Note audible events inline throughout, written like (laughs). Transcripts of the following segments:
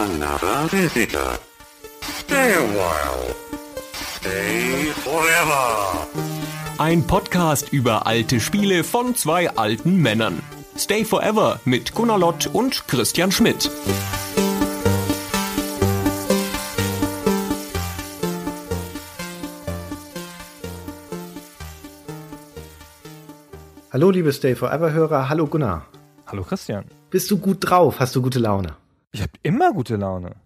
another visitor. Stay a while. Stay forever. Ein Podcast über alte Spiele von zwei alten Männern. Stay Forever mit Gunnar Lott und Christian Schmidt. Hallo liebe Stay Forever Hörer, hallo Gunnar. Hallo Christian. Bist du gut drauf? Hast du gute Laune? Ich habe immer gute Laune.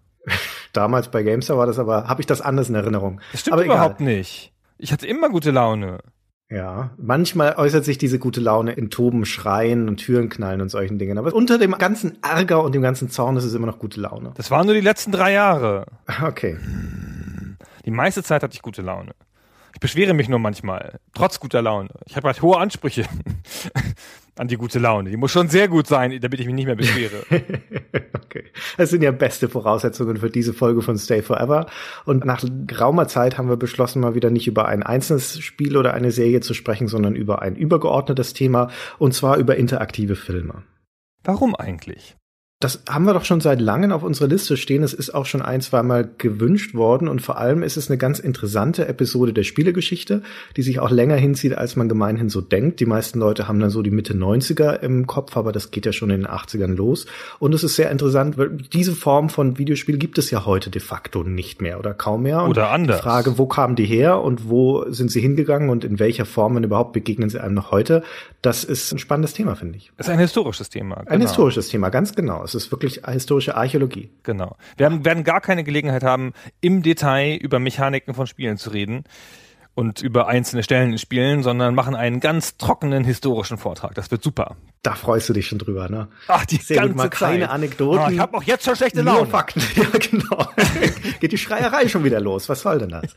Damals bei GameStar war das aber, habe ich das anders in Erinnerung. Das stimmt aber überhaupt egal. nicht. Ich hatte immer gute Laune. Ja, manchmal äußert sich diese gute Laune in Toben, Schreien und Türen knallen und solchen Dingen. Aber unter dem ganzen Ärger und dem ganzen Zorn ist es immer noch gute Laune. Das waren nur die letzten drei Jahre. Okay. Die meiste Zeit hatte ich gute Laune. Ich beschwere mich nur manchmal, trotz guter Laune. Ich habe halt hohe Ansprüche an die gute Laune. Die muss schon sehr gut sein, damit ich mich nicht mehr beschwere. (laughs) okay. Das sind ja beste Voraussetzungen für diese Folge von Stay Forever. Und nach geraumer Zeit haben wir beschlossen, mal wieder nicht über ein einzelnes Spiel oder eine Serie zu sprechen, sondern über ein übergeordnetes Thema, und zwar über interaktive Filme. Warum eigentlich? Das haben wir doch schon seit langem auf unserer Liste stehen. Es ist auch schon ein, zweimal gewünscht worden und vor allem ist es eine ganz interessante Episode der Spielegeschichte, die sich auch länger hinzieht, als man gemeinhin so denkt. Die meisten Leute haben dann so die Mitte 90er im Kopf, aber das geht ja schon in den 80ern los. Und es ist sehr interessant, weil diese Form von Videospiel gibt es ja heute de facto nicht mehr oder kaum mehr. Und Oder anders. Die Frage, wo kamen die her und wo sind sie hingegangen und in welcher Form, wenn überhaupt, begegnen sie einem noch heute, das ist ein spannendes Thema, finde ich. Das ist ein historisches Thema. Ein historisches Thema, ganz genau. Es ist wirklich historische Archäologie. Genau. Wir haben, werden gar keine Gelegenheit haben, im Detail über Mechaniken von Spielen zu reden und über einzelne Stellen in Spielen, sondern machen einen ganz trockenen historischen Vortrag. Das wird super. Da freust du dich schon drüber, ne? Ach, die Sehr ganze gut, mal keine Zeit. Anekdoten. Oh, ich habe auch jetzt schon schlechte Nur Laune. Fakten. (laughs) Ja, genau. (laughs) Geht die Schreierei schon wieder los. Was soll denn das?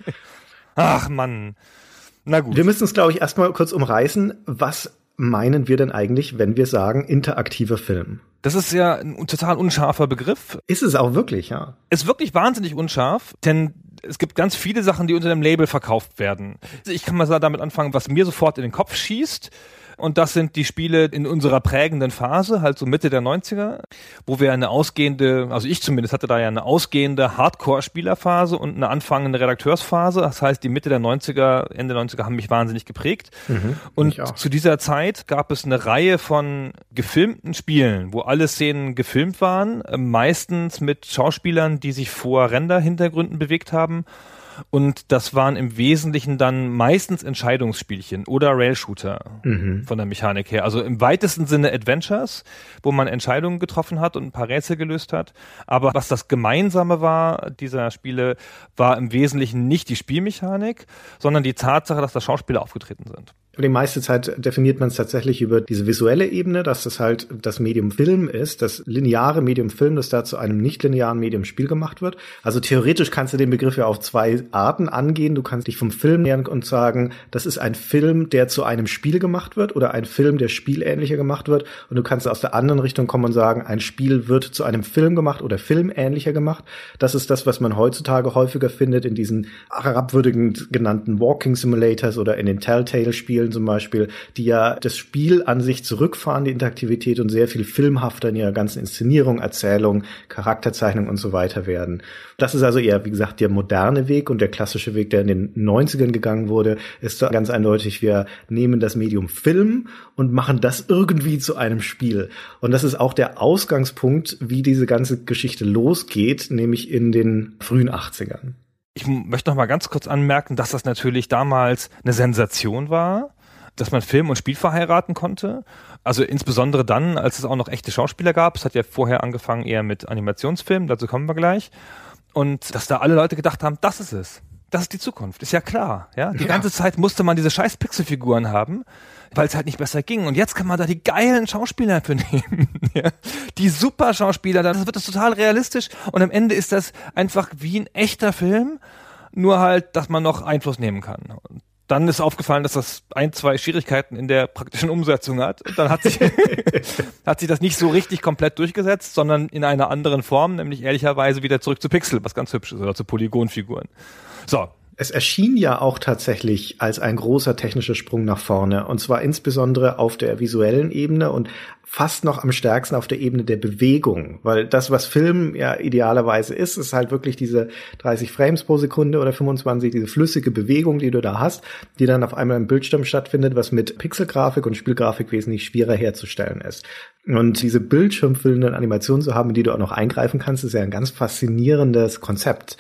Ach Mann. Na gut. Wir müssen uns, glaube ich, erstmal kurz umreißen. Was meinen wir denn eigentlich, wenn wir sagen interaktiver Film? Das ist ja ein total unscharfer Begriff. Ist es auch wirklich, ja? Ist wirklich wahnsinnig unscharf, denn es gibt ganz viele Sachen, die unter dem Label verkauft werden. Ich kann mal damit anfangen, was mir sofort in den Kopf schießt. Und das sind die Spiele in unserer prägenden Phase, halt so Mitte der 90er, wo wir eine ausgehende, also ich zumindest hatte da ja eine ausgehende Hardcore-Spielerphase und eine anfangende Redakteursphase. Das heißt, die Mitte der 90er, Ende der 90er haben mich wahnsinnig geprägt. und mich auch. zu dieser Zeit gab es eine Reihe von gefilmten Spielen, wo alle Szenen gefilmt waren, äh, meistens mit Schauspielern, die sich vor Renderhintergründen bewegt haben. Und das waren im Wesentlichen dann meistens Entscheidungsspielchen oder Rail-Shooter von der Mechanik her. Also im weitesten Sinne Adventures, wo man Entscheidungen getroffen hat und ein paar Rätsel gelöst hat. Aber was das Gemeinsame war dieser Spiele, war im Wesentlichen nicht die Spielmechanik, sondern die Tatsache, dass da Schauspieler aufgetreten sind. Die meiste Zeit definiert man es tatsächlich über diese visuelle Ebene, dass das halt das Medium Film ist, das lineare Medium Film, das da zu einem nicht-linearen Medium Spiel gemacht wird. Also theoretisch kannst du den Begriff ja auf zwei Arten angehen. Du kannst dich vom Film nähern und sagen, das ist ein Film, der zu einem Spiel gemacht wird oder ein Film, der spielähnlicher gemacht wird. Und du kannst aus der anderen Richtung kommen und sagen, ein Spiel wird zu einem Film gemacht oder filmähnlicher gemacht. Das ist das, was man heutzutage häufiger findet in diesen herabwürdigend genannten Walking Simulators oder in den Telltale-Spielen zum Beispiel, die ja das Spiel an sich zurückfahren, die Interaktivität und sehr viel filmhafter in ihrer ganzen Inszenierung, Erzählung, Charakterzeichnung und so weiter werden. Das ist also eher, wie gesagt, der moderne Weg und der klassische Weg, der in den 90ern gegangen wurde, ist ganz eindeutig, wir nehmen das Medium Film und machen das irgendwie zu einem Spiel. Und das ist auch der Ausgangspunkt, wie diese ganze Geschichte losgeht, nämlich in den frühen 80ern. Ich möchte noch mal ganz kurz anmerken, dass das natürlich damals eine Sensation war, dass man Film und Spiel verheiraten konnte. Also insbesondere dann, als es auch noch echte Schauspieler gab. Es hat ja vorher angefangen eher mit Animationsfilmen, dazu kommen wir gleich. Und dass da alle Leute gedacht haben, das ist es. Das ist die Zukunft, ist ja klar. Ja? Die Ja. ganze Zeit musste man diese scheiß Pixelfiguren haben, weil es halt nicht besser ging. Und jetzt kann man da die geilen Schauspieler für nehmen. (laughs) ja? Die super Schauspieler, dann wird das total realistisch. Und am Ende ist das einfach wie ein echter Film, nur halt, dass man noch Einfluss nehmen kann. Und dann ist aufgefallen, dass das ein, zwei Schwierigkeiten in der praktischen Umsetzung hat. Und dann hat sich, (laughs) hat sich das nicht so richtig komplett durchgesetzt, sondern in einer anderen Form, nämlich ehrlicherweise wieder zurück zu Pixel, was ganz hübsch ist, oder zu Polygonfiguren. So, Es erschien ja auch tatsächlich als ein großer technischer Sprung nach vorne. Und zwar insbesondere auf der visuellen Ebene und fast noch am stärksten auf der Ebene der Bewegung. Weil das, was Film ja idealerweise ist, ist halt wirklich diese 30 Frames pro Sekunde oder 25, diese flüssige Bewegung, die du da hast, die dann auf einmal im Bildschirm stattfindet, was mit Pixelgrafik und Spielgrafik wesentlich schwerer herzustellen ist. Und diese bildschirmfüllenden Animationen zu haben, in die du auch noch eingreifen kannst, ist ja ein ganz faszinierendes Konzept.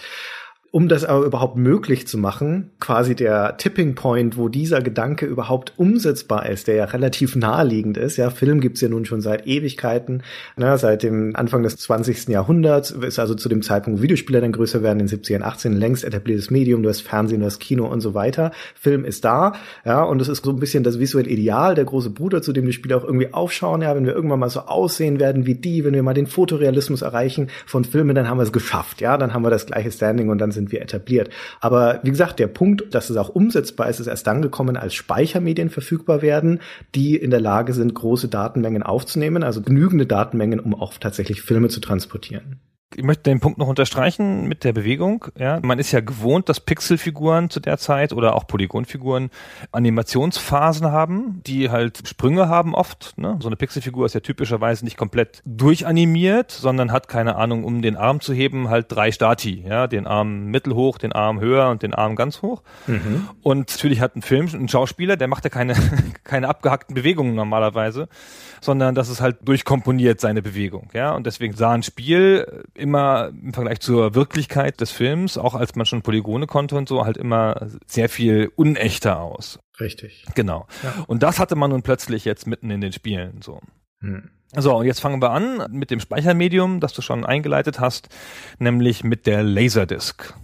Um das aber überhaupt möglich zu machen, quasi der Tipping Point, wo dieser Gedanke überhaupt umsetzbar ist, der ja relativ naheliegend ist. Ja, Film gibt's ja nun schon seit Ewigkeiten, ne, seit dem Anfang des 20. Jahrhunderts, ist also zu dem Zeitpunkt, wo Videospiele dann größer werden, in den 70ern, 18 längst etabliertes Medium, du hast Fernsehen, du hast Kino und so weiter. Film ist da, ja, und es ist so ein bisschen das visuelle Ideal, der große Bruder, zu dem die Spiele auch irgendwie aufschauen, ja, wenn wir irgendwann mal so aussehen werden wie die, wenn wir mal den Fotorealismus erreichen von Filmen, dann haben wir es geschafft, ja, dann haben wir das gleiche Standing und dann sind wir etabliert. Aber wie gesagt, der Punkt, dass es auch umsetzbar ist, ist erst dann gekommen, als Speichermedien verfügbar werden, die in der Lage sind, große Datenmengen aufzunehmen, also genügende Datenmengen, um auch tatsächlich Filme zu transportieren. Ich möchte den Punkt noch unterstreichen mit der Bewegung. Ja, man ist ja gewohnt, dass Pixelfiguren zu der Zeit oder auch Polygonfiguren Animationsphasen haben, die halt Sprünge haben oft. Ne? So eine Pixelfigur ist ja typischerweise nicht komplett durchanimiert, sondern hat keine Ahnung, um den Arm zu heben, halt drei Stati. Ja, den Arm mittelhoch, den Arm höher und den Arm ganz hoch. Mhm. Und natürlich hat ein Film, ein Schauspieler, der macht ja keine (laughs) keine abgehackten Bewegungen normalerweise, sondern das ist halt durchkomponiert seine Bewegung. Ja, und deswegen sah ein Spiel immer im Vergleich zur Wirklichkeit des Films, auch als man schon Polygone konnte und so, halt immer sehr viel unechter aus. Richtig. Genau. Ja. Und das hatte man nun plötzlich jetzt mitten in den Spielen so. Hm. So, und jetzt fangen wir an mit dem Speichermedium, das du schon eingeleitet hast, nämlich mit der Laserdisc.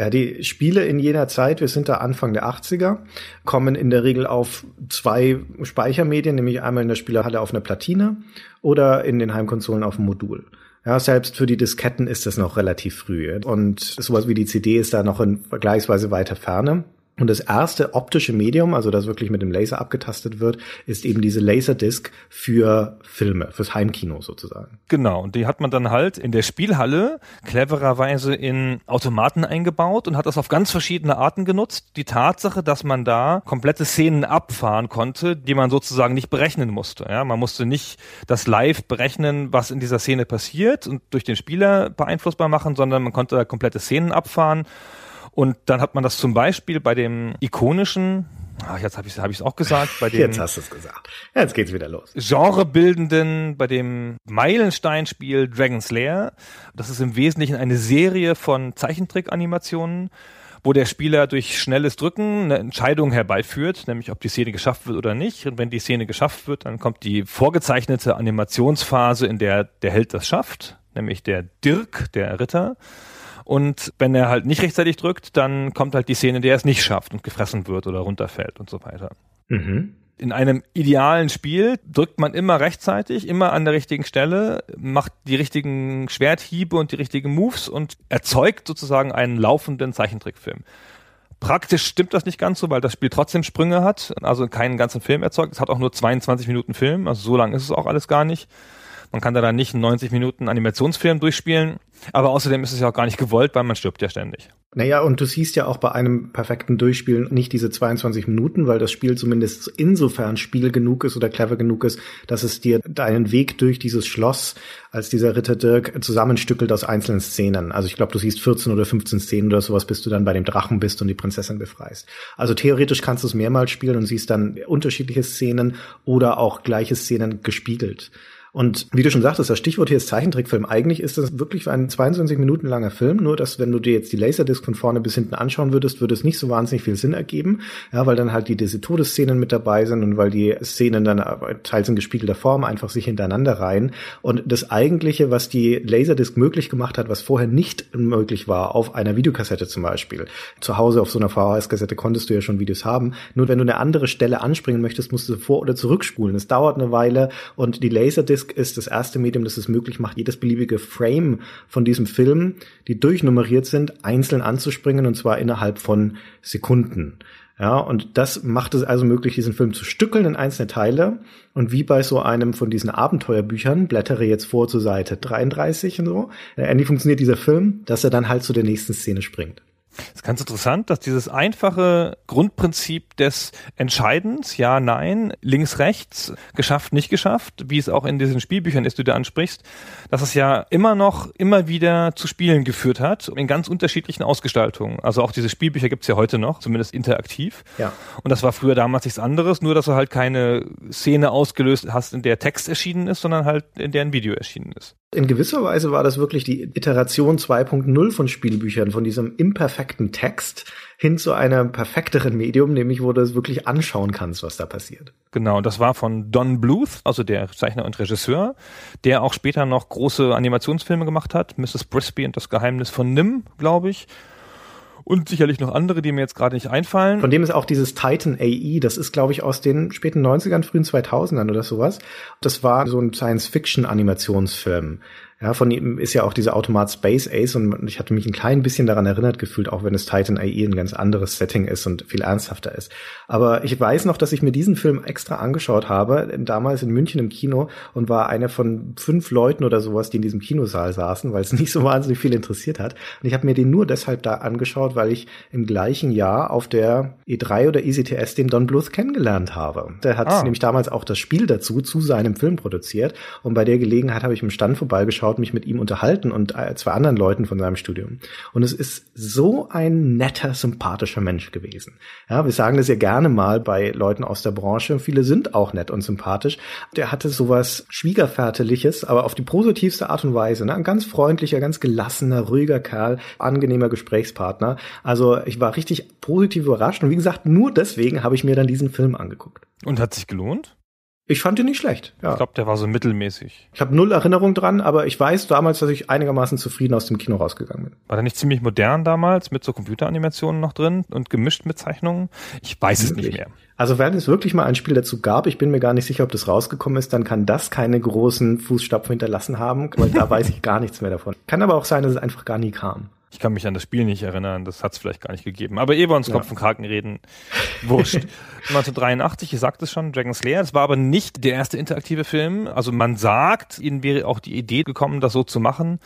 Ja, die Spiele in jener Zeit, wir sind da Anfang der 80er, kommen in der Regel auf zwei Speichermedien, nämlich einmal in der Spielerhalle auf einer Platine oder in den Heimkonsolen auf dem Modul. Ja, selbst für die Disketten ist das noch relativ früh. Und sowas wie die CD ist da noch in vergleichsweise weiter Ferne. Und das erste optische Medium, also das wirklich mit dem Laser abgetastet wird, ist eben diese Laserdisc für Filme, fürs Heimkino sozusagen. Genau, und die hat man dann halt in der Spielhalle clevererweise in Automaten eingebaut und hat das auf ganz verschiedene Arten genutzt. Die Tatsache, dass man da komplette Szenen abfahren konnte, die man sozusagen nicht berechnen musste. Ja, man musste nicht das live berechnen, was in dieser Szene passiert und durch den Spieler beeinflussbar machen, sondern man konnte da komplette Szenen abfahren und dann hat man das zum Beispiel bei dem ikonischen Ah, jetzt habe ich es hab ich's auch gesagt. Bei dem jetzt hast du es gesagt. Jetzt geht's wieder los. Genrebildenden, bei dem Meilensteinspiel Dragon's Lair. Das ist im Wesentlichen eine Serie von Zeichentrick-Animationen, wo der Spieler durch schnelles Drücken eine Entscheidung herbeiführt, nämlich ob die Szene geschafft wird oder nicht. Und wenn die Szene geschafft wird, dann kommt die vorgezeichnete Animationsphase, in der der Held das schafft, nämlich der Dirk, der Ritter. Und wenn er halt nicht rechtzeitig drückt, dann kommt halt die Szene, in der er es nicht schafft und gefressen wird oder runterfällt und so weiter. Mhm. In einem idealen Spiel drückt man immer rechtzeitig, immer an der richtigen Stelle, macht die richtigen Schwerthiebe und die richtigen Moves und erzeugt sozusagen einen laufenden Zeichentrickfilm. Praktisch stimmt das nicht ganz so, weil das Spiel trotzdem Sprünge hat, also keinen ganzen Film erzeugt. Es hat auch nur 22 Minuten Film, also so lang ist es auch alles gar nicht. Man kann da dann nicht einen 90 Minuten Animationsfilm durchspielen. Aber außerdem ist es ja auch gar nicht gewollt, weil man stirbt ja ständig. Naja, und du siehst ja auch bei einem perfekten Durchspielen nicht diese 22 Minuten, weil das Spiel zumindest insofern spiel genug ist oder clever genug ist, dass es dir deinen Weg durch dieses Schloss als dieser Ritter Dirk zusammenstückelt aus einzelnen Szenen. Also ich glaube, du siehst 14 oder 15 Szenen oder sowas, bis du dann bei dem Drachen bist und die Prinzessin befreist. Also theoretisch kannst du es mehrmals spielen und siehst dann unterschiedliche Szenen oder auch gleiche Szenen gespiegelt. Und wie du schon sagtest, das Stichwort hier ist Zeichentrickfilm. Eigentlich ist das wirklich ein 22 Minuten langer Film, nur dass wenn du dir jetzt die Laserdisc von vorne bis hinten anschauen würdest, würde es nicht so wahnsinnig viel Sinn ergeben, ja, weil dann halt die, diese Todesszenen mit dabei sind und weil die Szenen dann teils in gespiegelter Form einfach sich hintereinander reihen. Und das eigentliche, was die Laserdisc möglich gemacht hat, was vorher nicht möglich war, auf einer Videokassette zum Beispiel. Zu Hause auf so einer VHS-Kassette konntest du ja schon Videos haben. Nur wenn du eine andere Stelle anspringen möchtest, musst du vor- oder zurückspulen. Es dauert eine Weile und die Laserdisc Laserdisc ist das erste Medium, das es möglich macht, jedes beliebige Frame von diesem Film, die durchnummeriert sind, einzeln anzuspringen und zwar innerhalb von Sekunden. Ja, und das macht es also möglich, diesen Film zu stückeln in einzelne Teile. Und wie bei so einem von diesen Abenteuerbüchern, blättere jetzt vor zur Seite 33 und so, ähnlich funktioniert dieser Film, dass er dann halt zu der nächsten Szene springt. Es ist ganz interessant, dass dieses einfache Grundprinzip des Entscheidens, ja, nein, links, rechts, geschafft, nicht geschafft, wie es auch in diesen Spielbüchern ist, die du ansprichst, dass es ja immer noch, immer wieder zu Spielen geführt hat, in ganz unterschiedlichen Ausgestaltungen. Also auch diese Spielbücher gibt's ja heute noch, zumindest interaktiv. Ja. Und das war früher damals nichts anderes, nur dass du halt keine Szene ausgelöst hast, in der Text erschienen ist, sondern halt in der ein Video erschienen ist. In gewisser Weise war das wirklich die Iteration 2.0 von Spielbüchern, von diesem imperfekten Text hin zu einem perfekteren Medium, nämlich wo du es wirklich anschauen kannst, was da passiert. Genau, das war von Don Bluth, also der Zeichner und Regisseur, der auch später noch große Animationsfilme gemacht hat, Mrs. Brisby und das Geheimnis von Nim, glaube ich und sicherlich noch andere, die mir jetzt gerade nicht einfallen. Von dem ist auch dieses Titan AI, das ist glaube ich aus den späten 90ern, frühen 2000ern oder sowas. Das war so ein Science-Fiction-Animationsfilm. Ja, von ihm ist ja auch dieser Automat Space Ace und ich hatte mich ein klein bisschen daran erinnert gefühlt, auch wenn es Titan AI ein ganz anderes Setting ist und viel ernsthafter ist. Aber ich weiß noch, dass ich mir diesen Film extra angeschaut habe, damals in München im Kino und war einer von fünf Leuten oder sowas, die in diesem Kinosaal saßen, weil es (laughs) nicht so wahnsinnig viel interessiert hat. Und ich habe mir den nur deshalb da angeschaut, weil ich im gleichen Jahr auf der E3 oder ECTS den Don Bluth kennengelernt habe. Der hat ah. nämlich damals auch das Spiel dazu zu seinem Film produziert und bei der Gelegenheit habe ich im Stand vorbeigeschaut geschaut, mich mit ihm unterhalten und äh, zwei anderen Leuten von seinem Studium. Und es ist so ein netter, sympathischer Mensch gewesen. Ja, wir sagen das ja gerne mal bei Leuten aus der Branche. Viele sind auch nett und sympathisch. Der hatte sowas Schwiegerväterliches, aber auf die positivste Art und Weise. Ne? Ein ganz freundlicher, ganz gelassener, ruhiger Kerl, angenehmer Gesprächspartner. Also ich war richtig positiv überrascht. Und wie gesagt, nur deswegen habe ich mir dann diesen Film angeguckt. Und hat sich gelohnt? Ich fand ihn nicht schlecht. Ja. Ich glaube, der war so mittelmäßig. Ich habe null Erinnerung dran, aber ich weiß damals, dass ich einigermaßen zufrieden aus dem Kino rausgegangen bin. War der nicht ziemlich modern damals mit so Computeranimationen noch drin und gemischt mit Zeichnungen? Ich weiß es nicht mehr. Also wenn es wirklich mal ein Spiel dazu gab, ich bin mir gar nicht sicher, ob das rausgekommen ist, dann kann das keine großen Fußstapfen hinterlassen haben, weil da (laughs) weiß ich gar nichts mehr davon. Kann aber auch sein, dass es einfach gar nie kam. Ich kann mich an das Spiel nicht erinnern, das hat es vielleicht gar nicht gegeben. Aber ehe wir uns ja. Kopf und Kraken reden, (laughs) wurscht. 1983, ich sagte es schon, Dragon Slayer, das war aber nicht der erste interaktive Film. Also man sagt, ihnen wäre auch die Idee gekommen, das so zu machen,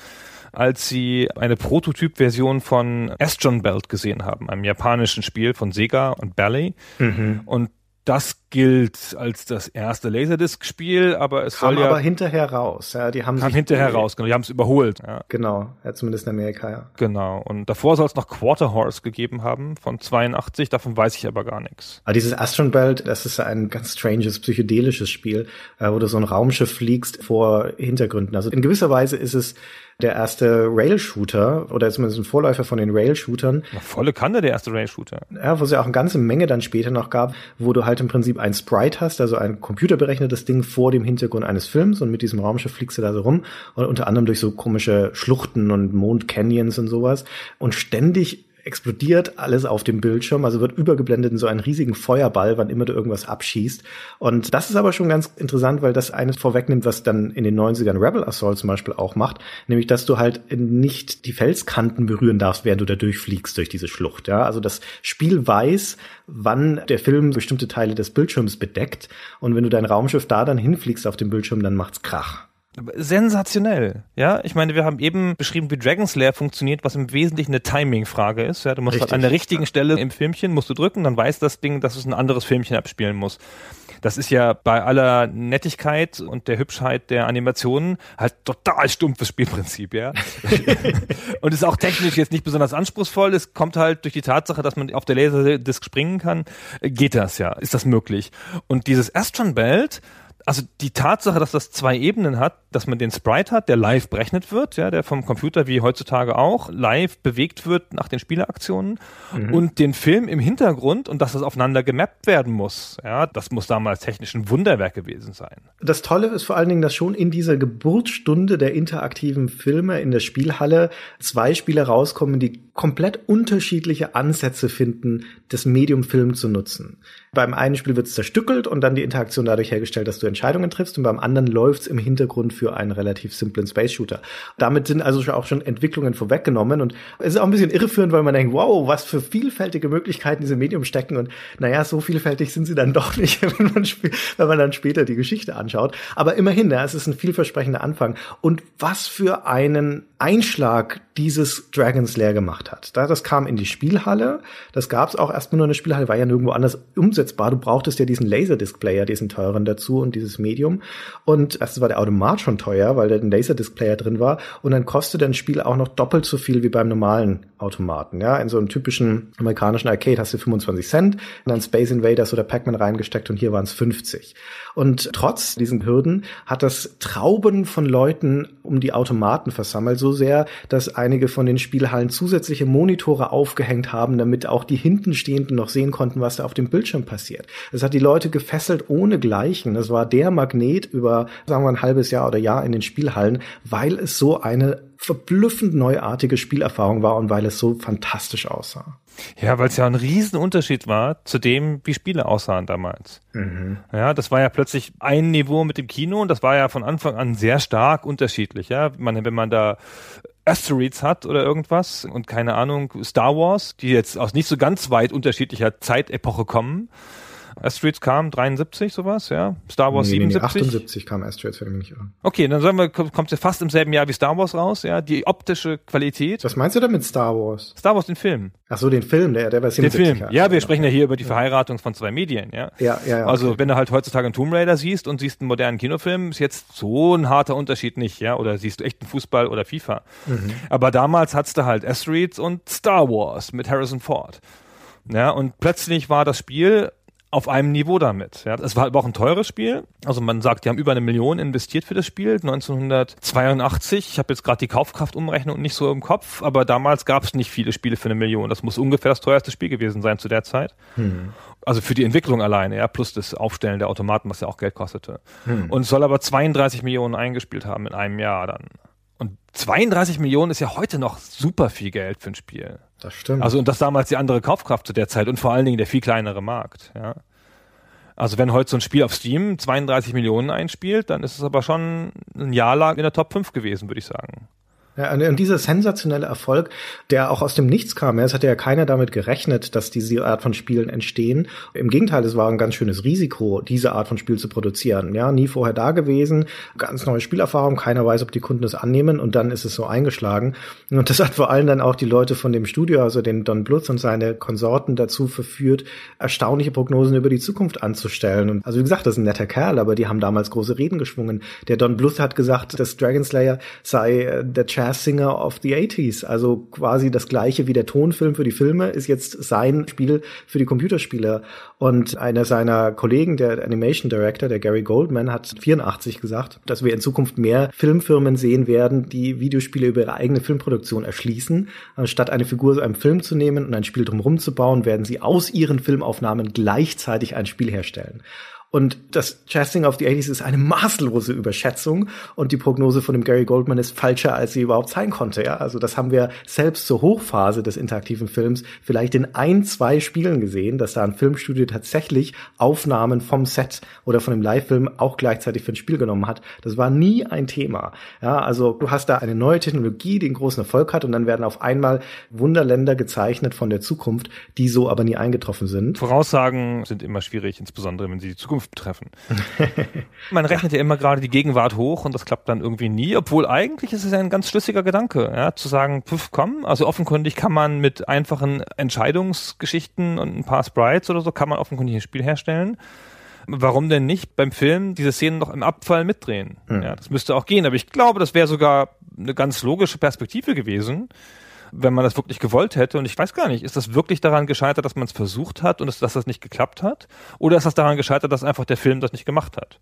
als sie eine Prototyp-Version von Astron Belt gesehen haben, einem japanischen Spiel von Sega und Ballet. Mhm. Und das gilt als das erste Laserdisc-Spiel, aber es kam soll ja aber hinterher raus. Ja, die haben kam hinterher raus, genau, die haben es überholt. Ja. Genau, ja, zumindest in Amerika. Ja. Genau. Und davor soll es noch Quarter Horse gegeben haben von 82. Davon weiß ich aber gar nichts. Aber dieses Astron Belt, das ist ein ganz stranges psychedelisches Spiel, äh, wo du so ein Raumschiff fliegst vor Hintergründen. Also in gewisser Weise ist es der erste Rail-Shooter oder zumindest ein Vorläufer von den Rail-Shootern. Volle Kanne der erste Rail-Shooter. Ja, wo es ja auch eine ganze Menge dann später noch gab, wo du halt im Prinzip ein Sprite hast, also ein computerberechnetes Ding vor dem Hintergrund eines Films und mit diesem Raumschiff fliegst du da so rum und unter anderem durch so komische Schluchten und Mond-Canyons und sowas. Und ständig explodiert alles auf dem Bildschirm, also wird übergeblendet in so einen riesigen Feuerball, wann immer du irgendwas abschießt. Und das ist aber schon ganz interessant, weil das eines vorwegnimmt, was dann in den 90ern Rebel Assault zum Beispiel auch macht, nämlich dass du halt nicht die Felskanten berühren darfst, während du da durchfliegst durch diese Schlucht. Ja, also das Spiel weiß, wann der Film bestimmte Teile des Bildschirms bedeckt. Und wenn du dein Raumschiff da dann hinfliegst auf dem Bildschirm, dann macht's Krach. Sensationell, ja. Ich meine, wir haben eben beschrieben, wie Dragon's Lair funktioniert, was im Wesentlichen eine Timing-Frage ist. Ja, du musst halt an der richtigen Stelle im Filmchen musst du drücken, dann weiß das Ding, dass es ein anderes Filmchen abspielen muss. Das ist ja bei aller Nettigkeit und der Hübschheit der Animationen halt total stumpfes Spielprinzip, ja. (laughs) und ist auch technisch jetzt nicht besonders anspruchsvoll. Es kommt halt durch die Tatsache, dass man auf der Laserdisc springen kann, geht das ja, ist das möglich. Und dieses Astron Belt also die Tatsache, dass das zwei Ebenen hat, dass man den Sprite hat, der live berechnet wird, ja, der vom Computer wie heutzutage auch live bewegt wird nach den Spieleraktionen mhm. und den Film im Hintergrund und dass das aufeinander gemappt werden muss, ja, das muss damals technisch ein Wunderwerk gewesen sein. Das Tolle ist vor allen Dingen, dass schon in dieser Geburtsstunde der interaktiven Filme in der Spielhalle zwei Spiele rauskommen, die komplett unterschiedliche Ansätze finden, das Medium Film zu nutzen. Beim einen Spiel wird es zerstückelt und dann die Interaktion dadurch hergestellt, dass du Entscheidungen triffst und beim anderen läuft's im Hintergrund für einen relativ simplen Space Shooter. Damit sind also auch schon Entwicklungen vorweggenommen und es ist auch ein bisschen irreführend, weil man denkt, wow, was für vielfältige Möglichkeiten diese Medium stecken und naja, so vielfältig sind sie dann (laughs) doch nicht, wenn man, wenn man dann später die Geschichte anschaut. Aber immerhin, ja, es ist ein vielversprechender Anfang. Und was für einen Einschlag dieses Dragon's Lair gemacht hat. Da, das kam in die Spielhalle. Das gab es auch erstmal nur in der Spielhalle, war ja nirgendwo anders umsetzbar. Du brauchtest ja diesen Laserdisc-Player, diesen teuren dazu und dieses Medium. Und erstens war der Automat schon teuer, weil da ein Laserdisc-Player drin war. Und dann kostet ein Spiel auch noch doppelt so viel wie beim normalen Automaten. Ja, in so einem typischen amerikanischen Arcade hast du 25 Cent, dann Space Invaders oder Pac-Man reingesteckt und hier waren es 50. Und trotz diesen Hürden hat das Trauben von Leuten um die Automaten versammelt, so sehr, dass einige von den Spielhallen zusätzliche Monitore aufgehängt haben, damit auch die Hintenstehenden noch sehen konnten, was da auf dem Bildschirm passiert. Es hat die Leute gefesselt ohne Gleichen. Das war der Magnet über, sagen wir, ein halbes Jahr oder Jahr in den Spielhallen, weil es so eine verblüffend neuartige Spielerfahrung war und weil es so fantastisch aussah. Ja, weil es ja ein Riesenunterschied war zu dem, wie Spiele aussahen damals. Mhm. Ja, das war ja plötzlich ein Niveau mit dem Kino und das war ja von Anfang an sehr stark unterschiedlich. Ja, man, wenn man da Asteroids hat oder irgendwas und keine Ahnung, Star Wars, die jetzt aus nicht so ganz weit unterschiedlicher Zeitepoche kommen, Asteroids kam 73 sowas, ja. Star Wars nee, 77. Nee, 78 kam Asteroids, wenn ich mich nicht irre. Okay, dann sagen wir, kommt ja fast im selben Jahr wie Star Wars raus, ja. Die optische Qualität. Was meinst du damit Star Wars? Star Wars, den Film. Ach so, den Film, der, der war 77. Den Film. Ja, wir sprechen ja hier über die Verheiratung von zwei Medien, ja. Ja, ja, ja. Also, okay. wenn du halt heutzutage einen Tomb Raider siehst und siehst einen modernen Kinofilm, ist jetzt so ein harter Unterschied nicht, ja. Oder siehst du echten Fußball oder FIFA. Mhm. Aber damals hattest du halt Asteroids und Star Wars mit Harrison Ford. Ja, und plötzlich war das Spiel auf einem Niveau damit. Ja. Es war aber auch ein teures Spiel. Also man sagt, die haben über eine Million investiert für das Spiel 1982. Ich habe jetzt gerade die Kaufkraftumrechnung nicht so im Kopf, aber damals gab es nicht viele Spiele für eine Million. Das muss ungefähr das teuerste Spiel gewesen sein zu der Zeit. Hm. Also für die Entwicklung alleine, ja, plus das Aufstellen der Automaten, was ja auch Geld kostete. Hm. Und soll aber 32 Millionen eingespielt haben in einem Jahr dann. Und 32 Millionen ist ja heute noch super viel Geld für ein Spiel. Das stimmt. Also und das damals die andere Kaufkraft zu der Zeit und vor allen Dingen der viel kleinere Markt, ja. Also wenn heute so ein Spiel auf Steam 32 Millionen einspielt, dann ist es aber schon ein Jahr lang in der Top 5 gewesen, würde ich sagen. Ja, und dieser sensationelle Erfolg, der auch aus dem Nichts kam, es hatte ja keiner damit gerechnet, dass diese Art von Spielen entstehen. Im Gegenteil, es war ein ganz schönes Risiko, diese Art von Spiel zu produzieren. Ja, nie vorher da gewesen, ganz neue Spielerfahrung, keiner weiß, ob die Kunden es annehmen und dann ist es so eingeschlagen. Und das hat vor allem dann auch die Leute von dem Studio, also den Don Bluth und seine Konsorten dazu verführt, erstaunliche Prognosen über die Zukunft anzustellen. Und also wie gesagt, das ist ein netter Kerl, aber die haben damals große Reden geschwungen. Der Don Bluth hat gesagt, dass Dragon Slayer sei äh, der Jazz Singer of the 80s. Also quasi das gleiche wie der Tonfilm für die Filme ist jetzt sein Spiel für die Computerspiele. Und einer seiner Kollegen, der Animation Director, der Gary Goldman, hat 84 gesagt, dass wir in Zukunft mehr Filmfirmen sehen werden, die Videospiele über ihre eigene Filmproduktion erschließen. Anstatt eine Figur aus einem Film zu nehmen und ein Spiel drumherum zu bauen, werden sie aus ihren Filmaufnahmen gleichzeitig ein Spiel herstellen. Und das Chasing of the 80s ist eine maßlose Überschätzung und die Prognose von dem Gary Goldman ist falscher, als sie überhaupt sein konnte. Ja, also das haben wir selbst zur Hochphase des interaktiven Films vielleicht in ein, zwei Spielen gesehen, dass da ein Filmstudio tatsächlich Aufnahmen vom Set oder von dem Live-Film auch gleichzeitig für ein Spiel genommen hat. Das war nie ein Thema. Ja, also du hast da eine neue Technologie, die einen großen Erfolg hat und dann werden auf einmal Wunderländer gezeichnet von der Zukunft, die so aber nie eingetroffen sind. Voraussagen sind immer schwierig, insbesondere wenn sie die Zukunft Zukunft betreffen. (laughs) Man rechnet ja immer gerade die Gegenwart hoch und das klappt dann irgendwie nie, obwohl eigentlich ist es ja ein ganz schlüssiger Gedanke, ja, zu sagen, pff, komm, also offenkundig kann man mit einfachen Entscheidungsgeschichten und ein paar Sprites oder so, kann man offenkundig ein Spiel herstellen. Warum denn nicht beim Film diese Szenen noch im Abfall mitdrehen? Mhm. Ja, das müsste auch gehen, aber ich glaube, das wäre sogar eine ganz logische Perspektive gewesen wenn man das wirklich gewollt hätte. Und ich weiß gar nicht, ist das wirklich daran gescheitert, dass man es versucht hat und dass das nicht geklappt hat? Oder ist das daran gescheitert, dass einfach der Film das nicht gemacht hat?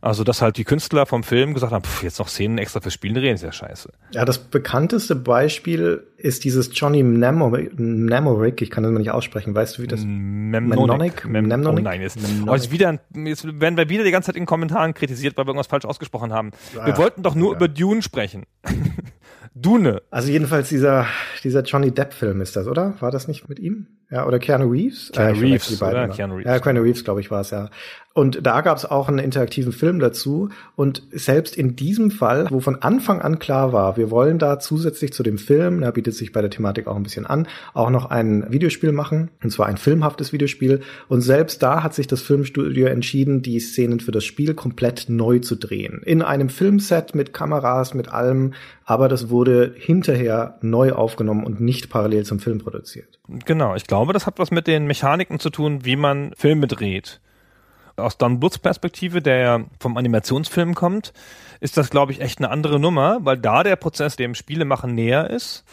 Also, dass halt die Künstler vom Film gesagt haben, pff, jetzt noch Szenen extra fürs Spielen drehen, ist ja scheiße. Ja, das bekannteste Beispiel ist dieses Johnny Mnemonic, ich kann das mal nicht aussprechen, weißt du, wie das? Memnonic? Memnonic? Oh nein, jetzt, oh, jetzt, wieder, jetzt werden wir wieder die ganze Zeit in Kommentaren kritisiert, weil wir irgendwas falsch ausgesprochen haben. Ja, wir wollten doch nur über Dune sprechen. (laughs) Dune. Also jedenfalls dieser, dieser Johnny Depp-Film ist das, oder? War das nicht mit ihm? Ja, oder Keanu Reeves? Keanu ich Reeves, verwechsel die beiden oder? Keanu Reeves. Ja, Keanu Reeves, glaube ich, war es, ja. Und da gab es auch einen interaktiven Film dazu. Und selbst in diesem Fall, wo von Anfang an klar war, wir wollen da zusätzlich zu dem Film, da bietet sich bei der Thematik auch ein bisschen an, auch noch ein Videospiel machen. Und zwar ein filmhaftes Videospiel. Und selbst da hat sich das Filmstudio entschieden, die Szenen für das Spiel komplett neu zu drehen. In einem Filmset mit Kameras, mit allem. Aber das wurde hinterher neu aufgenommen und nicht parallel zum Film produziert. Genau, ich glaube, das hat was mit den Mechaniken zu tun, wie man Filme dreht. Aus Don Bluths Perspektive, der ja vom Animationsfilm kommt, ist das, glaube ich, echt eine andere Nummer, weil da der Prozess dem Spielemachen näher ist.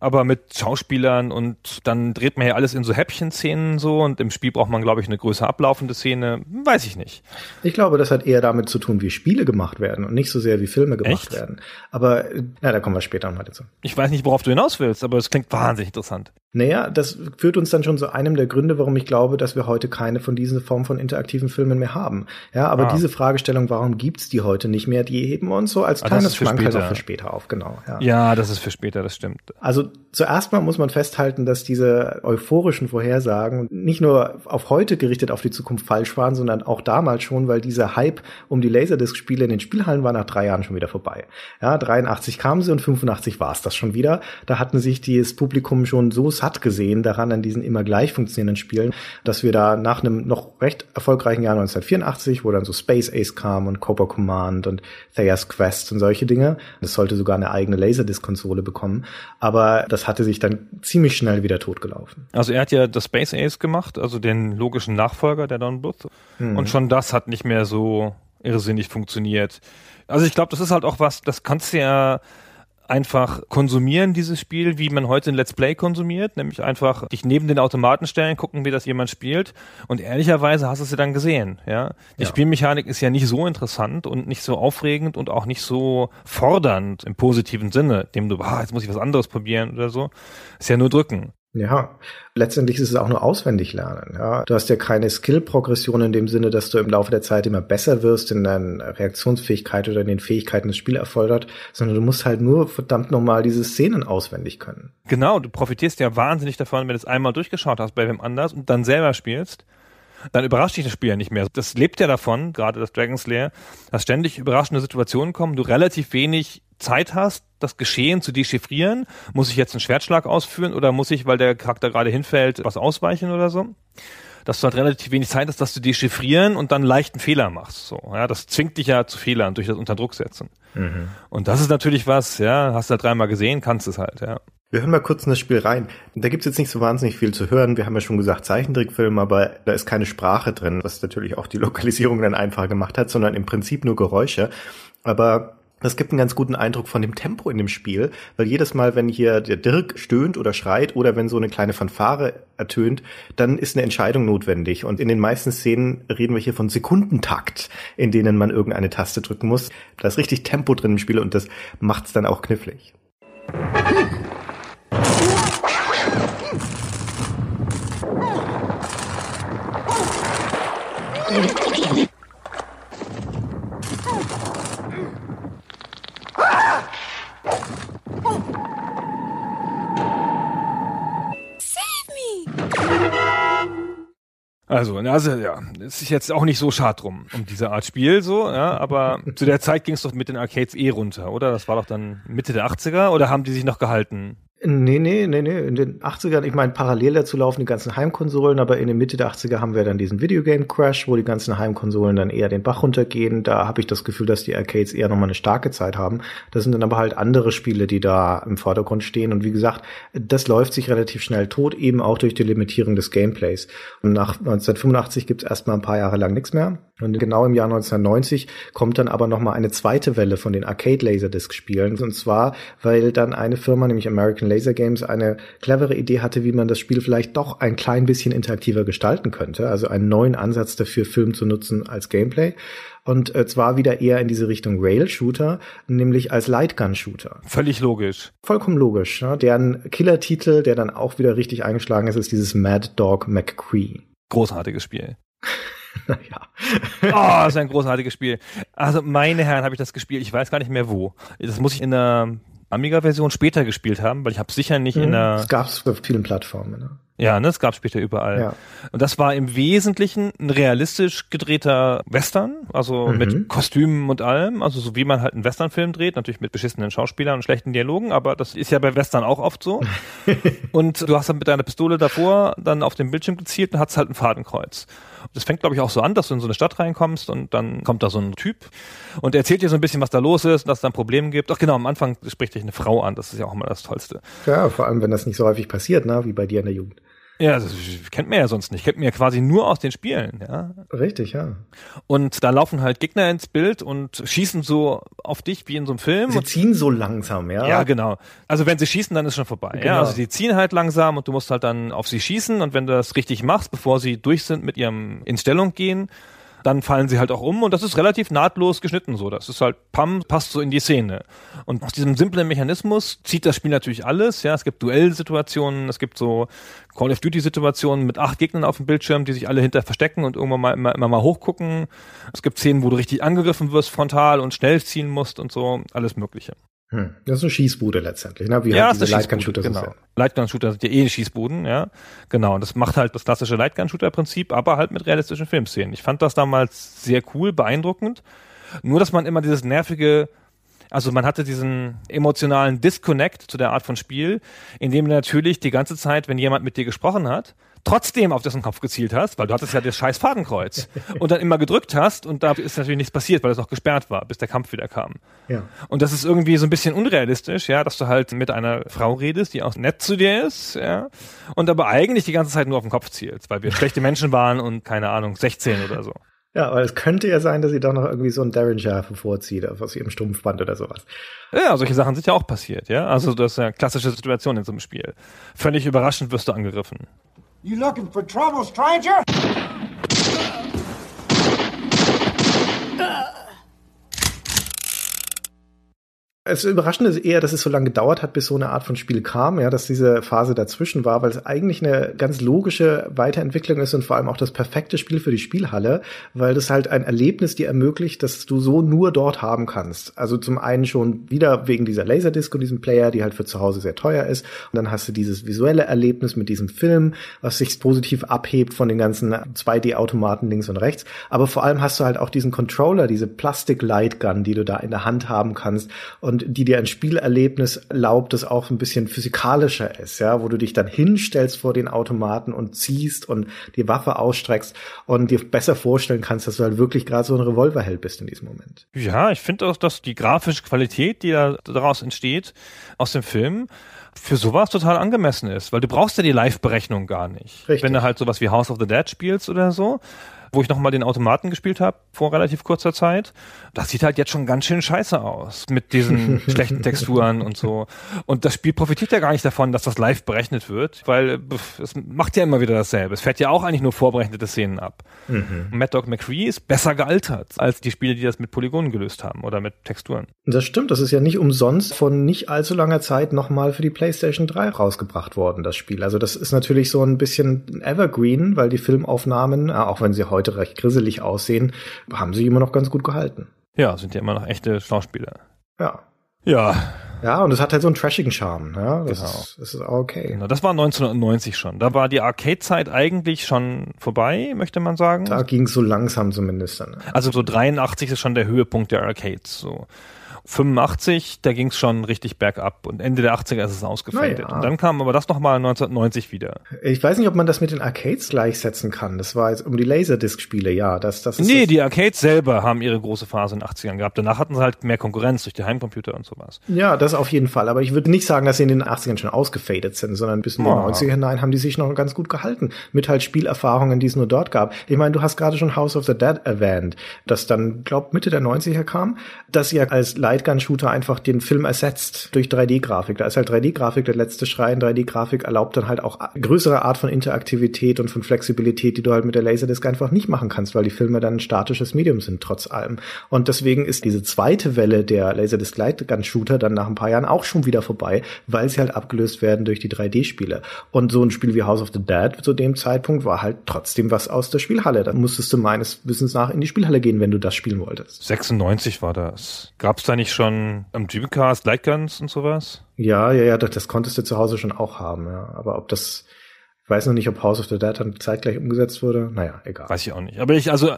Aber mit Schauspielern und dann dreht man ja alles in so Häppchenszenen so und im Spiel braucht man, glaube ich, eine größer ablaufende Szene. Weiß ich nicht. Ich glaube, das hat eher damit zu tun, wie Spiele gemacht werden und nicht so sehr, wie Filme gemacht Echt? werden. Aber ja, da kommen wir später nochmal dazu. Ich weiß nicht, worauf du hinaus willst, aber es klingt wahnsinnig interessant. Naja, das führt uns dann schon zu einem der Gründe, warum ich glaube, dass wir heute keine von diesen Form von interaktiven Filmen mehr haben. Ja, aber Ah. diese Fragestellung, warum gibt's die heute nicht mehr, die heben wir uns so als Ah, kleines Schmankerl noch für später auf, genau. Ja. Ja, das ist für später, das stimmt. Also zuerst mal muss man festhalten, dass diese euphorischen Vorhersagen nicht nur auf heute gerichtet auf die Zukunft falsch waren, sondern auch damals schon, weil dieser Hype um die Laserdisc-Spiele in den Spielhallen war nach drei Jahren schon wieder vorbei. Ja, 83 kamen sie und 85 war es das schon wieder. Da hatten sich das Publikum schon so satt gesehen daran an diesen immer gleich funktionierenden Spielen, dass wir da nach einem noch recht erfolgreichen Jahr 1984, wo dann so Space Ace kam und Cobra Command und Thayer's Quest und solche Dinge, das sollte sogar eine eigene Laserdisc-Konsole bekommen, aber das hatte sich dann ziemlich schnell wieder totgelaufen. Also er hat ja das Space Ace gemacht, also den logischen Nachfolger der Don Bluth. Und schon das hat nicht mehr so irrsinnig funktioniert. Also ich glaube, das ist halt auch was, das kannst du ja einfach konsumieren, dieses Spiel, wie man heute ein Let's Play konsumiert, nämlich einfach dich neben den Automaten stellen, gucken, wie das jemand spielt und ehrlicherweise hast du es ja dann gesehen, ja. Die Ja. Spielmechanik ist ja nicht so interessant und nicht so aufregend und auch nicht so fordernd im positiven Sinne, dem du, ah, jetzt muss ich was anderes probieren oder so. Ist ja nur drücken. Ja, letztendlich ist es auch nur auswendig lernen. Ja, du hast ja keine Skill-Progression in dem Sinne, dass du im Laufe der Zeit immer besser wirst in deiner Reaktionsfähigkeit oder in den Fähigkeiten des Spiels erfordert, sondern du musst halt nur verdammt nochmal diese Szenen auswendig können. Genau, du profitierst ja wahnsinnig davon, wenn du es einmal durchgeschaut hast bei wem anders und dann selber spielst. Dann überrascht dich das Spiel ja nicht mehr. Das lebt ja davon, gerade das Dragon's Lair, dass ständig überraschende Situationen kommen, du relativ wenig Zeit hast, das Geschehen zu dechiffrieren. Muss ich jetzt einen Schwertschlag ausführen oder muss ich, weil der Charakter gerade hinfällt, was ausweichen oder so? Dass du halt relativ wenig Zeit hast, das zu dechiffrieren und dann leichten Fehler machst. So, ja, das zwingt dich ja zu Fehlern durch das Unterdruck setzen. Und das ist natürlich was, ja, hast du halt dreimal gesehen, kannst es halt, ja. Wir hören mal kurz in das Spiel rein. Da gibt's jetzt nicht so wahnsinnig viel zu hören. Wir haben ja schon gesagt Zeichentrickfilm, aber da ist keine Sprache drin, was natürlich auch die Lokalisierung dann einfacher gemacht hat, sondern im Prinzip nur Geräusche. Aber das gibt einen ganz guten Eindruck von dem Tempo in dem Spiel, weil jedes Mal, wenn hier der Dirk stöhnt oder schreit oder wenn so eine kleine Fanfare ertönt, dann ist eine Entscheidung notwendig. Und in den meisten Szenen reden wir hier von Sekundentakt, in denen man irgendeine Taste drücken muss. Da ist richtig Tempo drin im Spiel und das macht's dann auch knifflig. Also, also ja, es ist jetzt auch nicht so schad drum um diese Art Spiel so, ja, aber zu der Zeit ging es doch mit den Arcades eh runter, oder? Das war doch dann Mitte der 80er oder haben die sich noch gehalten? Nee, nee, nee, nee. In den 80ern, ich meine, parallel dazu laufen die ganzen Heimkonsolen, aber in der Mitte der 80er haben wir dann diesen Videogame-Crash, wo die ganzen Heimkonsolen dann eher den Bach runtergehen. Da habe ich das Gefühl, dass die Arcades eher nochmal eine starke Zeit haben. Das sind dann aber halt andere Spiele, die da im Vordergrund stehen. Und wie gesagt, das läuft sich relativ schnell tot, eben auch durch die Limitierung des Gameplays. Und nach 1985 gibt's erstmal ein paar Jahre lang nichts mehr. Und genau im Jahr 1990 kommt dann aber nochmal eine zweite Welle von den Arcade-Laserdisc-Spielen. Und zwar, weil dann eine Firma, nämlich American Laser Games, eine clevere Idee hatte, wie man das Spiel vielleicht doch ein klein bisschen interaktiver gestalten könnte. Also einen neuen Ansatz dafür, Film zu nutzen als Gameplay. Und äh, zwar wieder eher in diese Richtung Rail-Shooter, nämlich als Lightgun-Shooter. Völlig logisch. Vollkommen logisch. Ne? Deren Killer-Titel, der dann auch wieder richtig eingeschlagen ist, ist dieses Mad Dog McCree. Großartiges Spiel. (laughs) naja. Oh, das ist ein großartiges Spiel. Also, meine Herren, habe ich das gespielt. Ich weiß gar nicht mehr wo. Das muss ich in der Amiga-Version später gespielt haben, weil ich habe sicher nicht in der Das gab's auf vielen Plattformen. Ne? Ja, ne, es gab später überall. Ja. Und das war im Wesentlichen ein realistisch gedrehter Western, also Mhm. mit Kostümen und allem, also so wie man halt einen Westernfilm dreht, natürlich mit beschissenen Schauspielern und schlechten Dialogen, aber das ist ja bei Western auch oft so. (laughs) und du hast dann mit deiner Pistole davor dann auf den Bildschirm gezielt und hast halt ein Fadenkreuz. Das fängt, glaube ich, auch so an, dass du in so eine Stadt reinkommst und dann kommt da so ein Typ und erzählt dir so ein bisschen, was da los ist und dass es da ein Problem gibt. Ach genau, am Anfang spricht dich eine Frau an, das ist ja auch immer das Tollste. Ja, vor allem, wenn das nicht so häufig passiert, ne, wie bei dir in der Jugend. Ja, das kennt man ja sonst nicht. Kennt man ja quasi nur aus den Spielen, ja. Richtig, ja. Und da laufen halt Gegner ins Bild und schießen so auf dich wie in so einem Film. Sie ziehen so langsam, ja. ja, genau. Also wenn sie schießen, dann ist schon vorbei. Genau. Ja, also die ziehen halt langsam und du musst halt dann auf sie schießen und wenn du das richtig machst, bevor sie durch sind mit ihrem in Stellung gehen, dann fallen sie halt auch um und das ist relativ nahtlos geschnitten so. Das ist halt pam, passt so in die Szene. Und aus diesem simplen Mechanismus zieht das Spiel natürlich alles. Ja, es gibt Duellsituationen, es gibt so Call of Duty Situationen mit acht Gegnern auf dem Bildschirm, die sich alle hinter verstecken und irgendwann mal immer, immer mal hochgucken. Es gibt Szenen, wo du richtig angegriffen wirst frontal und schnell ziehen musst und so, alles Mögliche. Hm. Das ist eine Schießbude letztendlich, ne? wie ja, halt ist diese Lightgun-Shooter genau. sind. Lightgun-Shooter sind ja eh Schießbuden, ja. Genau. Und das macht halt das klassische Lightgun-Shooter-Prinzip, aber halt mit realistischen Filmszenen. Ich fand das damals sehr cool, beeindruckend. Nur, dass man immer dieses nervige, also man hatte diesen emotionalen Disconnect zu der Art von Spiel, in dem du natürlich die ganze Zeit, wenn jemand mit dir gesprochen hat, trotzdem auf dessen Kopf gezielt hast, weil du hattest ja das scheiß Fadenkreuz (laughs) und dann immer gedrückt hast und da ist natürlich nichts passiert, weil es noch gesperrt war, bis der Kampf wieder kam. Ja. Und das ist irgendwie so ein bisschen unrealistisch, ja, dass du halt mit einer Frau redest, die auch nett zu dir ist, ja, und aber eigentlich die ganze Zeit nur auf den Kopf zielst, weil wir schlechte Menschen waren und keine Ahnung, 16 oder so. Ja, aber es könnte ja sein, dass sie doch noch irgendwie so einen Derringer vorzieht, aus ihrem Strumpfband oder sowas. Ja, solche Sachen sind ja auch passiert, ja. Also das ist ja eine klassische Situation in so einem Spiel. Völlig überraschend wirst du angegriffen. You looking for trouble, stranger? Es Überraschende ist eher, dass es so lange gedauert hat, bis so eine Art von Spiel kam, ja, dass diese Phase dazwischen war, weil es eigentlich eine ganz logische Weiterentwicklung ist und vor allem auch das perfekte Spiel für die Spielhalle, weil das halt ein Erlebnis dir ermöglicht, das du so nur dort haben kannst. Also zum einen schon wieder wegen dieser Laserdisc und diesem Player, die halt für zu Hause sehr teuer ist. Und dann hast du dieses visuelle Erlebnis mit diesem Film, was sich positiv abhebt von den ganzen 2D-Automaten links und rechts. Aber vor allem hast du halt auch diesen Controller, diese Plastik-Lightgun, die du da in der Hand haben kannst und die dir ein Spielerlebnis erlaubt, das auch ein bisschen physikalischer ist, ja, wo du dich dann hinstellst vor den Automaten und ziehst und die Waffe ausstreckst und dir besser vorstellen kannst, dass du halt wirklich gerade so ein Revolverheld bist in diesem Moment. Ja, ich finde auch, dass die grafische Qualität, die da daraus entsteht, aus dem Film, für sowas total angemessen ist, weil du brauchst ja die Live-Berechnung gar nicht. Richtig. Wenn du halt sowas wie House of the Dead spielst oder so, wo ich nochmal den Automaten gespielt habe vor relativ kurzer Zeit, das sieht halt jetzt schon ganz schön scheiße aus mit diesen (laughs) schlechten Texturen und so. Und das Spiel profitiert ja gar nicht davon, dass das live berechnet wird, weil pff, es macht ja immer wieder dasselbe. Es fährt ja auch eigentlich nur vorberechnete Szenen ab. Und Mad Dog McCree ist besser gealtert als die Spiele, die das mit Polygonen gelöst haben oder mit Texturen. Das stimmt, das ist ja nicht umsonst von nicht allzu langer Zeit nochmal für die PlayStation 3 rausgebracht worden, das Spiel. Also das ist natürlich so ein bisschen Evergreen, weil die Filmaufnahmen, äh, auch wenn sie heute recht grisselig aussehen, haben sie immer noch ganz gut gehalten. Ja, sind ja immer noch echte Schauspieler. Ja. Ja, Ja, und es hat halt so einen trashigen Charme, ja. Das, Genau. ist, das ist auch okay. genau. Das war 1990 schon. Da war die Arcade-Zeit eigentlich schon vorbei, möchte man sagen. Da ging es so langsam zumindest dann. Also so 83 ist schon der Höhepunkt der Arcades. So 85, da ging es schon richtig bergab und Ende der 80er ist es ausgefadet. Na ja. Und dann kam aber das nochmal 1990 wieder. Ich weiß nicht, ob man das mit den Arcades gleichsetzen kann. Das war jetzt um die Laserdisc-Spiele, ja. Das, das ist Nee, das, die Arcades selber haben ihre große Phase in den 80ern gehabt. Danach hatten sie halt mehr Konkurrenz durch die Heimcomputer und sowas. Ja, das auf jeden Fall. Aber ich würde nicht sagen, dass sie in den 80ern schon ausgefadet sind, sondern bis in die Ja. 90er hinein haben die sich noch ganz gut gehalten. Mit halt Spielerfahrungen, die es nur dort gab. Ich meine, du hast gerade schon House of the Dead erwähnt, das dann, glaub, Mitte der 90er kam, dass ja als Lightgun-Shooter einfach den Film ersetzt durch 3D-Grafik. Da ist halt 3D-Grafik der letzte Schrei. 3D-Grafik erlaubt dann halt auch größere Art von Interaktivität und von Flexibilität, die du halt mit der Laserdisc einfach nicht machen kannst, weil die Filme dann ein statisches Medium sind, trotz allem. Und deswegen ist diese zweite Welle der Laserdisc Lightgun Shooter dann nach ein paar Jahren auch schon wieder vorbei, weil sie halt abgelöst werden durch die 3D-Spiele. Und so ein Spiel wie House of the Dead zu dem Zeitpunkt war halt trotzdem was aus der Spielhalle. Da musstest du meines Wissens nach in die Spielhalle gehen, wenn du das spielen wolltest. 96 war das. Gab's da nicht schon am Dreamcast Lightguns und sowas? Ja, ja, ja, das, das konntest du zu Hause schon auch haben, ja. Aber ob das Ich weiß noch nicht, ob House of the Dead dann zeitgleich umgesetzt wurde. Naja, egal. Weiß ich auch nicht. Aber ich, also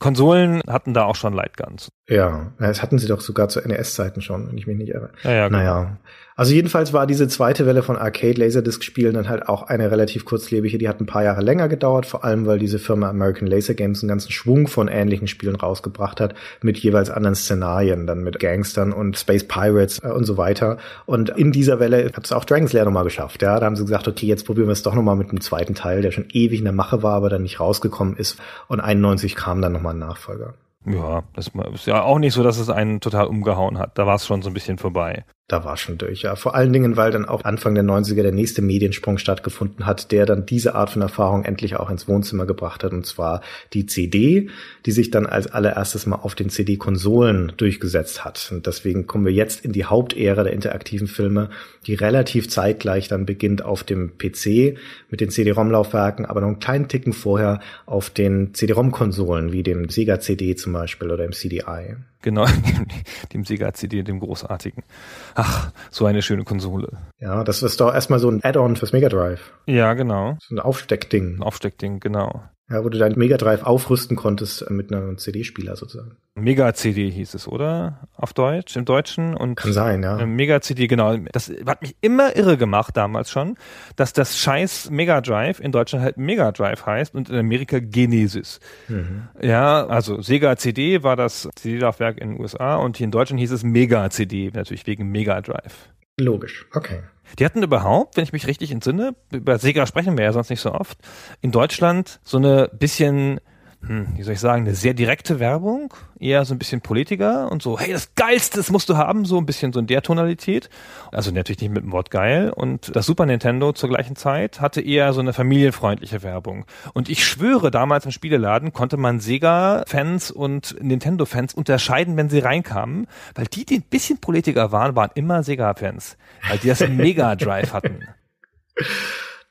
Konsolen hatten da auch schon Lightguns. Ja, das hatten sie doch sogar zu NES-Zeiten schon, wenn ich mich nicht irre. Ja, ja, genau. Naja. Also jedenfalls war diese zweite Welle von Arcade-Laserdisc-Spielen dann halt auch eine relativ kurzlebige. Die hat ein paar Jahre länger gedauert, vor allem weil diese Firma American Laser Games einen ganzen Schwung von ähnlichen Spielen rausgebracht hat, mit jeweils anderen Szenarien, dann mit Gangstern und Space Pirates äh, und so weiter. Und in dieser Welle hat es auch Dragon's Lair nochmal geschafft. Ja, da haben sie gesagt, okay, jetzt probieren wir es doch nochmal mit einem zweiten Teil, der schon ewig in der Mache war, aber dann nicht rausgekommen ist. Und 91 kam dann nochmal ein Nachfolger. Ja, das ist ja auch nicht so, dass es einen total umgehauen hat. Da war es schon so ein bisschen vorbei. Da war schon durch, ja. Vor allen Dingen, weil dann auch Anfang der 90er der nächste Mediensprung stattgefunden hat, der dann diese Art von Erfahrung endlich auch ins Wohnzimmer gebracht hat, und zwar die CD, die sich dann als allererstes mal auf den CD-Konsolen durchgesetzt hat. Und deswegen kommen wir jetzt in die Hauptära der interaktiven Filme, die relativ zeitgleich dann beginnt auf dem PC mit den CD-ROM-Laufwerken, aber noch einen kleinen Ticken vorher auf den CD-ROM-Konsolen, wie dem Sega CD zum Beispiel oder dem CDI. Genau, dem, (laughs) dem Sega CD, dem großartigen. Ach, so eine schöne Konsole. Ja, das ist doch erstmal so ein Add-on fürs Mega Drive. Ja, genau. So ein Aufsteckding. Ein Aufsteckding, genau. Ja, wo du dein Mega Drive aufrüsten konntest äh, mit einem CD-Spieler sozusagen. Mega CD hieß es, oder? Auf Deutsch, im Deutschen und Kann sein, ja. äh, Mega CD, genau. Das hat mich immer irre gemacht damals schon, dass das scheiß Mega Drive in Deutschland halt Mega Drive heißt und in Amerika Genesis. Ja, also Sega CD war das CD-Laufwerk in den USA und hier in Deutschland hieß es Mega CD, natürlich wegen Mega Drive. Logisch. Okay. Die hatten überhaupt, wenn ich mich richtig entsinne, über Sega sprechen wir ja sonst nicht so oft, in Deutschland so eine bisschen, hm, wie soll ich sagen, eine sehr direkte Werbung, eher so ein bisschen Politiker und so, hey, das Geilste, das musst du haben, so ein bisschen so in der Tonalität. Also natürlich nicht mit dem Wort geil. Und das Super Nintendo zur gleichen Zeit hatte eher so eine familienfreundliche Werbung. Und ich schwöre, damals im Spieleladen konnte man Sega-Fans und Nintendo-Fans unterscheiden, wenn sie reinkamen, weil die, die ein bisschen Politiker waren, waren immer Sega-Fans, weil die das (laughs) Mega Drive hatten.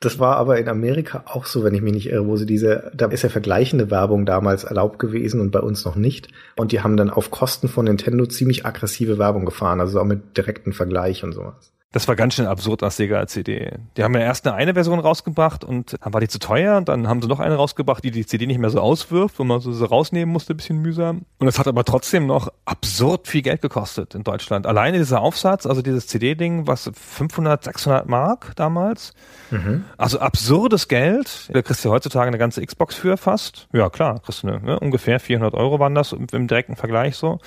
Das war aber in Amerika auch so, wenn ich mich nicht irre, wo sie diese, da ist ja vergleichende Werbung damals erlaubt gewesen und bei uns noch nicht. Und die haben dann auf Kosten von Nintendo ziemlich aggressive Werbung gefahren, also auch mit direkten Vergleich und sowas. Das war ganz schön absurd als Sega CD. Die haben ja erst eine, eine Version rausgebracht und dann war die zu teuer und dann haben sie noch eine rausgebracht, die die CD nicht mehr so auswirft, wo man so sie rausnehmen musste, ein bisschen mühsam. Und es hat aber trotzdem noch absurd viel Geld gekostet in Deutschland. Alleine dieser Aufsatz, also dieses CD-Ding, was 500, 600 Mark damals. Also absurdes Geld. Da kriegst du heutzutage eine ganze Xbox für fast. Ja, klar, kriegst du eine, ne, ungefähr 400 Euro waren das im, im direkten Vergleich so.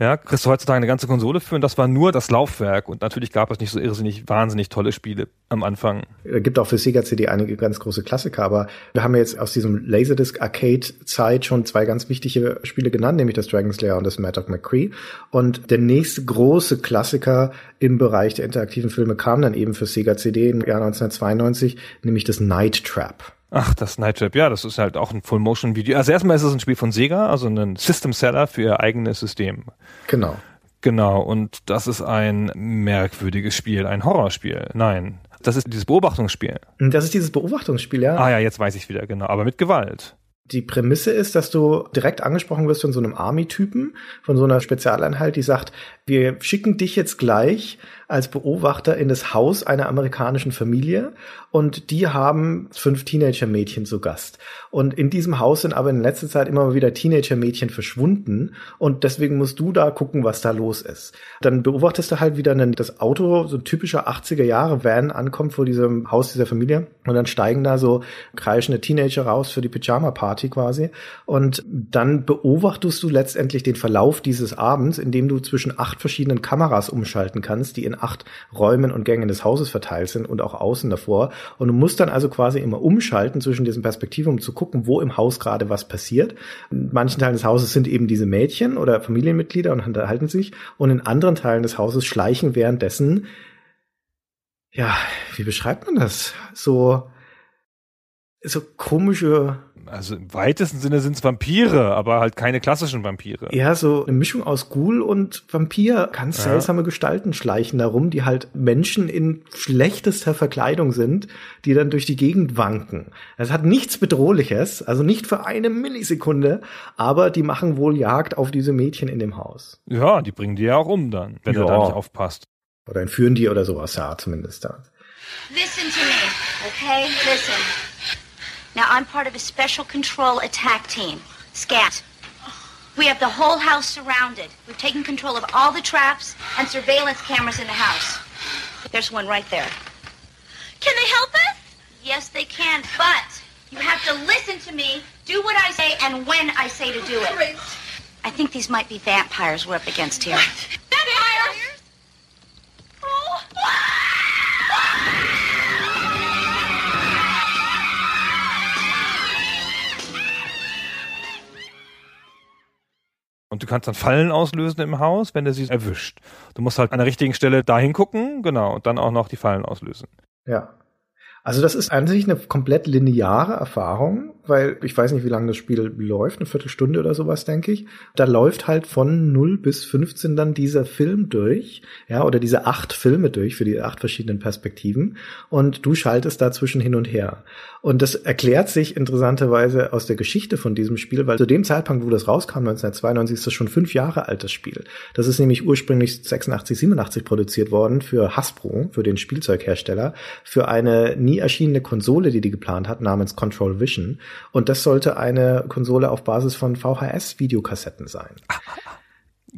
Ja, kriegst du heutzutage eine ganze Konsole für und das war nur das Laufwerk und natürlich gab es nicht so irrsinnig wahnsinnig tolle Spiele am Anfang. Es gibt auch für Sega CD einige ganz große Klassiker, aber wir haben jetzt aus diesem Laserdisc Arcade Zeit schon zwei ganz wichtige Spiele genannt, nämlich das Dragon's Lair und das Mad Dog McCree. Und der nächste große Klassiker im Bereich der interaktiven Filme kam dann eben für Sega CD im Jahr 1992, nämlich das Night Trap. Ach, das Night Trap, ja, das ist halt auch ein Full-Motion-Video. Also erstmal ist es ein Spiel von Sega, also ein System-Seller für ihr eigenes System. Genau. Genau, und das ist ein merkwürdiges Spiel, ein Horrorspiel. Nein, das ist dieses Beobachtungsspiel. Das ist dieses Beobachtungsspiel, ja. Ah ja, jetzt weiß ich wieder, genau, aber mit Gewalt. Die Prämisse ist, dass du direkt angesprochen wirst von so einem Army-Typen, von so einer Spezialeinheit, die sagt, wir schicken dich jetzt gleich als Beobachter in das Haus einer amerikanischen Familie und die haben fünf Teenager-Mädchen zu Gast. Und in diesem Haus sind aber in letzter Zeit immer wieder Teenager-Mädchen verschwunden und deswegen musst du da gucken, was da los ist. Dann beobachtest du halt wieder ein, das Auto, so ein typischer 80er-Jahre-Van ankommt vor diesem Haus dieser Familie und dann steigen da so kreischende Teenager raus für die Pyjama-Party quasi und dann beobachtest du letztendlich den Verlauf dieses Abends, indem du zwischen acht verschiedenen Kameras umschalten kannst, die in acht Räumen und Gängen des Hauses verteilt sind und auch außen davor. Und du musst dann also quasi immer umschalten zwischen diesen Perspektiven, um zu gucken, wo im Haus gerade was passiert. In manchen Teilen des Hauses sind eben diese Mädchen oder Familienmitglieder und unterhalten sich. Und in anderen Teilen des Hauses schleichen währenddessen, ja, wie beschreibt man das? So, so komische Also im weitesten Sinne sind es Vampire, aber halt keine klassischen Vampire. Ja, so eine Mischung aus Ghoul und Vampir. Ganz Ja. seltsame Gestalten schleichen darum, die halt Menschen in schlechtester Verkleidung sind, die dann durch die Gegend wanken. Es hat nichts Bedrohliches, also nicht für eine Millisekunde, aber die machen wohl Jagd auf diese Mädchen in dem Haus. Ja, die bringen die ja auch um dann, wenn Ja. du da nicht aufpasst. Oder entführen die oder sowas, ja, zumindest da. Listen to me, okay? Listen. Now, I'm part of a special control attack team, SCAT. We have the whole house surrounded. We've taken control of all the traps and surveillance cameras in the house. There's one right there. Can they help us? Yes, they can, but you have to listen to me, do what I say, and when I say to do it. Great. I think these might be vampires we're up against here. Vampires! Oh. Und du kannst dann Fallen auslösen im Haus, wenn du sie erwischt. Du musst halt an der richtigen Stelle da hingucken, genau, und dann auch noch die Fallen auslösen. Ja. Also das ist an sich eine komplett lineare Erfahrung, weil ich weiß nicht, wie lange das Spiel läuft, eine Viertelstunde oder sowas, denke ich. Da läuft halt von 0 bis 15 dann dieser Film durch, ja, oder diese acht Filme durch für die acht verschiedenen Perspektiven und du schaltest dazwischen hin und her. Und das erklärt sich interessanterweise aus der Geschichte von diesem Spiel, weil zu dem Zeitpunkt, wo das rauskam, 1992, ist das schon fünf Jahre altes Spiel. Das ist nämlich ursprünglich 86, 87 produziert worden für Hasbro, für den Spielzeughersteller, für eine nie erschienene Konsole, die die geplant hat, namens Control Vision. Und das sollte eine Konsole auf Basis von VHS-Videokassetten sein.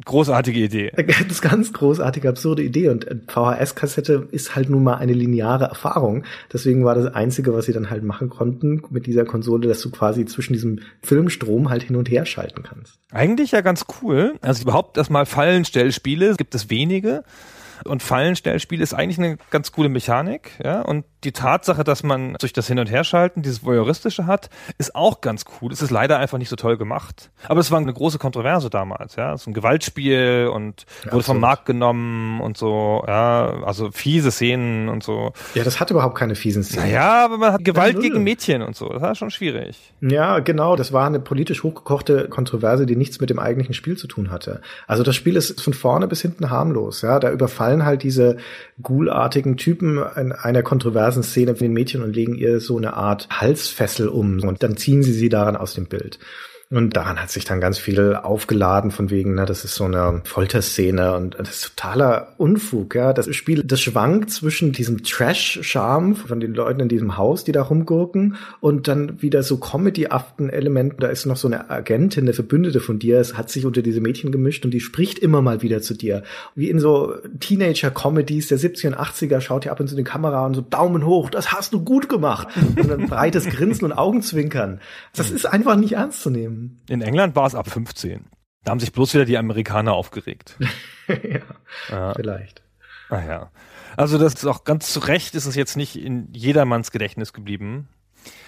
Großartige Idee. Ganz, ganz großartige, absurde Idee. Und VHS-Kassette ist halt nun mal eine lineare Erfahrung. Deswegen war das Einzige, was sie dann halt machen konnten mit dieser Konsole, dass du quasi zwischen diesem Filmstrom halt hin und her schalten kannst. Eigentlich ja ganz cool. Also überhaupt erstmal Fallenstellspiele gibt es wenige. Und Fallenstellspiel ist eigentlich eine ganz coole Mechanik, ja. Und die Tatsache, dass man durch das Hin- und Herschalten dieses Voyeuristische hat, ist auch ganz cool. Es ist leider einfach nicht so toll gemacht. Aber es war eine große Kontroverse damals, ja. Es ist ein Gewaltspiel und Ja, wurde vom. Markt genommen und so, ja. Also fiese Szenen und so. Ja, das hat überhaupt keine fiesen Szenen. Naja, aber man hat Gewalt null. gegen Mädchen und so. Das war schon schwierig. Ja, genau. Das war eine politisch hochgekochte Kontroverse, die nichts mit dem eigentlichen Spiel zu tun hatte. Also das Spiel ist von vorne bis hinten harmlos. Ja, da überfallen halt diese ghoulartigen Typen in einer kontroversen Szene von den Mädchen und legen ihr so eine Art Halsfessel um und dann ziehen sie sie daran aus dem Bild. Und daran hat sich dann ganz viel aufgeladen von wegen, na, das ist so eine Folterszene und das ist totaler Unfug, ja. Das Spiel, das schwankt zwischen diesem Trash-Charme von den Leuten in diesem Haus, die da rumgurken und dann wieder so comedy-aften Elementen. Da ist noch so eine Agentin, eine Verbündete von dir, es hat sich unter diese Mädchen gemischt und die spricht immer mal wieder zu dir. Wie in so Teenager-Comedies der 70er und 80er schaut ihr ab und zu die Kamera und so Daumen hoch, das hast du gut gemacht. Und dann breites Grinsen und Augenzwinkern. Das ist einfach nicht ernst zu nehmen. In England war es ab 15. Da haben sich bloß wieder die Amerikaner aufgeregt. (laughs) ja, Ja. vielleicht. Ah ja. Also das ist auch ganz zu Recht ist es jetzt nicht in jedermanns Gedächtnis geblieben.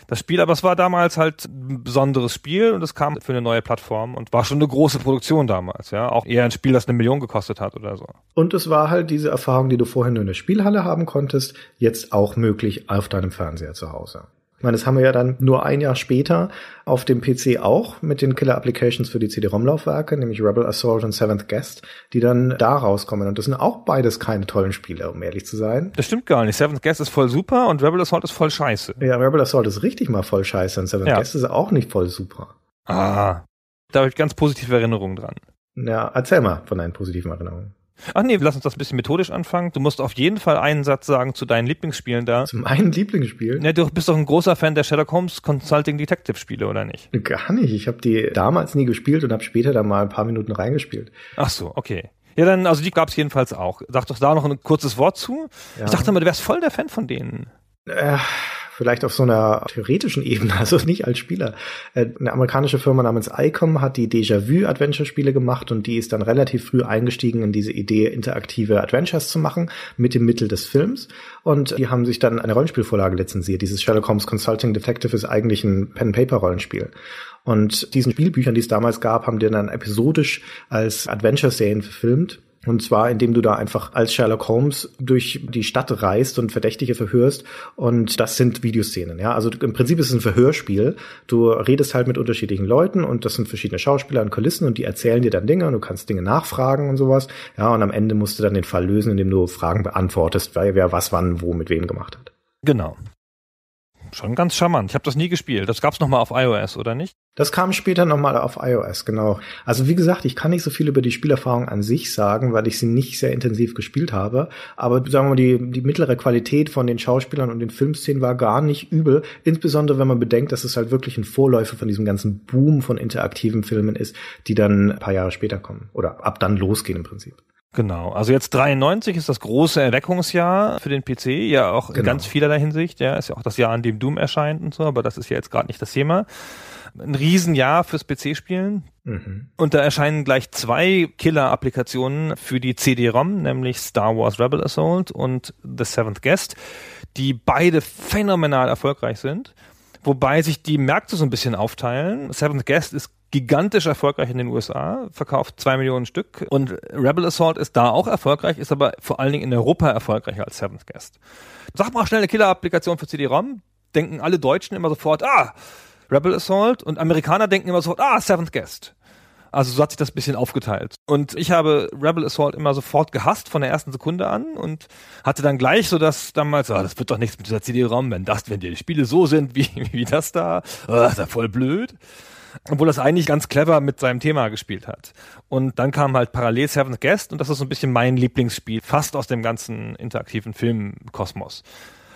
Das Spiel, aber es war damals halt ein besonderes Spiel und es kam für eine neue Plattform und war schon eine große Produktion damals, ja. Auch eher ein Spiel, das eine Million gekostet hat oder so. Und es war halt diese Erfahrung, die du vorher nur in der Spielhalle haben konntest, jetzt auch möglich auf deinem Fernseher zu Hause. Ich meine, das haben wir ja dann nur ein Jahr später auf dem PC auch mit den Killer Applications für die CD-ROM-Laufwerke, nämlich Rebel Assault und Seventh Guest, die dann da rauskommen. Und das sind auch beides keine tollen Spiele, um ehrlich zu sein. Das stimmt gar nicht. Seventh Guest ist voll super und Rebel Assault ist voll scheiße. Ja, Rebel Assault ist richtig mal voll scheiße und Seventh Ja. Guest ist auch nicht voll super. Ah. Da habe ich ganz positive Erinnerungen dran. Ja, erzähl mal von deinen positiven Erinnerungen. Ach nee, lass uns das ein bisschen methodisch anfangen. Du musst auf jeden Fall einen Satz sagen zu deinen Lieblingsspielen da. Zum einen Lieblingsspiel. Ja, du bist doch ein großer Fan der Sherlock Holmes Consulting Detective Spiele, oder nicht? Gar nicht. Ich habe die damals nie gespielt und habe später dann mal ein paar Minuten reingespielt. Ach so, okay. Ja, dann, also die gab es jedenfalls auch. Sag doch da noch ein kurzes Wort zu. Ja. Ich dachte mal, du wärst voll der Fan von denen. Äh, vielleicht auf so einer theoretischen (laughs) Ebene, also nicht als Spieler. Äh, Eine amerikanische Firma namens ICOM hat die Déjà-vu-Adventure-Spiele gemacht und die ist dann relativ früh eingestiegen in diese Idee, interaktive Adventures zu machen mit dem Mittel des Films. Und die haben sich dann eine Rollenspielvorlage lizenziert. Dieses Sherlock Holmes Consulting Detective ist eigentlich ein Pen-Paper-Rollenspiel. Und diesen Spielbüchern, die es damals gab, haben die dann episodisch als Adventure-Serien verfilmt. Und zwar, indem du da einfach als Sherlock Holmes durch die Stadt reist und Verdächtige verhörst. Und das sind Videoszenen, ja. Also im Prinzip ist es ein Verhörspiel. Du redest halt mit unterschiedlichen Leuten und das sind verschiedene Schauspieler und Kulissen und die erzählen dir dann Dinge und du kannst Dinge nachfragen und sowas. Ja, und am Ende musst du dann den Fall lösen, indem du Fragen beantwortest, weil wer was wann wo mit wem gemacht hat. Genau. Schon ganz charmant. Ich habe das nie gespielt. Das gab's noch mal auf iOS, oder nicht? Das kam später nochmal auf iOS, genau. Also wie gesagt, ich kann nicht so viel über die Spielerfahrung an sich sagen, weil ich sie nicht sehr intensiv gespielt habe. Aber sagen wir mal, die, die mittlere Qualität von den Schauspielern und den Filmszenen war gar nicht übel. Insbesondere wenn man bedenkt, dass es halt wirklich ein Vorläufer von diesem ganzen Boom von interaktiven Filmen ist, die dann ein paar Jahre später kommen. Oder ab dann losgehen im Prinzip. Genau. Also jetzt 93 ist das große Erweckungsjahr für den PC, ja auch in Genau. ganz vielerlei Hinsicht. Ja, ist ja auch das Jahr, an dem Doom erscheint und so, aber das ist ja jetzt gerade nicht das Thema. Ein Riesenjahr fürs PC-Spielen. Mhm. Und da erscheinen gleich zwei Killer-Applikationen für die CD-ROM, nämlich Star Wars Rebel Assault und The Seventh Guest, die beide phänomenal erfolgreich sind. Wobei sich die Märkte so ein bisschen aufteilen. Seventh Guest ist gigantisch erfolgreich in den USA, verkauft zwei Millionen Stück. Und Rebel Assault ist da auch erfolgreich, ist aber vor allen Dingen in Europa erfolgreicher als Seventh Guest. Sag mal schnell eine Killer-Applikation für CD-ROM. Denken alle Deutschen immer sofort, ah, Rebel Assault. Und Amerikaner denken immer sofort, ah, Seventh Guest. Also so hat sich das bisschen aufgeteilt. Und ich habe Rebel Assault immer sofort gehasst von der ersten Sekunde an und hatte dann gleich so das damals, ah, das wird doch nichts mit dieser CD-ROM, wenn das, wenn die Spiele so sind (laughs) wie, wie das da, ah, ist ja voll blöd. Obwohl das eigentlich ganz clever mit seinem Thema gespielt hat. Und dann kam halt parallel Seventh Guest und das ist so ein bisschen mein Lieblingsspiel, fast aus dem ganzen interaktiven Filmkosmos.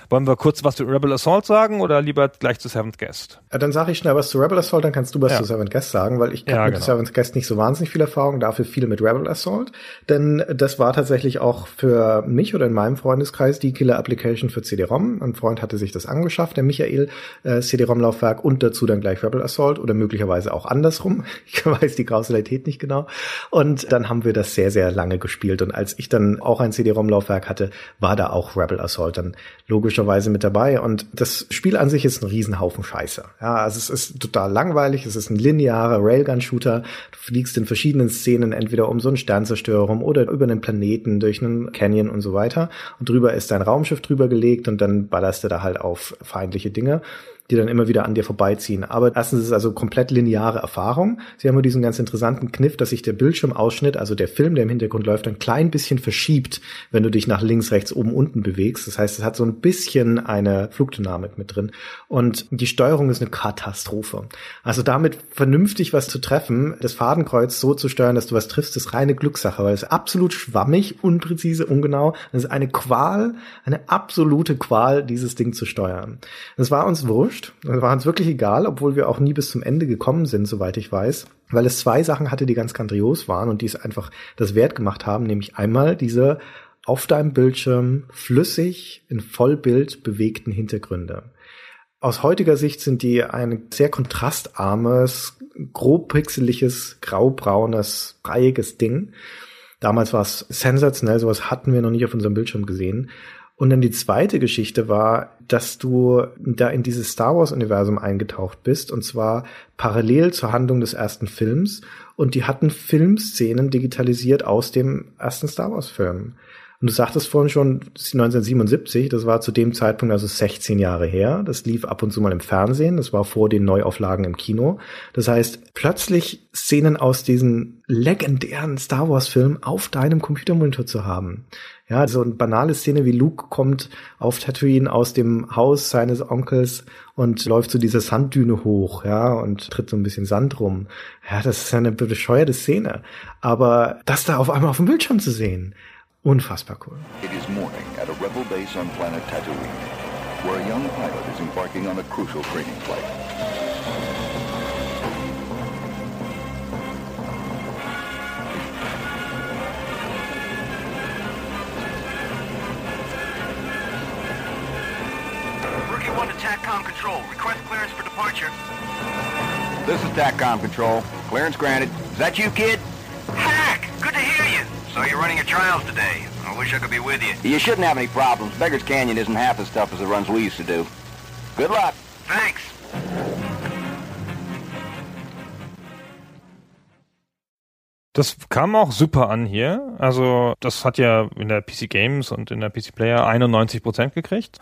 Wollen wir kurz was zu Rebel Assault sagen oder lieber gleich zu Seventh Guest? Ja, dann sage ich schnell was zu Rebel Assault, dann kannst du was Ja. zu Seventh Guest sagen, weil ich habe Ja, mit genau. Seventh Guest nicht so wahnsinnig viel Erfahrung, dafür viel mit Rebel Assault. Denn das war tatsächlich auch für mich oder in meinem Freundeskreis die Killer-Application für CD-ROM. Ein Freund hatte sich das angeschafft, der Michael, äh, CD-ROM-Laufwerk und dazu dann gleich Rebel Assault oder möglicherweise auch andersrum. (laughs) Ich weiß die Kausalität nicht genau. Und dann haben wir das sehr, sehr lange gespielt. Und als ich dann auch ein CD-ROM-Laufwerk hatte, war da auch Rebel Assault dann logischerweise mit dabei. Und das Spiel an sich ist ein Riesenhaufen Scheiße. Ja, also es ist total langweilig. Es ist ein linearer Railgun-Shooter. Du fliegst in verschiedenen Szenen entweder um so einen Sternzerstörer rum oder über einen Planeten, durch einen Canyon und so weiter. Und drüber ist dein Raumschiff drüber gelegt und dann ballerst du da halt auf feindliche Dinge die dann immer wieder an dir vorbeiziehen. Aber erstens ist es also komplett lineare Erfahrung. Sie haben nur diesen ganz interessanten Kniff, dass sich der Bildschirmausschnitt, also der Film, der im Hintergrund läuft, ein klein bisschen verschiebt, wenn du dich nach links, rechts, oben, unten bewegst. Das heißt, es hat so ein bisschen eine Flugdynamik mit drin. Und die Steuerung ist eine Katastrophe. Also damit vernünftig was zu treffen, das Fadenkreuz so zu steuern, dass du was triffst, ist reine Glückssache, weil es ist absolut schwammig, unpräzise, ungenau. Es ist eine Qual, eine absolute Qual, dieses Ding zu steuern. Das war uns wurscht. Das war uns wirklich egal, obwohl wir auch nie bis zum Ende gekommen sind, soweit ich weiß. Weil es zwei Sachen hatte, die ganz grandios waren und die es einfach das wert gemacht haben, nämlich einmal diese auf deinem Bildschirm flüssig in Vollbild bewegten Hintergründe. Aus heutiger Sicht sind die ein sehr kontrastarmes, grob pixeliges, graubraunes, dreieckiges Ding. Damals war es sensationell, sowas hatten wir noch nicht auf unserem Bildschirm gesehen. Und dann die zweite Geschichte war, dass du da in dieses Star Wars-Universum eingetaucht bist, und zwar parallel zur Handlung des ersten Films. Und die hatten Filmszenen digitalisiert aus dem ersten Star Wars-Film. Und du sagtest vorhin schon, das ist 1977, das war zu dem Zeitpunkt also 16 Jahre her. Das lief ab und zu mal im Fernsehen, das war vor den Neuauflagen im Kino. Das heißt, plötzlich Szenen aus diesen legendären Star Wars-Filmen auf deinem Computermonitor zu haben. Ja, so eine banale Szene wie Luke kommt auf Tatooine aus dem Haus seines Onkels und läuft zu dieser Sanddüne hoch, ja, und tritt so ein bisschen Sand rum. Ja, das ist eine bescheuerte Szene. Aber das da auf einmal auf dem Bildschirm zu sehen, unfassbar cool. It is morning at a rebel base on planet Tatooine, where a young pilot is embarking on a crucial training flight. Control. Request clearance for departure. This is TACCOM Control. Clearance granted. Is that you, kid? Hack! Good to hear you. So you're running your trials today. I wish I could be with you. You shouldn't have any problems. Beggar's Canyon isn't half as tough as the runs we used to do. Good luck. Thanks. Das kam auch super an hier. Also das hat ja in der PC Games und in der PC Player 91 Prozent gekriegt.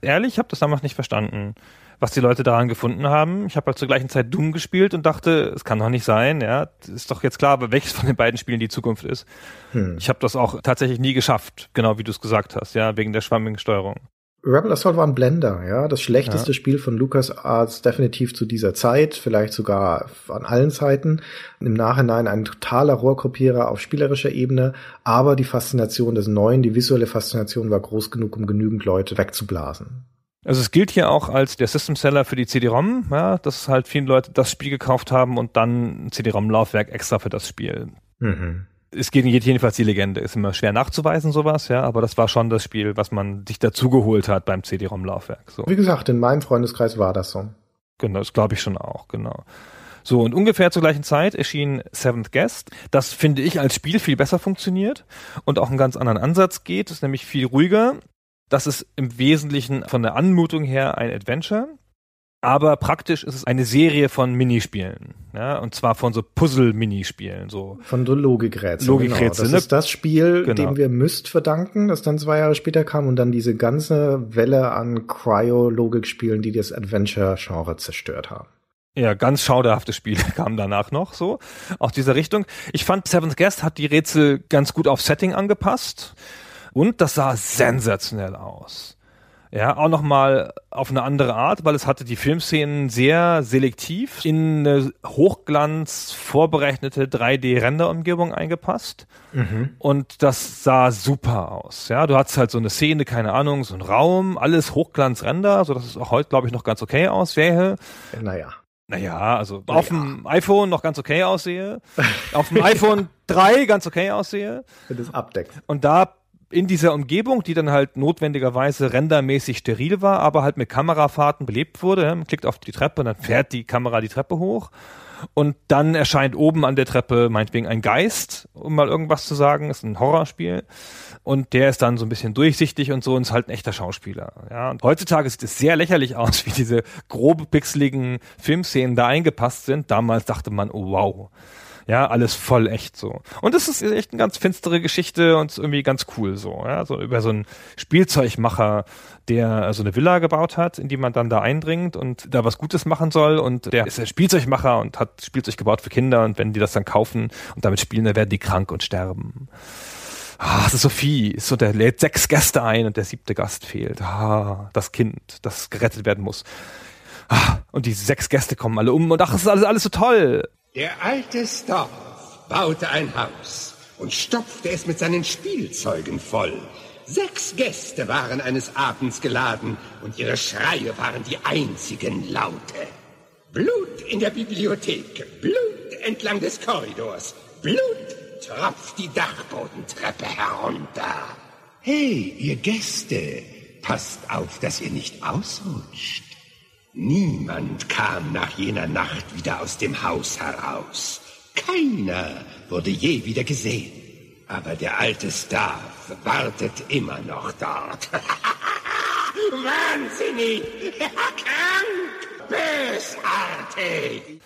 Ehrlich, ich habe das damals nicht verstanden, was die Leute daran gefunden haben. Ich habe halt zur gleichen Zeit Doom gespielt und dachte, es kann doch nicht sein. Ja, ist doch jetzt klar, aber welches von den beiden Spielen die Zukunft ist. Ich habe das auch tatsächlich nie geschafft, genau wie du es gesagt hast, ja, wegen der schwammigen Steuerung. Rebel Assault war ein Blender, ja. Das schlechteste ja. Spiel von LucasArts definitiv zu dieser Zeit, vielleicht sogar an allen Zeiten. Im Nachhinein ein totaler Rohrkopierer auf spielerischer Ebene, aber die Faszination des Neuen, die visuelle Faszination war groß genug, um genügend Leute wegzublasen. Also es gilt hier auch als der System Seller für die CD-ROM, ja, dass halt viele Leute das Spiel gekauft haben und dann ein CD-ROM-Laufwerk extra für das Spiel. Mhm es geht jedenfalls die Legende. Ist immer schwer nachzuweisen, sowas, ja, aber das war schon das Spiel, was man sich dazugeholt hat beim CD-ROM-Laufwerk. So. Wie gesagt, in meinem Freundeskreis war das so. Genau, das glaube ich schon auch, genau. So, und ungefähr zur gleichen Zeit erschien Seventh Guest. Das finde ich als Spiel viel besser funktioniert und auch einen ganz anderen Ansatz geht. ist nämlich viel ruhiger. Das ist im Wesentlichen von der Anmutung her ein Adventure aber praktisch ist es eine Serie von Minispielen, ja, und zwar von so Puzzle-Minispielen, so. Von so Logikrätseln. Logikrätseln. Genau. Das ne? ist das Spiel, genau. dem wir Myst verdanken, das dann zwei Jahre später kam und dann diese ganze Welle an Cryo-Logik-Spielen, die das Adventure-Genre zerstört haben. Ja, ganz schauderhafte Spiele (laughs) kamen danach noch so aus dieser Richtung. Ich fand Seventh Guest hat die Rätsel ganz gut auf Setting angepasst und das sah sensationell aus. Ja, auch nochmal auf eine andere Art, weil es hatte die Filmszenen sehr selektiv in eine Hochglanz vorberechnete 3D-Render-Umgebung eingepasst. Mhm. Und das sah super aus. Ja, du hattest halt so eine Szene, keine Ahnung, so ein Raum, alles Hochglanz-Render, so dass es auch heute, glaube ich, noch ganz okay aussähe. Naja. Naja, also naja. auf dem iPhone noch ganz okay aussehe, (laughs) auf dem iPhone 3 ganz okay aussehe. Wenn das abdeckt. Und da in dieser Umgebung, die dann halt notwendigerweise rendermäßig steril war, aber halt mit Kamerafahrten belebt wurde. Man klickt auf die Treppe und dann fährt die Kamera die Treppe hoch. Und dann erscheint oben an der Treppe meinetwegen ein Geist, um mal irgendwas zu sagen. Ist ein Horrorspiel. Und der ist dann so ein bisschen durchsichtig und so und ist halt ein echter Schauspieler. Ja, und heutzutage sieht es sehr lächerlich aus, (laughs) wie diese grob pixeligen Filmszenen da eingepasst sind. Damals dachte man, oh wow. Ja, alles voll echt so. Und es ist echt eine ganz finstere Geschichte und irgendwie ganz cool so. Ja, so über so einen Spielzeugmacher, der so eine Villa gebaut hat, in die man dann da eindringt und da was Gutes machen soll. Und der ist ein Spielzeugmacher und hat Spielzeug gebaut für Kinder. Und wenn die das dann kaufen und damit spielen, dann werden die krank und sterben. Ah, das ist Sophie, ist so, der lädt sechs Gäste ein und der siebte Gast fehlt. Ah, das Kind, das gerettet werden muss. Ah, und die sechs Gäste kommen alle um und ach, es ist alles, alles so toll. Der alte Storff baute ein Haus und stopfte es mit seinen Spielzeugen voll. Sechs Gäste waren eines Abends geladen und ihre Schreie waren die einzigen Laute. Blut in der Bibliothek, Blut entlang des Korridors, Blut tropft die Dachbodentreppe herunter. Hey, ihr Gäste, passt auf, dass ihr nicht ausrutscht. Niemand kam nach jener Nacht wieder aus dem Haus heraus. Keiner wurde je wieder gesehen. Aber der alte Staff wartet immer noch dort. (laughs) Wahnsinnig! Krank! Bösartig!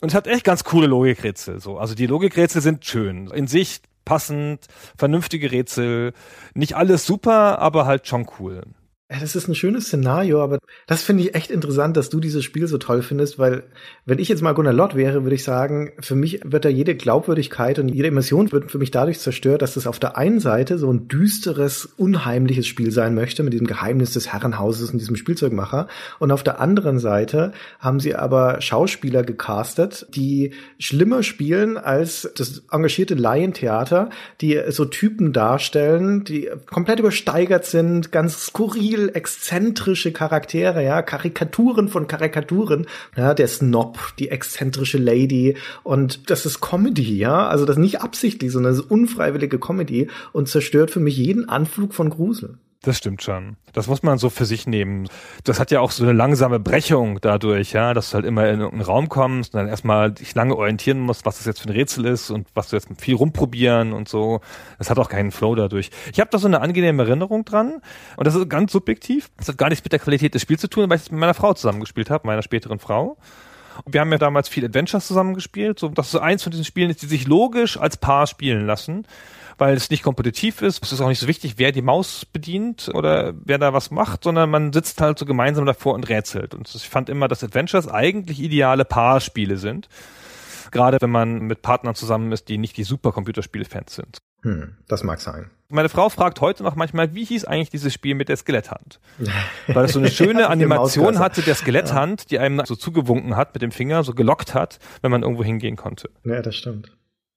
Und es hat echt ganz coole Logikrätsel. So. Also die Logikrätsel sind schön. In sich passend, vernünftige Rätsel. Nicht alles super, aber halt schon cool. Das ist ein schönes Szenario, aber das finde ich echt interessant, dass du dieses Spiel so toll findest, weil wenn ich jetzt mal Gunnar Lott wäre, würde ich sagen, für mich wird da jede Glaubwürdigkeit und jede Emotion wird für mich dadurch zerstört, dass es auf der einen Seite so ein düsteres, unheimliches Spiel sein möchte mit diesem Geheimnis des Herrenhauses und diesem Spielzeugmacher. Und auf der anderen Seite haben sie aber Schauspieler gecastet, die schlimmer spielen als das engagierte Laientheater, die so Typen darstellen, die komplett übersteigert sind, ganz skurril viel exzentrische Charaktere, ja, Karikaturen von Karikaturen, ja, der Snob, die exzentrische Lady und das ist Comedy, ja, also das nicht absichtlich, sondern das ist unfreiwillige Comedy und zerstört für mich jeden Anflug von Grusel. Das stimmt schon. Das muss man so für sich nehmen. Das hat ja auch so eine langsame Brechung dadurch, ja, dass du halt immer in irgendeinen Raum kommst und dann erstmal dich lange orientieren musst, was das jetzt für ein Rätsel ist und was du jetzt viel rumprobieren und so. Das hat auch keinen Flow dadurch. Ich habe da so eine angenehme Erinnerung dran und das ist ganz subjektiv. Das hat gar nichts mit der Qualität des Spiels zu tun, weil ich es mit meiner Frau zusammengespielt habe, meiner späteren Frau. Wir haben ja damals viel Adventures zusammengespielt, so dass so eins von diesen Spielen ist, die sich logisch als Paar spielen lassen weil es nicht kompetitiv ist. Es ist auch nicht so wichtig, wer die Maus bedient oder wer da was macht, sondern man sitzt halt so gemeinsam davor und rätselt. Und ich fand immer, dass Adventures eigentlich ideale Paarspiele sind. Gerade wenn man mit Partnern zusammen ist, die nicht die Supercomputerspiele-Fans sind. Hm, das mag sein. Meine Frau fragt heute noch manchmal, wie hieß eigentlich dieses Spiel mit der Skeletthand? (laughs) Weil es so eine schöne Animation hatte, der Skeletthand, die einem so zugewunken hat mit dem Finger, so gelockt hat, wenn man irgendwo hingehen konnte. Ja, das stimmt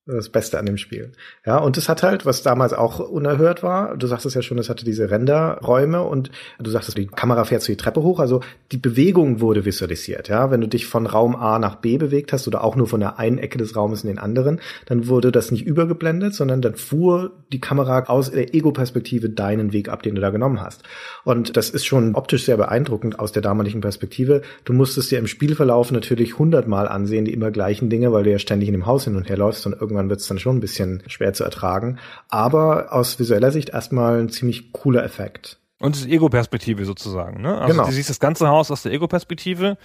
das Beste an dem Spiel. Ja, und es hat halt, was damals auch unerhört war, du sagst es ja schon, es hatte diese Renderräume und du sagtest, die Kamera fährt so die Treppe hoch, also die Bewegung wurde visualisiert, ja. Wenn du dich von Raum A nach B bewegt hast oder auch nur von der einen Ecke des Raumes in den anderen, dann wurde das nicht übergeblendet, sondern dann fuhr die Kamera aus der Ego-Perspektive deinen Weg ab, den du da genommen hast. Und das ist schon optisch sehr beeindruckend aus der damaligen Perspektive. Du musstest dir im Spielverlauf natürlich hundertmal ansehen, die immer gleichen Dinge, weil du ja ständig in dem Haus hin und her läufst und irgendwann irgendwann wird es dann schon ein bisschen schwer zu ertragen. Aber aus visueller Sicht erstmal ein ziemlich cooler Effekt. Und es ist Ego-Perspektive sozusagen, ne? Also genau. du siehst das ganze Haus aus der Ego-Perspektive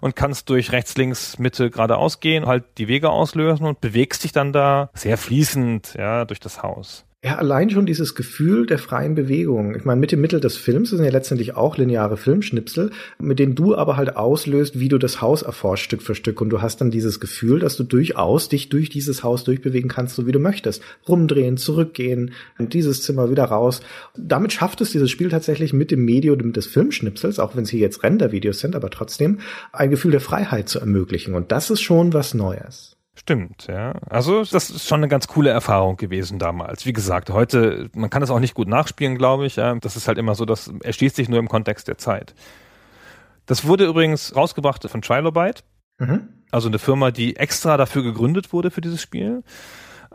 und kannst durch rechts, links, Mitte geradeaus gehen, halt die Wege auslösen und bewegst dich dann da sehr fließend, ja, durch das Haus. Ja, allein schon dieses Gefühl der freien Bewegung. Ich meine, mit dem Mittel des Films sind ja letztendlich auch lineare Filmschnipsel, mit denen du aber halt auslöst, wie du das Haus erforscht Stück für Stück. Und du hast dann dieses Gefühl, dass du durchaus dich durch dieses Haus durchbewegen kannst, so wie du möchtest. Rumdrehen, zurückgehen, dieses Zimmer wieder raus. Damit schafft es dieses Spiel tatsächlich mit dem Medium des Filmschnipsels, auch wenn es hier jetzt Rendervideos sind, aber trotzdem ein Gefühl der Freiheit zu ermöglichen. Und das ist schon was Neues. Stimmt, ja. Also das ist schon eine ganz coole Erfahrung gewesen damals. Wie gesagt, heute, man kann es auch nicht gut nachspielen, glaube ich. Ja. Das ist halt immer so, das erschließt sich nur im Kontext der Zeit. Das wurde übrigens rausgebracht von Trilobite. Mhm. Also eine Firma, die extra dafür gegründet wurde für dieses Spiel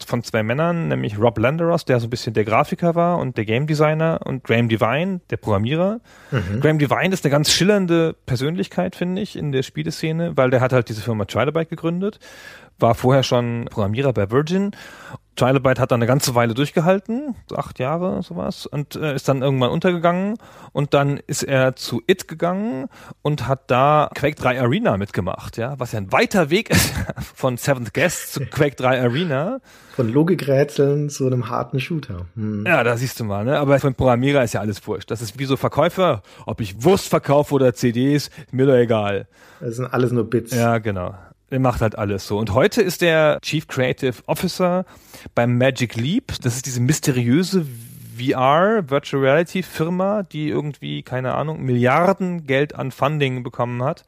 von zwei Männern, nämlich Rob Landeros, der so ein bisschen der Grafiker war und der Game Designer und Graham Devine, der Programmierer. Mhm. Graham Devine ist eine ganz schillernde Persönlichkeit, finde ich, in der Spieleszene, weil der hat halt diese Firma Trilobite gegründet war vorher schon Programmierer bei Virgin. Trilobite hat dann eine ganze Weile durchgehalten, so acht Jahre sowas, und äh, ist dann irgendwann untergegangen. Und dann ist er zu It gegangen und hat da Quake 3 Arena mitgemacht, ja, was ja ein weiter Weg ist (laughs) von Seventh Guest zu Quake 3 Arena. Von Logikrätseln zu einem harten Shooter. Hm. Ja, da siehst du mal, ne? Aber für einen Programmierer ist ja alles wurscht. Das ist wie so Verkäufer, ob ich Wurst verkaufe oder CDs, mir doch egal. Das sind alles nur Bits. Ja, genau. Er macht halt alles so. Und heute ist er Chief Creative Officer beim Magic Leap. Das ist diese mysteriöse VR, Virtual Reality Firma, die irgendwie, keine Ahnung, Milliarden Geld an Funding bekommen hat,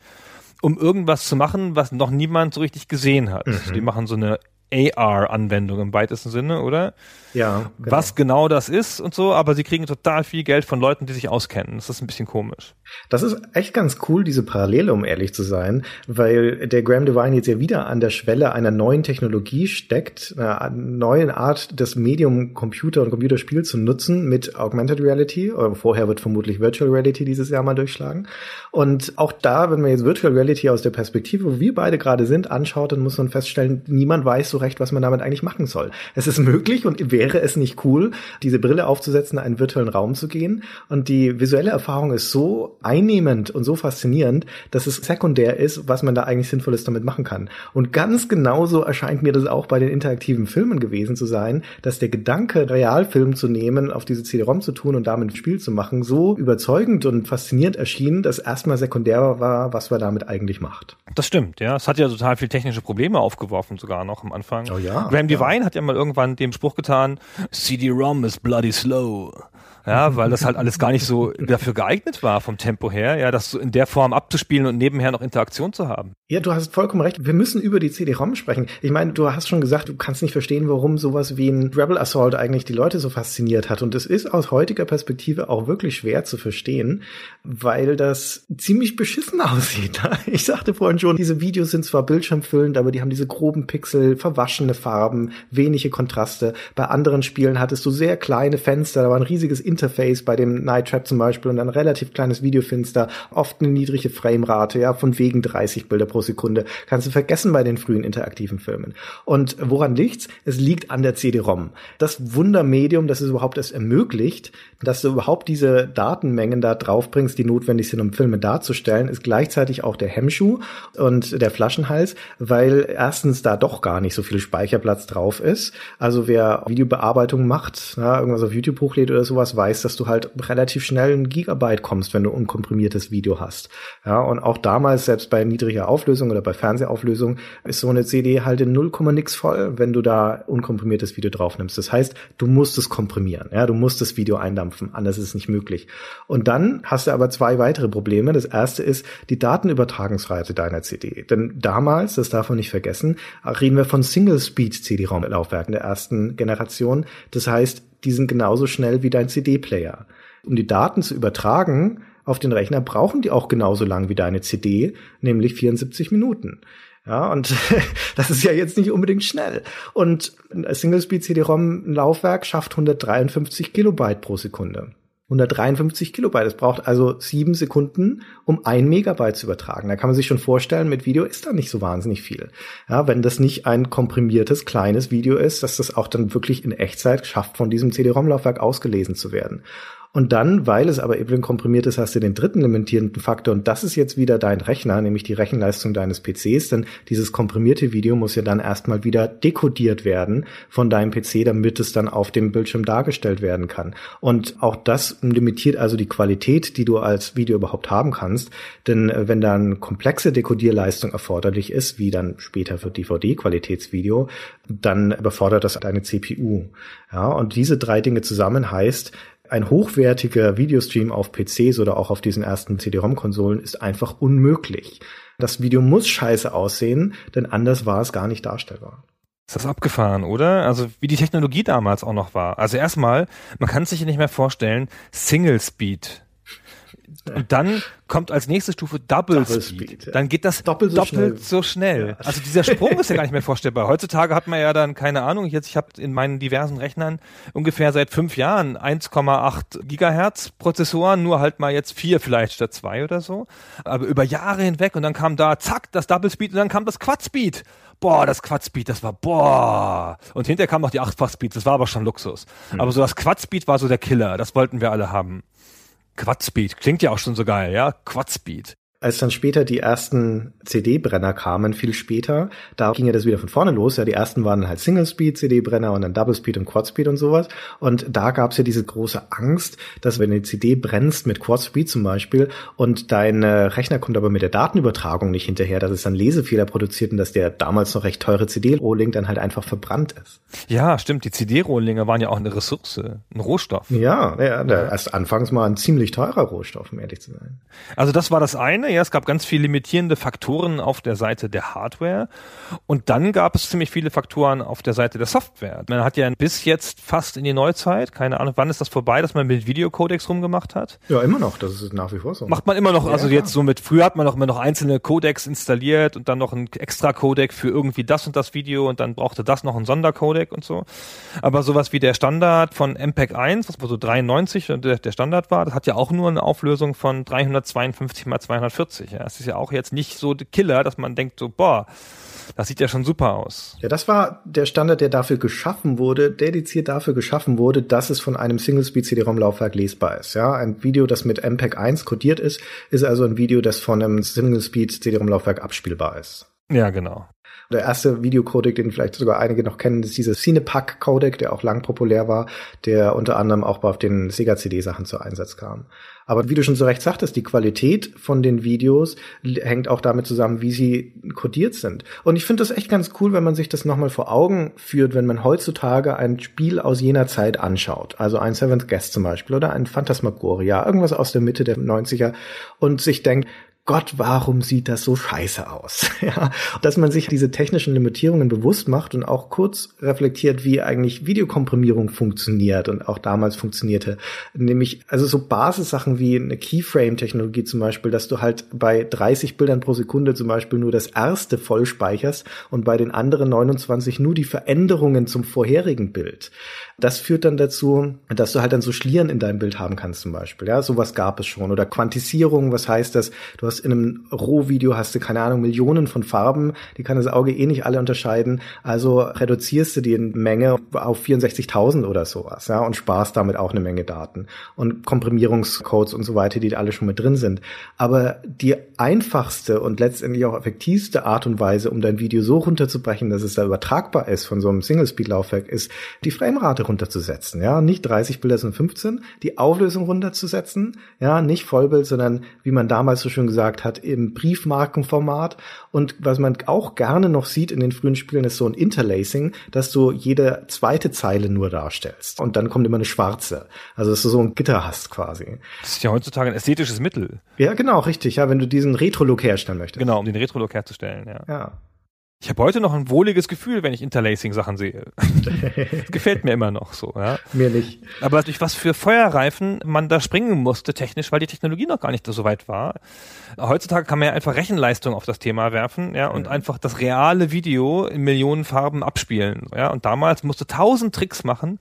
um irgendwas zu machen, was noch niemand so richtig gesehen hat. Mhm. Die machen so eine AR-Anwendung im weitesten Sinne, oder? Ja. Genau. Was genau das ist und so, aber sie kriegen total viel Geld von Leuten, die sich auskennen. Das ist ein bisschen komisch. Das ist echt ganz cool, diese Parallele, um ehrlich zu sein, weil der Graham Devine jetzt ja wieder an der Schwelle einer neuen Technologie steckt, einer neuen Art, das Medium Computer und Computerspiel zu nutzen mit Augmented Reality. Vorher wird vermutlich Virtual Reality dieses Jahr mal durchschlagen. Und auch da, wenn man jetzt Virtual Reality aus der Perspektive, wo wir beide gerade sind, anschaut, dann muss man feststellen, niemand weiß so recht, was man damit eigentlich machen soll. Es ist möglich und wäre es nicht cool, diese Brille aufzusetzen, in einen virtuellen Raum zu gehen. Und die visuelle Erfahrung ist so einnehmend und so faszinierend, dass es sekundär ist, was man da eigentlich Sinnvolles damit machen kann. Und ganz genauso erscheint mir das auch bei den interaktiven Filmen gewesen zu sein, dass der Gedanke, Realfilm zu nehmen, auf diese CD-ROM zu tun und damit ein Spiel zu machen, so überzeugend und faszinierend erschien, dass erstmal sekundär war, was man damit eigentlich macht. Das stimmt, ja. Es hat ja total viel technische Probleme aufgeworfen, sogar noch am Anfang. Oh ja. Graham ja. Devine hat ja mal irgendwann den Spruch getan, CD-ROM is bloody slow ja, weil das halt alles gar nicht so dafür geeignet war vom Tempo her, ja, das so in der Form abzuspielen und nebenher noch Interaktion zu haben. Ja, du hast vollkommen recht. Wir müssen über die CD-ROM sprechen. Ich meine, du hast schon gesagt, du kannst nicht verstehen, warum sowas wie ein Rebel Assault eigentlich die Leute so fasziniert hat. Und es ist aus heutiger Perspektive auch wirklich schwer zu verstehen, weil das ziemlich beschissen (laughs) aussieht. Ich sagte vorhin schon, diese Videos sind zwar bildschirmfüllend, aber die haben diese groben Pixel, verwaschene Farben, wenige Kontraste. Bei anderen Spielen hattest du sehr kleine Fenster, da war ein riesiges Interface bei dem Night Trap zum Beispiel und ein relativ kleines Videofenster, oft eine niedrige Framerate, ja, von wegen 30 Bilder pro Sekunde. Kannst du vergessen bei den frühen interaktiven Filmen. Und woran liegt's? Es liegt an der CD-ROM. Das Wundermedium, das es überhaupt erst ermöglicht, dass du überhaupt diese Datenmengen da draufbringst, die notwendig sind, um Filme darzustellen, ist gleichzeitig auch der Hemmschuh und der Flaschenhals, weil erstens da doch gar nicht so viel Speicherplatz drauf ist. Also wer Videobearbeitung macht, ja, irgendwas auf YouTube hochlädt oder sowas, weiß, dass du halt relativ schnell ein Gigabyte kommst, wenn du unkomprimiertes Video hast. Ja, und auch damals, selbst bei niedriger Auflösung, oder bei Fernsehauflösung ist so eine CD halt in 0, nix voll, wenn du da unkomprimiertes Video drauf nimmst. Das heißt, du musst es komprimieren. Ja, du musst das Video eindampfen. Anders ist es nicht möglich. Und dann hast du aber zwei weitere Probleme. Das erste ist die Datenübertragungsrate deiner CD. Denn damals, das darf man nicht vergessen, reden wir von Single-Speed-CD-ROM-Laufwerken der ersten Generation. Das heißt, die sind genauso schnell wie dein CD-Player. Um die Daten zu übertragen auf den Rechner, brauchen die auch genauso lang wie deine CD, nämlich 74 Minuten. Ja, und (laughs) das ist ja jetzt nicht unbedingt schnell. Und ein Single-Speed-CD-ROM-Laufwerk schafft 153 Kilobyte pro Sekunde. 153 Kilobyte. Es braucht also sieben Sekunden, um ein Megabyte zu übertragen. Da kann man sich schon vorstellen, mit Video ist da nicht so wahnsinnig viel. Ja, wenn das nicht ein komprimiertes, kleines Video ist, dass das auch dann wirklich in Echtzeit schafft, von diesem CD-ROM-Laufwerk ausgelesen zu werden. Und dann, weil es aber eben komprimiert ist, hast du den dritten limitierenden Faktor und das ist jetzt wieder dein Rechner, nämlich die Rechenleistung deines PCs, denn dieses komprimierte Video muss ja dann erstmal wieder dekodiert werden von deinem PC, damit es dann auf dem Bildschirm dargestellt werden kann. Und auch das limitiert also die Qualität, die du als Video überhaupt haben kannst, denn äh, wenn dann komplexe Dekodierleistung erforderlich ist, wie dann später für DVD-Qualitätsvideo, dann überfordert das deine CPU. Ja, und diese drei Dinge zusammen heißt, ein hochwertiger Videostream auf PCs oder auch auf diesen ersten CD-ROM-Konsolen ist einfach unmöglich. Das Video muss scheiße aussehen, denn anders war es gar nicht darstellbar. Ist das abgefahren, oder? Also wie die Technologie damals auch noch war. Also erstmal, man kann sich nicht mehr vorstellen, Single Speed und dann kommt als nächste Stufe Double, Double Speed. Speed ja. Dann geht das doppelt so doppelt schnell. So schnell. Ja. Also dieser Sprung (laughs) ist ja gar nicht mehr vorstellbar. Heutzutage hat man ja dann keine Ahnung. Jetzt ich habe in meinen diversen Rechnern ungefähr seit fünf Jahren 1,8 Gigahertz Prozessoren, nur halt mal jetzt vier vielleicht statt zwei oder so. Aber über Jahre hinweg und dann kam da zack das Double Speed und dann kam das Quad Speed boah, das Quad-Speed, das war boah. Und hinterher kam noch die Achtfach-Speed, das war aber schon Luxus. Hm. Aber so das Quad-Speed war so der Killer, das wollten wir alle haben. Quadspeed. Klingt ja auch schon so geil, ja? Quadspeed als dann später die ersten CD-Brenner kamen, viel später, da ging ja das wieder von vorne los. Ja, die ersten waren halt Single-Speed-CD-Brenner und dann Double-Speed und Quad-Speed und sowas. Und da gab es ja diese große Angst, dass wenn du eine CD brennst mit Quad-Speed zum Beispiel und dein Rechner kommt aber mit der Datenübertragung nicht hinterher, dass es dann Lesefehler produziert und dass der damals noch recht teure CD-Rohling dann halt einfach verbrannt ist. Ja, stimmt. Die CD-Rohlinge waren ja auch eine Ressource, ein Rohstoff. Ja, ja, erst anfangs mal ein ziemlich teurer Rohstoff, um ehrlich zu sein. Also das war das eine ja, es gab ganz viele limitierende Faktoren auf der Seite der Hardware und dann gab es ziemlich viele Faktoren auf der Seite der Software. Man hat ja bis jetzt fast in die Neuzeit, keine Ahnung, wann ist das vorbei, dass man mit Videocodecs rumgemacht hat? Ja, immer noch, das ist nach wie vor so. Macht man immer noch, also ja, jetzt so mit, früher hat man noch immer noch einzelne Codecs installiert und dann noch ein extra Codec für irgendwie das und das Video und dann brauchte das noch ein Sondercodec und so. Aber sowas wie der Standard von MPEG 1, was so 93 der, der Standard war, das hat ja auch nur eine Auflösung von 352 mal 240 40. Ja. Es ist ja auch jetzt nicht so Killer, dass man denkt so, boah, das sieht ja schon super aus. Ja, das war der Standard, der dafür geschaffen wurde, dediziert dafür geschaffen wurde, dass es von einem Single-Speed-CD-ROM-Laufwerk lesbar ist. Ja, ein Video, das mit MPEG 1 codiert ist, ist also ein Video, das von einem Single-Speed-CD-ROM-Laufwerk abspielbar ist. Ja, genau. Der erste Videocodec, den vielleicht sogar einige noch kennen, ist dieser Cinepack-Codec, der auch lang populär war, der unter anderem auch auf den Sega-CD-Sachen zu Einsatz kam. Aber wie du schon so recht sagtest, die Qualität von den Videos hängt auch damit zusammen, wie sie codiert sind. Und ich finde das echt ganz cool, wenn man sich das nochmal vor Augen führt, wenn man heutzutage ein Spiel aus jener Zeit anschaut. Also ein Seventh Guest zum Beispiel oder ein Phantasmagoria, irgendwas aus der Mitte der 90er und sich denkt, Gott, warum sieht das so scheiße aus? (laughs) ja, dass man sich diese technischen Limitierungen bewusst macht und auch kurz reflektiert, wie eigentlich Videokomprimierung funktioniert und auch damals funktionierte. Nämlich, also so Basissachen wie eine Keyframe-Technologie zum Beispiel, dass du halt bei 30 Bildern pro Sekunde zum Beispiel nur das erste voll speicherst und bei den anderen 29 nur die Veränderungen zum vorherigen Bild. Das führt dann dazu, dass du halt dann so Schlieren in deinem Bild haben kannst zum Beispiel. Ja, sowas gab es schon. Oder Quantisierung, was heißt das? Du hast in einem Rohvideo hast du, keine Ahnung, Millionen von Farben, die kann das Auge eh nicht alle unterscheiden. Also reduzierst du die Menge auf 64.000 oder sowas, ja, und sparst damit auch eine Menge Daten. Und Komprimierungscodes und so weiter, die alle schon mit drin sind. Aber die einfachste und letztendlich auch effektivste Art und Weise, um dein Video so runterzubrechen, dass es da übertragbar ist von so einem Single-Speed-Laufwerk, ist die Framerate runterzusetzen, ja, nicht 30 Bilder, sondern 15, die Auflösung runterzusetzen, ja, nicht Vollbild, sondern wie man damals so schön gesagt gesagt hat, im Briefmarkenformat. Und was man auch gerne noch sieht in den frühen Spielen, ist so ein Interlacing, dass du jede zweite Zeile nur darstellst. Und dann kommt immer eine schwarze. Also dass du so ein Gitter hast quasi. Das ist ja heutzutage ein ästhetisches Mittel. Ja, genau, richtig. Ja, wenn du diesen Retro-Look herstellen möchtest. Genau, um den Retro-Look herzustellen, ja. Ja. Ich habe heute noch ein wohliges Gefühl, wenn ich Interlacing-Sachen sehe. (laughs) das gefällt mir immer noch so, ja. Mir nicht. Aber durch was für Feuerreifen man da springen musste technisch, weil die Technologie noch gar nicht so weit war. Heutzutage kann man ja einfach Rechenleistung auf das Thema werfen, ja, und Mhm. einfach das reale Video in Millionen Farben abspielen, ja. Und damals musste tausend Tricks machen,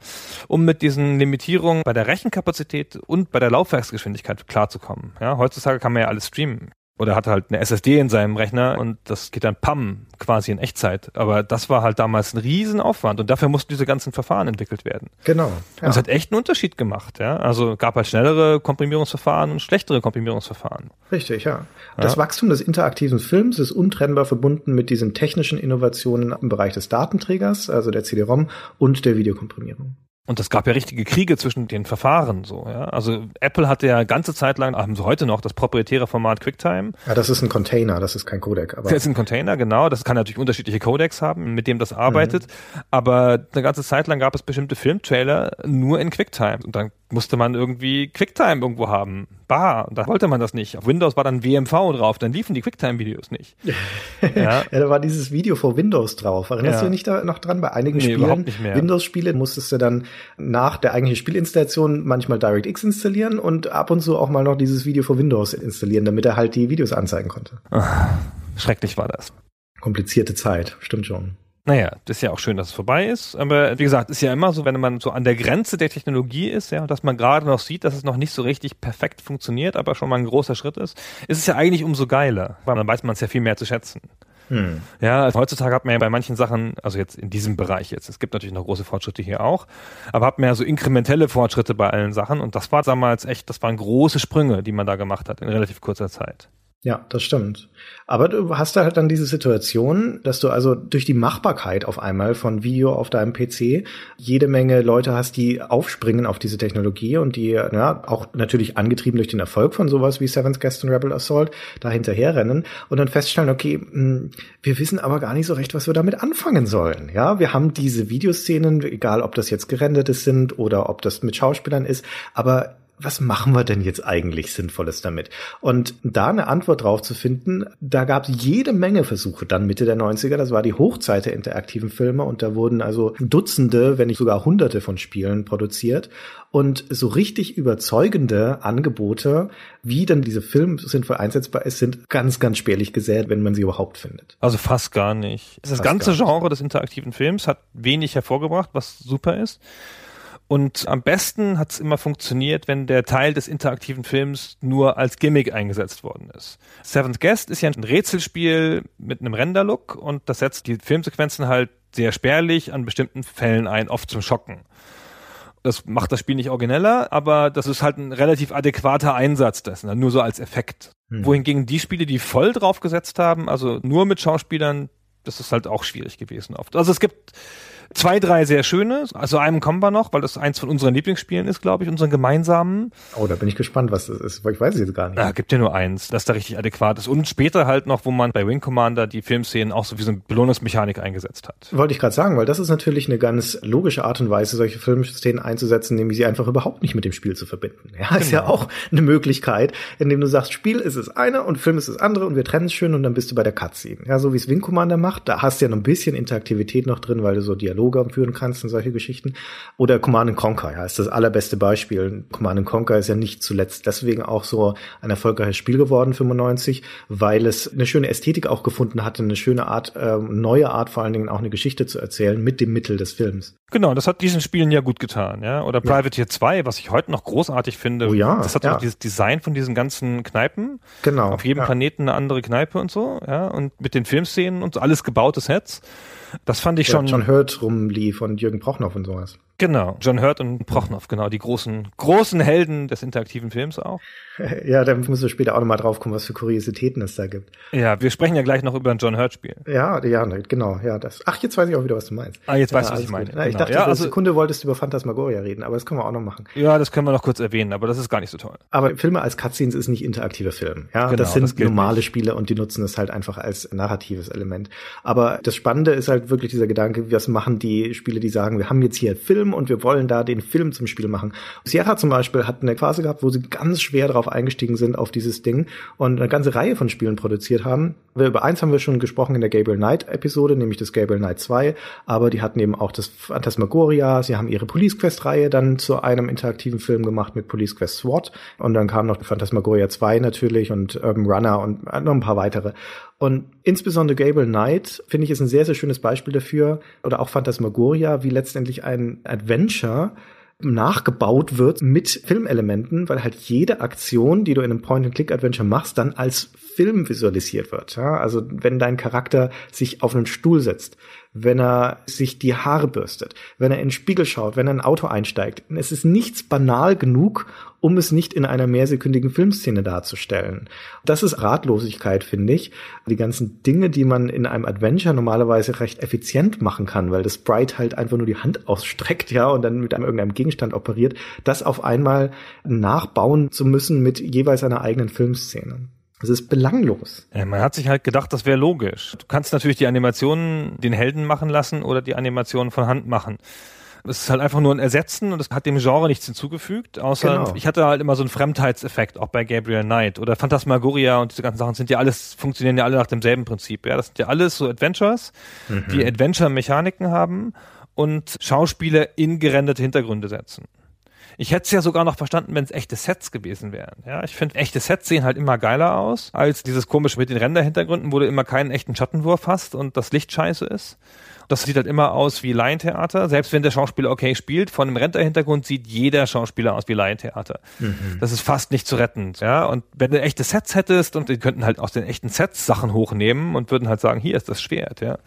um mit diesen Limitierungen bei der Rechenkapazität und bei der Laufwerksgeschwindigkeit klarzukommen, ja. Heutzutage kann man ja alles streamen. Oder hat halt eine SSD in seinem Rechner und das geht dann PAM quasi in Echtzeit. Aber das war halt damals ein Riesenaufwand und dafür mussten diese ganzen Verfahren entwickelt werden. Genau. Und es hat echt einen Unterschied gemacht, ja. Also gab halt schnellere Komprimierungsverfahren und schlechtere Komprimierungsverfahren. Richtig, ja. Und Ja. Das Wachstum des interaktiven Films ist untrennbar verbunden mit diesen technischen Innovationen im Bereich des Datenträgers, also der CD-ROM und der Videokomprimierung. Und es gab ja richtige Kriege zwischen den Verfahren, so, ja. Also Apple hatte ja ganze Zeit lang, haben sie heute noch, das proprietäre Format QuickTime. Ja, das ist ein Container, das ist kein Codec. Aber Das ist ein Container, genau. Das kann natürlich unterschiedliche Codecs haben, mit dem das arbeitet. Mhm. Aber eine ganze Zeit lang gab es bestimmte Filmtrailer nur in QuickTime. Und dann musste man irgendwie QuickTime irgendwo haben. Und da wollte man das nicht. Auf Windows war dann WMV drauf, dann liefen die QuickTime-Videos nicht. (laughs) ja. Ja, da war dieses Video vor Windows drauf. Erinnerst Ja. du dich nicht da noch dran? Bei einigen Nee, Spielen. Windows-Spiele, musstest du dann nach der eigentlichen Spielinstallation manchmal DirectX installieren und ab und zu auch mal noch dieses Video vor Windows installieren, damit er halt die Videos anzeigen konnte. Schrecklich war das. Komplizierte Zeit, stimmt schon. Naja, das ist ja auch schön, dass es vorbei ist. Aber wie gesagt, ist ja immer so, wenn man so an der Grenze der Technologie ist, ja, dass man gerade noch sieht, dass es noch nicht so richtig perfekt funktioniert, aber schon mal ein großer Schritt ist, ist es ja eigentlich umso geiler, weil dann weiß man es ja viel mehr zu schätzen. Hm. Ja, also heutzutage hat man ja bei manchen Sachen, also jetzt in diesem Bereich jetzt, es gibt natürlich noch große Fortschritte hier auch, aber hat man ja so inkrementelle Fortschritte bei allen Sachen und das war damals echt, das waren große Sprünge, die man da gemacht hat in relativ kurzer Zeit. Ja, das stimmt. Aber du hast da halt dann diese Situation, dass du also durch die Machbarkeit auf einmal von Video auf deinem PC jede Menge Leute hast, die aufspringen auf diese Technologie und die ja, auch natürlich angetrieben durch den Erfolg von sowas wie Seven's Guest und Rebel Assault da hinterherrennen und dann feststellen, okay, mh, wir wissen aber gar nicht so recht, was wir damit anfangen sollen. Ja, wir haben diese Videoszenen, egal ob das jetzt gerenderte sind oder ob das mit Schauspielern ist, aber was machen wir denn jetzt eigentlich Sinnvolles damit? Und da eine Antwort drauf zu finden, da gab es jede Menge Versuche dann Mitte der 90er. Das war die Hochzeit der interaktiven Filme und da wurden also Dutzende, wenn nicht sogar Hunderte von Spielen produziert. Und so richtig überzeugende Angebote, wie dann diese Film sinnvoll einsetzbar ist, sind ganz, ganz spärlich gesät, wenn man sie überhaupt findet. Also fast gar nicht. Das Fast ganze. Genre des interaktiven Films hat wenig hervorgebracht, was super ist. Und am besten hat es immer funktioniert, wenn der Teil des interaktiven Films nur als Gimmick eingesetzt worden ist. Seventh Guest ist ja ein Rätselspiel mit einem Render-Look und das setzt die Filmsequenzen halt sehr spärlich an bestimmten Fällen ein, oft zum Schocken. Das macht das Spiel nicht origineller, aber das ist halt ein relativ adäquater Einsatz dessen, ne? nur so als Effekt. Hm. Wohingegen die Spiele, die voll drauf gesetzt haben, also nur mit Schauspielern, das ist halt auch schwierig gewesen oft. Also es gibt zwei, drei sehr schöne, also einem kommen wir noch, weil das eins von unseren Lieblingsspielen ist, glaube ich, unseren gemeinsamen. Oh, da bin ich gespannt, was das ist, weil ich weiß es jetzt gar nicht. Ja, gibt ja nur eins, das da richtig adäquat ist. Und später halt noch, wo man bei Wing Commander die Filmszenen auch so wie so eine Belohnungsmechanik eingesetzt hat. Wollte ich gerade sagen, weil das ist natürlich eine ganz logische Art und Weise, solche Filmszenen einzusetzen, nämlich sie einfach überhaupt nicht mit dem Spiel zu verbinden. Ja, ist ja Genau. auch eine Möglichkeit, indem du sagst, Spiel ist es eine und Film ist es andere und wir trennen es schön und dann bist du bei der Cutscene. Ja, so wie es Wing Commander macht, da hast du ja noch ein bisschen Interaktivität noch drin, weil du so Dialoge führen kannst und solche Geschichten. Oder Command Conquer, ja, ist das allerbeste Beispiel. Command Conquer ist ja nicht zuletzt deswegen auch so ein erfolgreiches Spiel geworden, 95, weil es eine schöne Ästhetik auch gefunden hatte, eine schöne Art, ähm, neue Art vor allen Dingen auch eine Geschichte zu erzählen mit dem Mittel des Films. Genau, das hat diesen Spielen ja gut getan, ja. Oder Privateer 2, was ich heute noch großartig finde. Oh ja, Das hat ja. auch dieses Design von diesen ganzen Kneipen. Genau. Auf jedem ja. Planeten eine andere Kneipe und so, ja. Und mit den Filmszenen und so, alles gebaute Sets. Das fand ich Ja, schon. John Hurt rumlief und Jürgen Prochnow und sowas. Genau, John Hurt und Prochnow, genau, die großen, großen Helden des interaktiven Films auch. Ja, da müssen wir später auch nochmal drauf kommen, was für Kuriositäten es da gibt. Ja, wir sprechen ja gleich noch über ein John Hurt-Spiel. Ja, ja, ne, genau, ja, das. Ach, jetzt weiß ich auch wieder, was du meinst. Ah, jetzt ja, weißt du, was ich meine. Na, ich Genau. dachte, ja, also, Sekunde wolltest du über Phantasmagoria reden, aber das können wir auch noch machen. ja, das können wir noch kurz erwähnen, aber das ist gar nicht so toll. Aber Filme als Cutscenes ist nicht interaktiver Film. Ja, Genau, das sind das normale nicht. Spiele und die nutzen es halt einfach als narratives Element. Aber das Spannende ist halt wirklich dieser Gedanke, was machen die Spiele, die sagen, wir haben jetzt hier einen Und wir wollen da den Film zum Spiel machen. Sierra zum Beispiel hat eine Phase gehabt, wo sie ganz schwer darauf eingestiegen sind, auf dieses Ding und eine ganze Reihe von Spielen produziert haben. Über eins haben wir schon gesprochen in der Gabriel Knight Episode, nämlich das Gabriel Knight 2, aber die hatten eben auch das Phantasmagoria, sie haben ihre Police Quest Reihe dann zu einem interaktiven Film gemacht mit Police Quest SWAT und dann kam noch Phantasmagoria 2 natürlich und Urban Runner und noch ein paar weitere. Und insbesondere Gabriel Knight, finde ich, ist ein sehr, sehr schönes Beispiel dafür, oder auch Phantasmagoria, wie letztendlich ein Adventure nachgebaut wird mit Filmelementen, weil halt jede Aktion, die du in einem Point-and-Click-Adventure machst, dann als Film visualisiert wird. Ja? Also wenn dein Charakter sich auf einen Stuhl setzt, wenn er sich die Haare bürstet, wenn er in den Spiegel schaut, wenn er in ein Auto einsteigt. Es ist nichts banal genug, um es nicht in einer mehrsekündigen Filmszene darzustellen. Das ist Ratlosigkeit, finde ich. Die ganzen Dinge, die man in einem Adventure normalerweise recht effizient machen kann, weil das Sprite halt einfach nur die Hand ausstreckt, ja, und dann mit einem irgendeinem Gegenstand operiert, das auf einmal nachbauen zu müssen mit jeweils einer eigenen Filmszene. Es ist belanglos. Ja, man hat sich halt gedacht, das wäre logisch. Du kannst natürlich die Animationen den Helden machen lassen oder die Animationen von Hand machen. Es ist halt einfach nur ein Ersetzen und es hat dem Genre nichts hinzugefügt, außer Genau. ich hatte halt immer so einen Fremdheitseffekt, auch bei Gabriel Knight oder Phantasmagoria und diese ganzen Sachen sind ja alles, funktionieren ja alle nach demselben Prinzip. Ja, das sind ja alles so Adventures, die Adventure-Mechaniken haben und Schauspieler in gerenderte Hintergründe setzen. Ich hätte es ja sogar noch verstanden, wenn es echte Sets gewesen wären. Ja, ich finde, echte Sets sehen halt immer geiler aus, als dieses komische mit den Renderhintergründen, wo du immer keinen echten Schattenwurf hast und das Licht scheiße ist. Das sieht halt immer aus wie Laientheater. Selbst wenn der Schauspieler okay spielt, von einem Renderhintergrund sieht jeder Schauspieler aus wie Laientheater. Das ist fast nicht zu retten. Ja, und wenn du echte Sets hättest und die könnten halt aus den echten Sets Sachen hochnehmen und würden halt sagen, hier ist das Schwert, ja.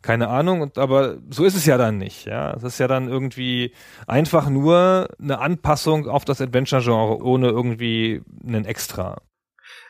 Keine Ahnung, und, aber so ist es ja dann nicht, ja. Es ist ja dann irgendwie einfach nur eine Anpassung auf das Adventure-Genre ohne irgendwie einen Extra.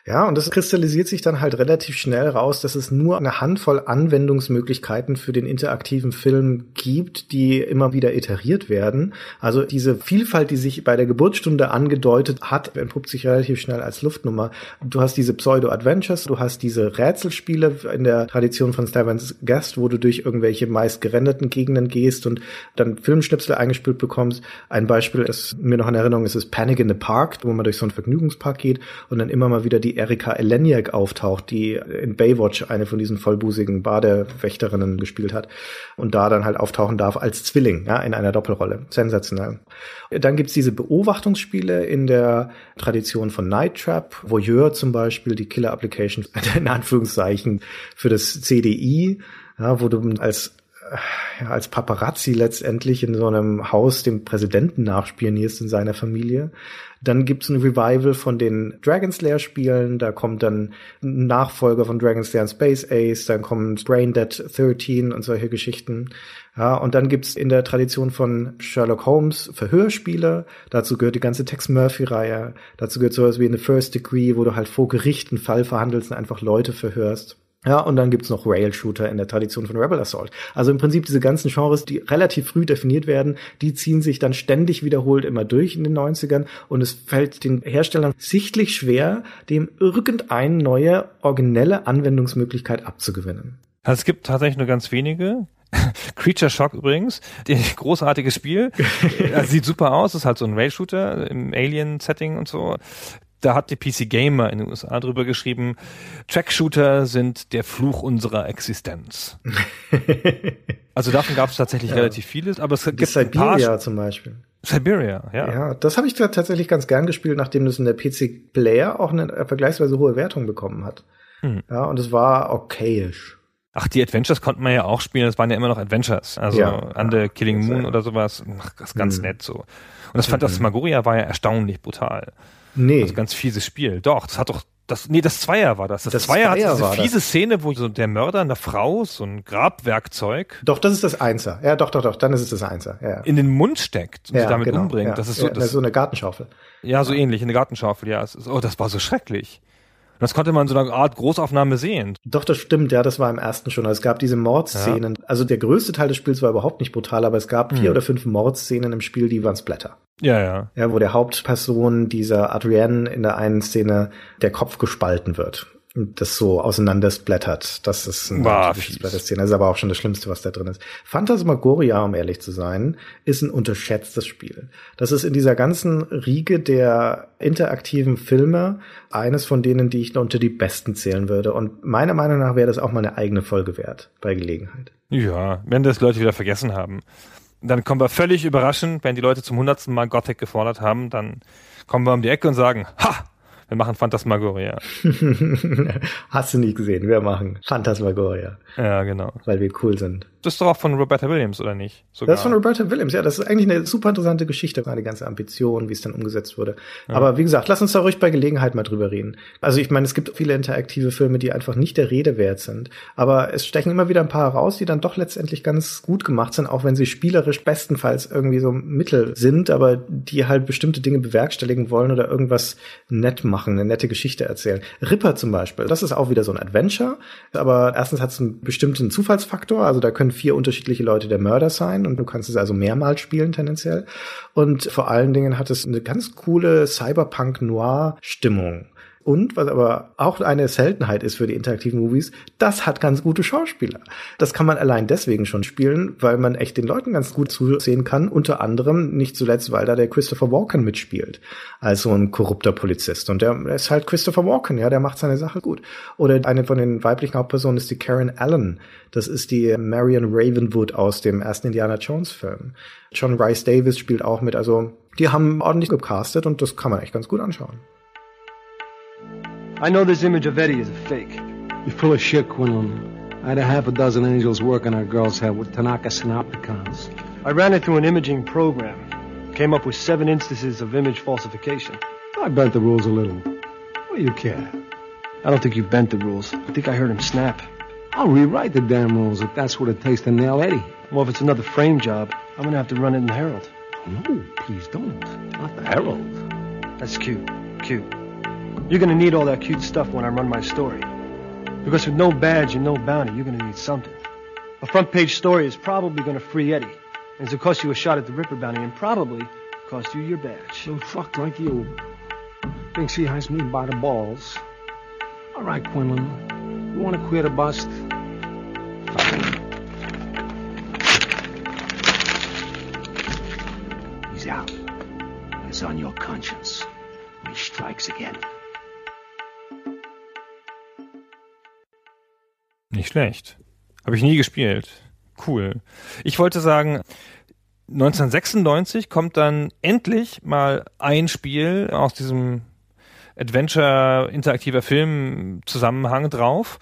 Ja, und das kristallisiert sich dann halt relativ schnell raus, dass es nur eine Handvoll Anwendungsmöglichkeiten für den interaktiven Film gibt, die immer wieder iteriert werden. Also diese Vielfalt, die sich bei der Geburtsstunde angedeutet hat, entpuppt sich relativ schnell als Luftnummer. Du hast diese Pseudo-Adventures, du hast diese Rätselspiele in der Tradition von Steven's Guest, wo du durch irgendwelche meist gerenderten Gegenden gehst und dann Filmschnipsel eingespielt bekommst. Ein Beispiel, das mir noch in Erinnerung ist, ist Panic in the Park, wo man durch so einen Vergnügungspark geht und dann immer mal wieder die Erika Eleniak auftaucht, die in Baywatch eine von diesen vollbusigen Badewächterinnen gespielt hat und da dann halt auftauchen darf als Zwilling, ja, in einer Doppelrolle. Sensationell. Dann gibt's diese Beobachtungsspiele in der Tradition von Night Trap, Voyeur zum Beispiel, die Killer Application, (laughs) in Anführungszeichen, für das CDI, ja, wo du als ja, als Paparazzi letztendlich in so einem Haus dem Präsidenten nachspionierst in seiner Familie. Dann gibt's ein Revival von den Dragon Slayer Spielen, da kommt dann ein Nachfolger von Dragon Slayer und Space Ace, dann kommt Brain Dead 13 und solche Geschichten. Ja, und dann gibt's in der Tradition von Sherlock Holmes Verhörspiele, dazu gehört die ganze Tex Murphy Reihe, dazu gehört sowas wie in The First Degree, wo du halt vor Gericht einen Fall verhandelst und einfach Leute verhörst. Ja, und dann gibt's noch Rail-Shooter in der Tradition von Rebel Assault. Also im Prinzip diese ganzen Genres, die relativ früh definiert werden, die ziehen sich dann ständig wiederholt immer durch in den 90ern und es fällt den Herstellern sichtlich schwer, dem irgendeine neue, originelle Anwendungsmöglichkeit abzugewinnen. Also es gibt tatsächlich nur ganz wenige. (laughs) Creature Shock übrigens, (laughs) großartiges Spiel. (laughs) also sieht super aus, ist halt so ein Rail-Shooter im Alien-Setting und so. Da hat die PC Gamer in den USA drüber geschrieben, Track-Shooter sind der Fluch unserer Existenz. (laughs) also davon gab es tatsächlich Ja. relativ vieles, aber es Das gibt ein paar Siberia zum Beispiel. Siberia, ja. Ja, das habe ich da tatsächlich ganz gern gespielt, nachdem das in der PC Player auch eine vergleichsweise hohe Wertung bekommen hat. Hm. Ja, und es war okayisch. Ach, die Adventures konnten man ja auch spielen, das waren ja immer noch Adventures. Also Ja. an der Killing Ja, Moon oder sowas. Ach, das ist ganz Mhm. nett so. Und das Phantasmagoria war ja erstaunlich brutal. Nee. Also ganz fieses Spiel. Doch, das hat doch Das, nee, das Zweier war das. Das, Das Zweier, Zweier hat diese war das. fiese Szene, wo so der Mörder einer Frau so ein Grabwerkzeug Doch, das ist das Einser. Ja, doch, doch, doch, dann ist es das Einser. Ja, ja. in den Mund steckt und ja, sie damit genau, umbringt. Das ist so, das, so eine Gartenschaufel. ja, so ähnlich, in der Gartenschaufel, ja. Ist, oh, das war so schrecklich. Das konnte man in so einer Art Großaufnahme sehen. Doch, das stimmt, ja, das war im ersten schon. Also es gab diese Mordszenen. Also der größte Teil des Spiels war überhaupt nicht brutal, aber es gab vier Hm. oder fünf Mordszenen im Spiel, die waren Splatter. Ja, ja. Ja, wo der Hauptperson, dieser Adrienne, in der einen Szene der Kopf gespalten wird. Das so auseinandersplattert. Das ist eine War typische fies. Splatter-Szene. Das ist aber auch schon das Schlimmste, was da drin ist. Phantasmagoria, um ehrlich zu sein, ist ein unterschätztes Spiel. Das ist in dieser ganzen Riege der interaktiven Filme eines von denen, die ich unter die besten zählen würde. Und meiner Meinung nach wäre das auch mal eine eigene Folge wert, bei Gelegenheit. Ja, wenn das Leute wieder vergessen haben. Dann kommen wir völlig überraschend, wenn die Leute zum hundertsten Mal Gothic gefordert haben, dann kommen wir um die Ecke und sagen, ha, wir machen Phantasmagoria. (laughs) Hast du nie gesehen, wir machen Phantasmagoria, Ja, genau. weil wir cool sind. Das ist doch auch von Roberta Williams, oder nicht? Sogar. Das ist von Roberta Williams, ja, das ist eigentlich eine super interessante Geschichte, die ganze Ambition, wie es dann umgesetzt wurde. Aber wie gesagt, lass uns da ruhig bei Gelegenheit mal drüber reden. Also ich meine, es gibt viele interaktive Filme, die einfach nicht der Rede wert sind. Aber es stechen immer wieder ein paar heraus, die dann doch letztendlich ganz gut gemacht sind, auch wenn sie spielerisch bestenfalls irgendwie so mittel sind, aber die halt bestimmte Dinge bewerkstelligen wollen oder irgendwas nett machen, eine nette Geschichte erzählen. Ripper zum Beispiel, das ist auch wieder so ein Adventure, aber erstens hat es einen bestimmten Zufallsfaktor, also da können vier unterschiedliche Leute der Mörder sein und du kannst es also mehrmals spielen tendenziell. Und vor allen Dingen hat es eine ganz coole Cyberpunk-Noir-Stimmung. Und was aber auch eine Seltenheit ist für die interaktiven Movies, das hat ganz gute Schauspieler. Das kann man allein deswegen schon spielen, weil man echt den Leuten ganz gut zusehen kann. Unter anderem nicht zuletzt, weil da der Christopher Walken mitspielt, als so ein korrupter Polizist. Und der ist halt Christopher Walken, ja, der macht seine Sache gut. Oder eine von den weiblichen Hauptpersonen ist die Karen Allen. Das ist die Marion Ravenwood aus dem ersten Indiana Jones Film. John Rice Davis spielt auch mit. Also die haben ordentlich gecastet und das kann man echt ganz gut anschauen. I know this image of Eddie is a fake. You're full of shit, Quinlan. I had a half a dozen angels working our girl's head with Tanaka Synopticons. I ran it through an imaging program. Came up with seven instances of image falsification. I bent the rules a little. What do you care? I don't think you bent the rules. I think I heard him snap. I'll rewrite the damn rules if that's what it takes to nail Eddie. Well, if it's another frame job, I'm gonna have to run it in the Herald. No, please don't. Not the Herald. That's cute. Cute. You're gonna need all that cute stuff when I run my story. Because with no badge and no bounty, you're gonna need something. A front page story is probably gonna free Eddie. And it's gonna cost you a shot at the Ripper bounty and probably cost you your badge. So fuck like you. Thinks he has me by the balls. All right, Quinlan. You want to quit a bust? He's out. It's on your conscience. He strikes again. Nicht schlecht. Habe ich nie gespielt. Cool. Ich wollte sagen, 1996 kommt dann endlich mal ein Spiel aus diesem Adventure interaktiver Film Zusammenhang drauf,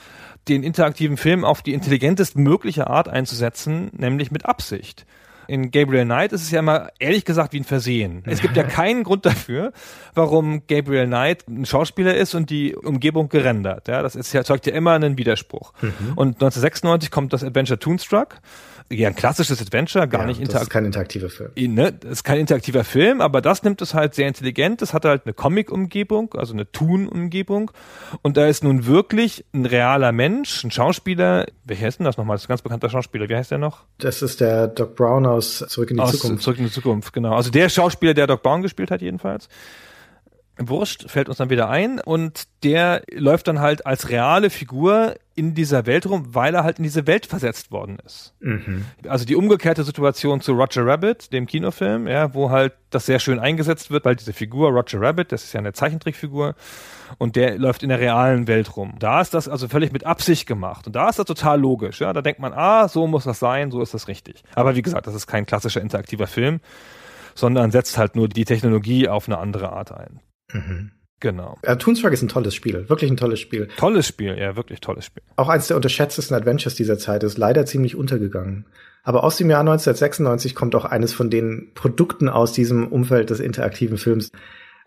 den interaktiven Film auf die intelligentest mögliche Art einzusetzen, nämlich mit Absicht. In Gabriel Knight ist es ja immer ehrlich gesagt wie ein Versehen. Es gibt ja keinen Grund dafür, warum Gabriel Knight ein Schauspieler ist und die Umgebung gerendert. Ja, das ist ja, erzeugt ja immer einen Widerspruch. Und 1996 kommt das Adventure Toonstruck. Ja, ein klassisches Adventure, gar Ja, nicht das ist interaktiv. kein interaktiver Film. Ne, das ist kein interaktiver Film, aber das nimmt es halt sehr intelligent. Das hat halt eine Comic-Umgebung, also eine Toon-Umgebung. Und da ist nun wirklich ein realer Mensch, ein Schauspieler. Welcher ist denn das nochmal? Das ist ein ganz bekannter Schauspieler. Wie heißt der noch? Das ist der Doc Brown aus Zurück in die Aus Zukunft. Zurück in die Zukunft, genau. Also der Schauspieler, der Doc Brown gespielt hat, jedenfalls. Wurscht, fällt uns dann wieder ein und der läuft dann halt als reale Figur in dieser Welt rum, weil er halt in diese Welt versetzt worden ist. Mhm. Also die umgekehrte Situation zu Roger Rabbit, dem Kinofilm, ja, wo halt das sehr schön eingesetzt wird, weil diese Figur Roger Rabbit, das ist ja eine Zeichentrickfigur und der läuft in der realen Welt rum. Da ist das also völlig mit Absicht gemacht und da ist das total logisch, ja, da denkt man, ah, so muss das sein, so ist das richtig. Aber wie gesagt, das ist kein klassischer interaktiver Film, sondern setzt halt nur die Technologie auf eine andere Art ein. Mhm. Genau. Ja, Toonstruck ist ein tolles Spiel, wirklich ein tolles Spiel. Tolles Spiel, ja, wirklich tolles Spiel. Auch eins der unterschätztesten Adventures dieser Zeit ist leider ziemlich untergegangen. Aber aus dem Jahr 1996 kommt auch eines von den Produkten aus diesem Umfeld des interaktiven Films.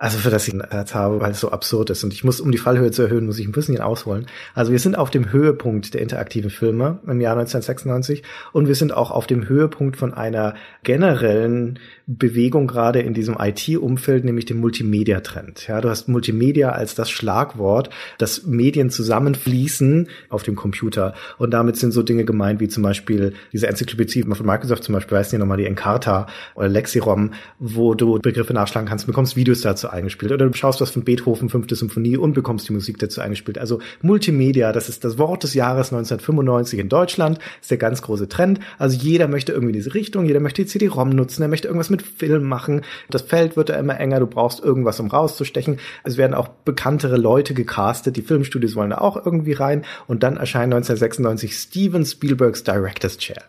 Also für das ich ein Herz habe, weil es so absurd ist. Und ich muss, um die Fallhöhe zu erhöhen, muss ich ein bisschen ausholen. Also wir sind auf dem Höhepunkt der interaktiven Filme im Jahr 1996 und wir sind auch auf dem Höhepunkt von einer generellen Bewegung gerade in diesem IT-Umfeld, nämlich dem Multimedia-Trend. Ja, du hast Multimedia als das Schlagwort, dass Medien zusammenfließen auf dem Computer. Und damit sind so Dinge gemeint wie zum Beispiel diese Enzyklopädie von Microsoft zum Beispiel, weißt du nochmal die Encarta oder Lexirom, wo du Begriffe nachschlagen kannst, bekommst Videos dazu eingespielt. Oder du schaust was von Beethoven, fünfte Symphonie und bekommst die Musik dazu eingespielt. Also Multimedia, das ist das Wort des Jahres 1995 in Deutschland, ist der ganz große Trend. Also jeder möchte irgendwie diese Richtung, jeder möchte die CD-ROM nutzen, er möchte irgendwas mit Film machen. Das Feld wird da immer enger, du brauchst irgendwas, um rauszustechen. Es werden auch bekanntere Leute gecastet, die Filmstudios wollen da auch irgendwie rein. Und dann erscheint 1996 Steven Spielbergs Director's Chair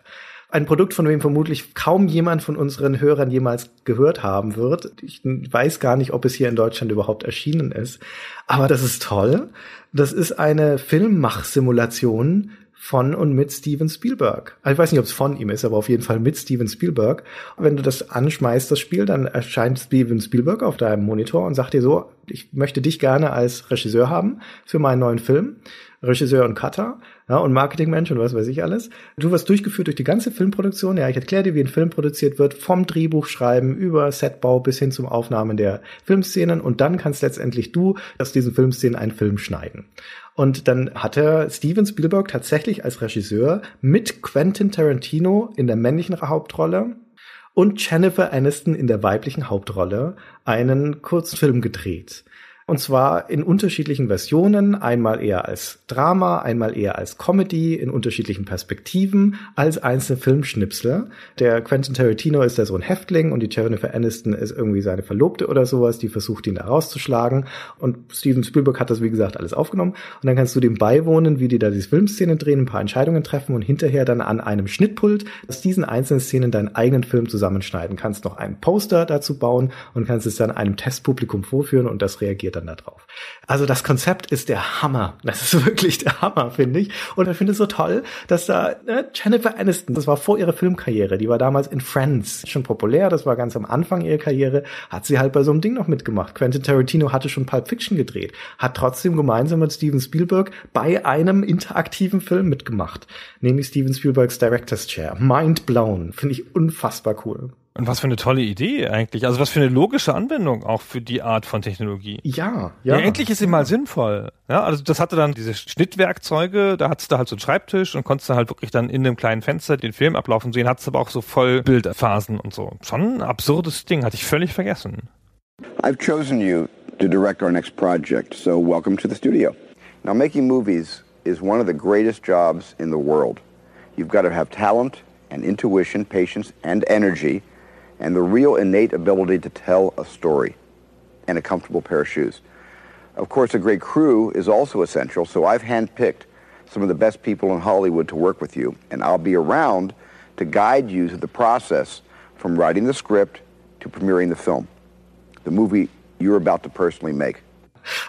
ein Produkt, von dem vermutlich kaum jemand von unseren Hörern jemals gehört haben wird. Ich weiß gar nicht, ob es hier in Deutschland überhaupt erschienen ist. Aber das ist toll. Das ist eine Filmmachsimulation von und mit Steven Spielberg. Also ich weiß nicht, ob es von ihm ist, aber auf jeden Fall mit Steven Spielberg. wenn du das anschmeißt, das Spiel, dann erscheint Steven Spielberg auf deinem Monitor und sagt dir so, ich möchte dich gerne als Regisseur haben für meinen neuen Film. Regisseur und Cutter ja, und Marketingmensch und was weiß ich alles. Du wirst durchgeführt durch die ganze Filmproduktion. Ja, ich erkläre dir, wie ein Film produziert wird, vom Drehbuchschreiben über Setbau bis hin zum Aufnahmen der Filmszenen und dann kannst letztendlich du aus diesen Filmszenen einen Film schneiden. Und dann hatte Steven Spielberg tatsächlich als Regisseur mit Quentin Tarantino in der männlichen Hauptrolle und Jennifer Aniston in der weiblichen Hauptrolle einen Kurzfilm gedreht. Und zwar in unterschiedlichen Versionen, einmal eher als Drama, einmal eher als Comedy, in unterschiedlichen Perspektiven, als einzelne Filmschnipsel. Der Quentin Tarantino ist da so ein Häftling und die Jennifer Aniston ist irgendwie seine Verlobte oder sowas, die versucht ihn da rauszuschlagen. Und Steven Spielberg hat das, wie gesagt, alles aufgenommen. Und dann kannst du dem beiwohnen, wie die da diese Filmszenen drehen, ein paar Entscheidungen treffen und hinterher dann an einem Schnittpult aus diesen einzelnen Szenen deinen eigenen Film zusammenschneiden. Kannst noch einen Poster dazu bauen und kannst es dann einem Testpublikum vorführen und das reagiert dann da drauf. Also das Konzept ist der Hammer. Das ist (laughs) wirklich der Hammer, finde ich. Und ich finde es so toll, dass da ne, Jennifer Aniston, das war vor ihrer Filmkarriere, die war damals in Friends schon populär, das war ganz am Anfang ihrer Karriere, hat sie halt bei so einem Ding noch mitgemacht. Quentin Tarantino hatte schon Pulp Fiction gedreht, hat trotzdem gemeinsam mit Steven Spielberg bei einem interaktiven Film mitgemacht, nämlich Steven Spielbergs Director's Chair. Mind blown. Finde ich unfassbar cool. Und was für eine tolle Idee eigentlich. Also was für eine logische Anwendung auch für die Art von Technologie. Ja, ja. ja endlich ist sie mal sinnvoll. Ja, also das hatte dann diese Schnittwerkzeuge, da hattest du halt so einen Schreibtisch und konntest du halt wirklich dann in einem kleinen Fenster den Film ablaufen sehen, hattest aber auch so Vollbildphasen und so. Schon ein absurdes Ding, hatte ich völlig vergessen. I've chosen you to direct our next project, so welcome to the studio. Now making movies is one of the greatest jobs in the world. You've got to have talent and intuition, patience and energy and the real innate ability to tell a story and a comfortable pair of shoes. Of course, a great crew is also essential, so I've handpicked some of the best people in Hollywood to work with you, and I'll be around to guide you through the process from writing the script to premiering the film, the movie you're about to personally make.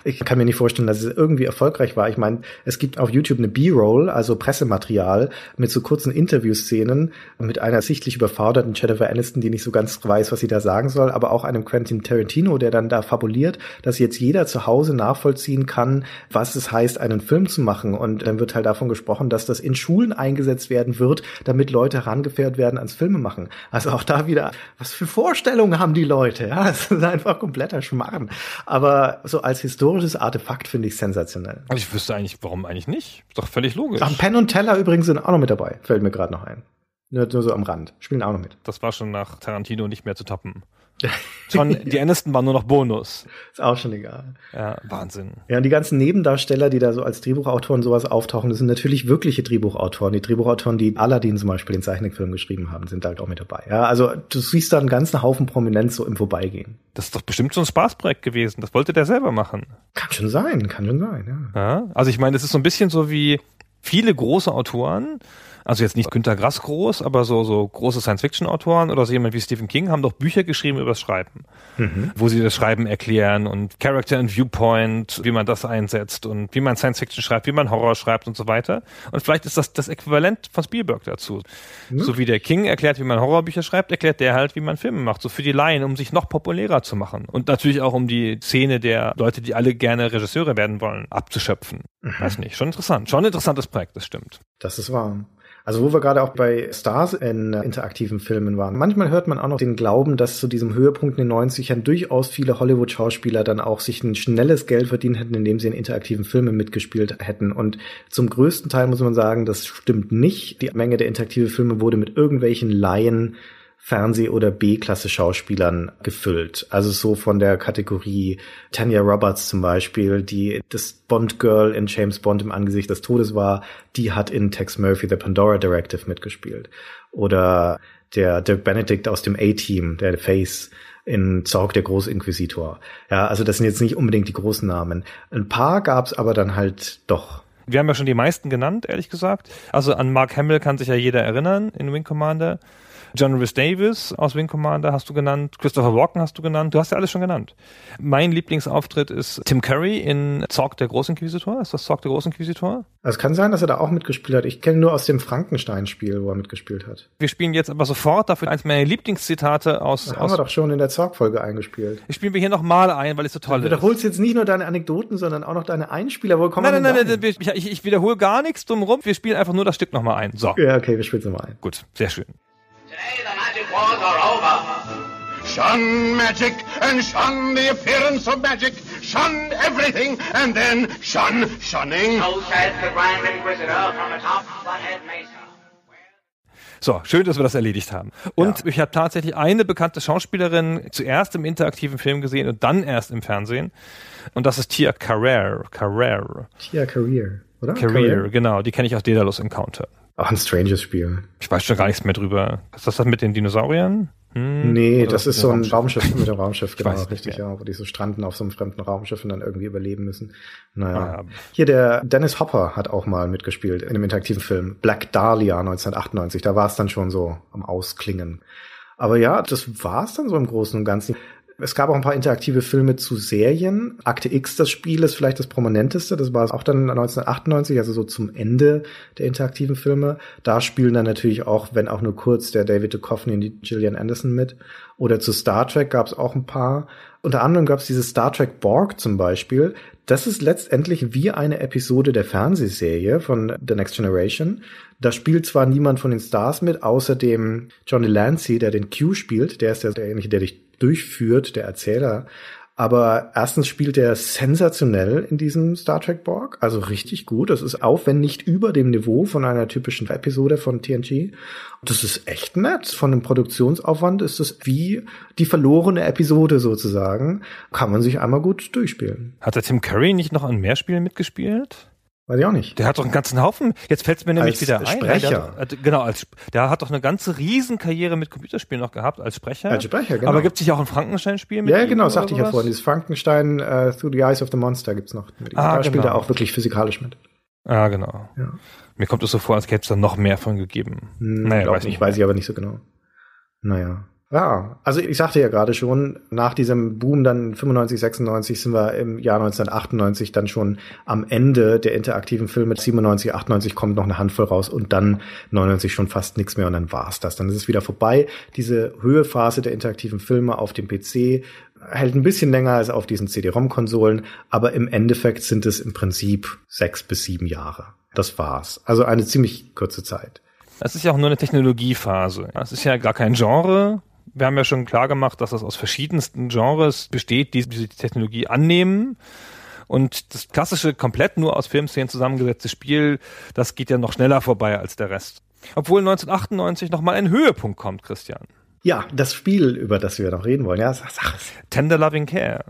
Ich kann mir nicht vorstellen, dass es irgendwie erfolgreich war. Ich meine, es gibt auf YouTube eine B-Roll, also Pressematerial mit so kurzen Interviewszenen mit einer sichtlich überforderten Jennifer Aniston, die nicht so ganz weiß, was sie da sagen soll, aber auch einem Quentin Tarantino, der dann da fabuliert, dass jetzt jeder zu Hause nachvollziehen kann, was es heißt, einen Film zu machen. Und dann wird halt davon gesprochen, dass das in Schulen eingesetzt werden wird, damit Leute herangeführt werden ans Filmemachen. Also auch da wieder, was für Vorstellungen haben die Leute? Ja, (laughs) das ist einfach kompletter Schmarrn. Aber so als historisches Artefakt finde ich sensationell. Also ich wüsste eigentlich, warum eigentlich nicht? Ist doch völlig logisch. Ach, Penn und Teller übrigens sind auch noch mit dabei. Fällt mir gerade noch ein. Nur, nur so am Rand. Spielen auch noch mit. Das war schon nach Tarantino nicht mehr zu toppen. (laughs) Schon, die Aniston waren nur noch Bonus. Ist auch schon egal. Ja, Wahnsinn. Ja, und die ganzen Nebendarsteller, die da so als Drehbuchautoren sowas auftauchen, das sind natürlich wirkliche Drehbuchautoren. Die Drehbuchautoren, die Aladdin zum Beispiel den Zeichentrickfilm geschrieben haben, sind da halt auch mit dabei. Ja, also du siehst da einen ganzen Haufen Prominenz so im Vorbeigehen. Das ist doch bestimmt so ein Spaßprojekt gewesen. Das wollte der selber machen. Kann schon sein, kann schon sein, ja. ja also ich meine, es ist so ein bisschen so wie viele große Autoren Also jetzt nicht Günter Grass groß, aber so, so große Science-Fiction-Autoren oder so jemand wie Stephen King haben doch Bücher geschrieben über das Schreiben, Mhm. wo sie das Schreiben erklären und Character and Viewpoint, wie man das einsetzt und wie man Science-Fiction schreibt, wie man Horror schreibt und so weiter. Und vielleicht ist das das Äquivalent von Spielberg dazu. Ja. So wie der King erklärt, wie man Horrorbücher schreibt, erklärt der halt, wie man Filme macht. So für die Laien, um sich noch populärer zu machen. Und natürlich auch um die Szene der Leute, die alle gerne Regisseure werden wollen, abzuschöpfen. Mhm. Weiß nicht. Schon interessant. Schon ein interessantes Projekt, das stimmt. Das ist wahr. Also wo wir gerade auch bei Stars in äh, interaktiven Filmen waren. Manchmal hört man auch noch den Glauben, dass zu diesem Höhepunkt in den 90ern durchaus viele Hollywood-Schauspieler dann auch sich ein schnelles Geld verdient hätten, indem sie in interaktiven Filmen mitgespielt hätten. Und zum größten Teil muss man sagen, das stimmt nicht. Die Menge der interaktive Filme wurde mit irgendwelchen Laien Fernseh- oder B-Klasse-Schauspielern gefüllt. Also so von der Kategorie Tanya Roberts zum Beispiel, die das Bond-Girl in James Bond im Angesicht des Todes war, die hat in Tex Murphy The Pandora Directive mitgespielt. Oder der Dirk Benedict aus dem A-Team, der Face in Zorg der Großinquisitor. Ja, also das sind jetzt nicht unbedingt die großen Namen. Ein paar gab's aber dann halt doch. Wir haben ja schon die meisten genannt, ehrlich gesagt. Also an Mark Hamill kann sich ja jeder erinnern in Wing Commander. John Rhys Davis aus Wing Commander hast du genannt, Christopher Walken hast du genannt, du hast ja alles schon genannt. Mein Lieblingsauftritt ist Tim Curry in Zorg der Großinquisitor. Ist das Zorg der Großinquisitor? Also es kann sein, dass er da auch mitgespielt hat. Ich kenne nur aus dem Frankenstein-Spiel, wo er mitgespielt hat. Wir spielen jetzt aber sofort dafür eins meiner Lieblingszitate aus. Das aus haben wir doch schon in der Zorg-Folge eingespielt. ich spielen wir hier nochmal ein, weil es so toll Du ist. wiederholst jetzt nicht nur deine Anekdoten, sondern auch noch deine Einspieler. Wo kommen Nein, wir nein, nein, nein, ich, ich, wiederhole gar nichts drum rum. Wir spielen einfach nur das Stück nochmal ein. So. Ja, okay, wir spielen es nochmal ein. Gut, sehr schön. Wars are over. Shun magic and shun the appearance of magic. Shun everything and then shun shunning. So says the Grand Inquisitor from atop Flathead Mesa. So, schön, dass wir das erledigt haben. Und ich habe tatsächlich eine bekannte Schauspielerin zuerst im interaktiven Film gesehen und dann erst im Fernsehen. Und das ist Tia Carrere. Carrere. Tia Career, oder? Career, genau. Die kenne ich aus Daedalus Encounter. Auch ein stranges Spiel. Ich weiß schon gar nichts mehr drüber. Ist das das mit den Dinosauriern? Hm? Nee, das ist so ein Raumschiff (laughs) mit dem Raumschiff, genau, richtig, ja, wo die so stranden auf so einem fremden Raumschiff und dann irgendwie überleben müssen. Naja. Ah, ja. Hier der Dennis Hopper hat auch mal mitgespielt in einem interaktiven Film. Black Dahlia 1998, da war es dann schon so am Ausklingen. Aber ja, das war es dann so im Großen und Ganzen. Es gab auch ein paar interaktive Filme zu Serien. Akte X, das Spiel, ist vielleicht das prominenteste. Das war auch dann 1998, also so zum Ende der interaktiven Filme. Da spielen dann natürlich auch, wenn auch nur kurz, der David Duchovny und die Gillian Anderson mit. Oder zu Star Trek gab es auch ein paar. Unter anderem gab es dieses Star Trek Borg zum Beispiel. Das ist letztendlich wie eine Episode der Fernsehserie von The Next Generation. Da spielt zwar niemand von den Stars mit, außer dem Johnny Lancy, der den Q spielt. Der ist der, derjenige, der dich durchführt, der Erzähler. Aber erstens spielt er sensationell in diesem Star Trek Borg, also richtig gut. Das ist auch wenn nicht über dem Niveau von einer typischen Episode von TNG. Das ist echt nett. Von dem Produktionsaufwand ist es wie die verlorene Episode sozusagen. Kann man sich einmal gut durchspielen. Hat der Tim Curry nicht noch an mehr Spielen mitgespielt? Weiß ich auch nicht. Der hat doch einen ganzen Haufen. Jetzt fällt es mir nämlich Als wieder ein. Sprecher. Hat, genau, als der hat doch eine ganze Riesenkarriere mit Computerspielen noch gehabt als Sprecher. Als Sprecher, genau. Aber gibt es nicht auch ein Frankenstein-Spiel mit Ja, genau, sagte ich ja vorhin. Dieses Frankenstein uh, Through the Eyes of the Monster gibt's noch. Mit ihm. Ah, da spielt genau. er auch wirklich physikalisch mit. Ah, genau. Ja. Mir kommt es so vor, als gäbe es da noch mehr von gegeben. Hm, naja, weiß nicht, nicht. weiß ich aber nicht so genau. Naja. Ja, also ich sagte ja gerade schon, nach diesem Boom dann 95, 96 sind wir im Jahr 1998 dann schon am Ende der interaktiven Filme. 97, 98 kommt noch eine Handvoll raus und dann 99 schon fast nichts mehr und dann war's das. Dann ist es wieder vorbei. Diese Höhephase der interaktiven Filme auf dem PC hält ein bisschen länger als auf diesen CD-ROM-Konsolen, aber im Endeffekt sind es im Prinzip sechs bis sieben Jahre. Das war's. Also eine ziemlich kurze Zeit. Das ist ja auch nur eine Technologiephase. Das ist ja gar kein Genre. Wir haben ja schon klar gemacht, dass das aus verschiedensten Genres besteht, die diese Technologie annehmen. Und das klassische, komplett nur aus Filmszenen zusammengesetzte Spiel, das geht ja noch schneller vorbei als der Rest. Obwohl 1998 nochmal ein Höhepunkt kommt, Christian. Ja, das Spiel, über das wir noch reden wollen, ja, sag, sag es. Tender Loving Care.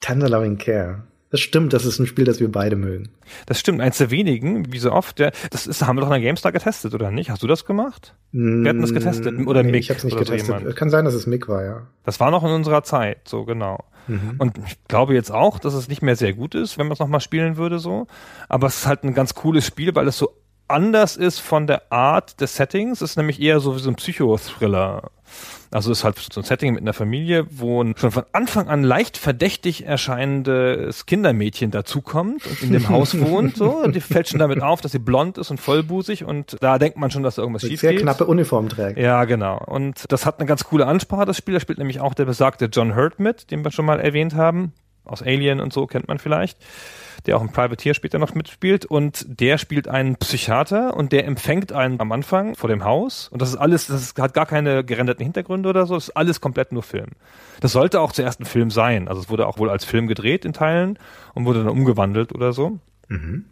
Tender Loving Care. Das stimmt, das ist ein Spiel, das wir beide mögen. Das stimmt, eins der wenigen, wie so oft. Der, das ist, haben wir doch in der GameStar getestet, oder nicht? Hast du das gemacht? Wir hatten das getestet. Oder nee, Mick Ich hab's nicht so getestet. jemand. Kann sein, dass es Mick war, ja. Das war noch in unserer Zeit, so genau. Mhm. Und ich glaube jetzt auch, dass es nicht mehr sehr gut ist, wenn man es nochmal spielen würde, so. Aber es ist halt ein ganz cooles Spiel, weil es so anders ist von der Art des Settings. Ist nämlich eher so wie so ein Psychothriller. Also es ist halt so ein Setting mit einer Familie, wo ein schon von Anfang an leicht verdächtig erscheinendes Kindermädchen dazukommt und in dem (laughs) Haus wohnt. So, und die fällt schon damit auf, dass sie blond ist und vollbusig und da denkt man schon, dass da irgendwas schief Sehr geht. knappe Uniform trägt. Ja, genau. Und das hat eine ganz coole Ansprache, das Spiel. Da spielt nämlich auch der besagte John Hurt mit, den wir schon mal erwähnt haben. Aus Alien und so kennt man vielleicht der auch im Privateer später noch mitspielt und der spielt einen Psychiater und der empfängt einen am Anfang vor dem Haus und das ist alles, das hat gar keine gerenderten Hintergründe oder so, das ist alles komplett nur Film. Das sollte auch zuerst ein Film sein, also es wurde auch wohl als Film gedreht in Teilen und wurde dann umgewandelt oder so. Mhm.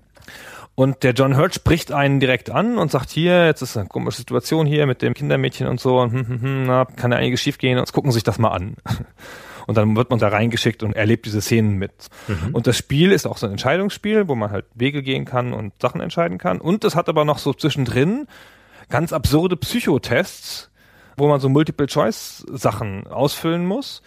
Und der John Hurt spricht einen direkt an und sagt, hier, jetzt ist eine komische Situation hier mit dem Kindermädchen und so, und hm, hm, hm, na, kann ja einiges schiefgehen, und jetzt gucken Sie sich das mal an. (laughs) Und dann wird man da reingeschickt und erlebt diese Szenen mit. Mhm. Und das Spiel ist auch so ein Entscheidungsspiel, wo man halt Wege gehen kann und Sachen entscheiden kann. Und es hat aber noch so zwischendrin ganz absurde Psychotests, wo man so Multiple-Choice-Sachen ausfüllen muss.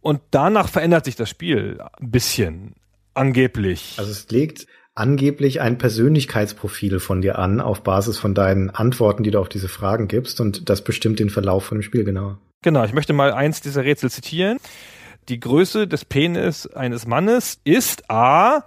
Und danach verändert sich das Spiel ein bisschen. Angeblich. Also es legt angeblich ein Persönlichkeitsprofil von dir an, auf Basis von deinen Antworten, die du auf diese Fragen gibst, und das bestimmt den Verlauf von dem Spiel genauer. Genau, ich möchte mal eins dieser Rätsel zitieren. Die Größe des Penis eines Mannes ist A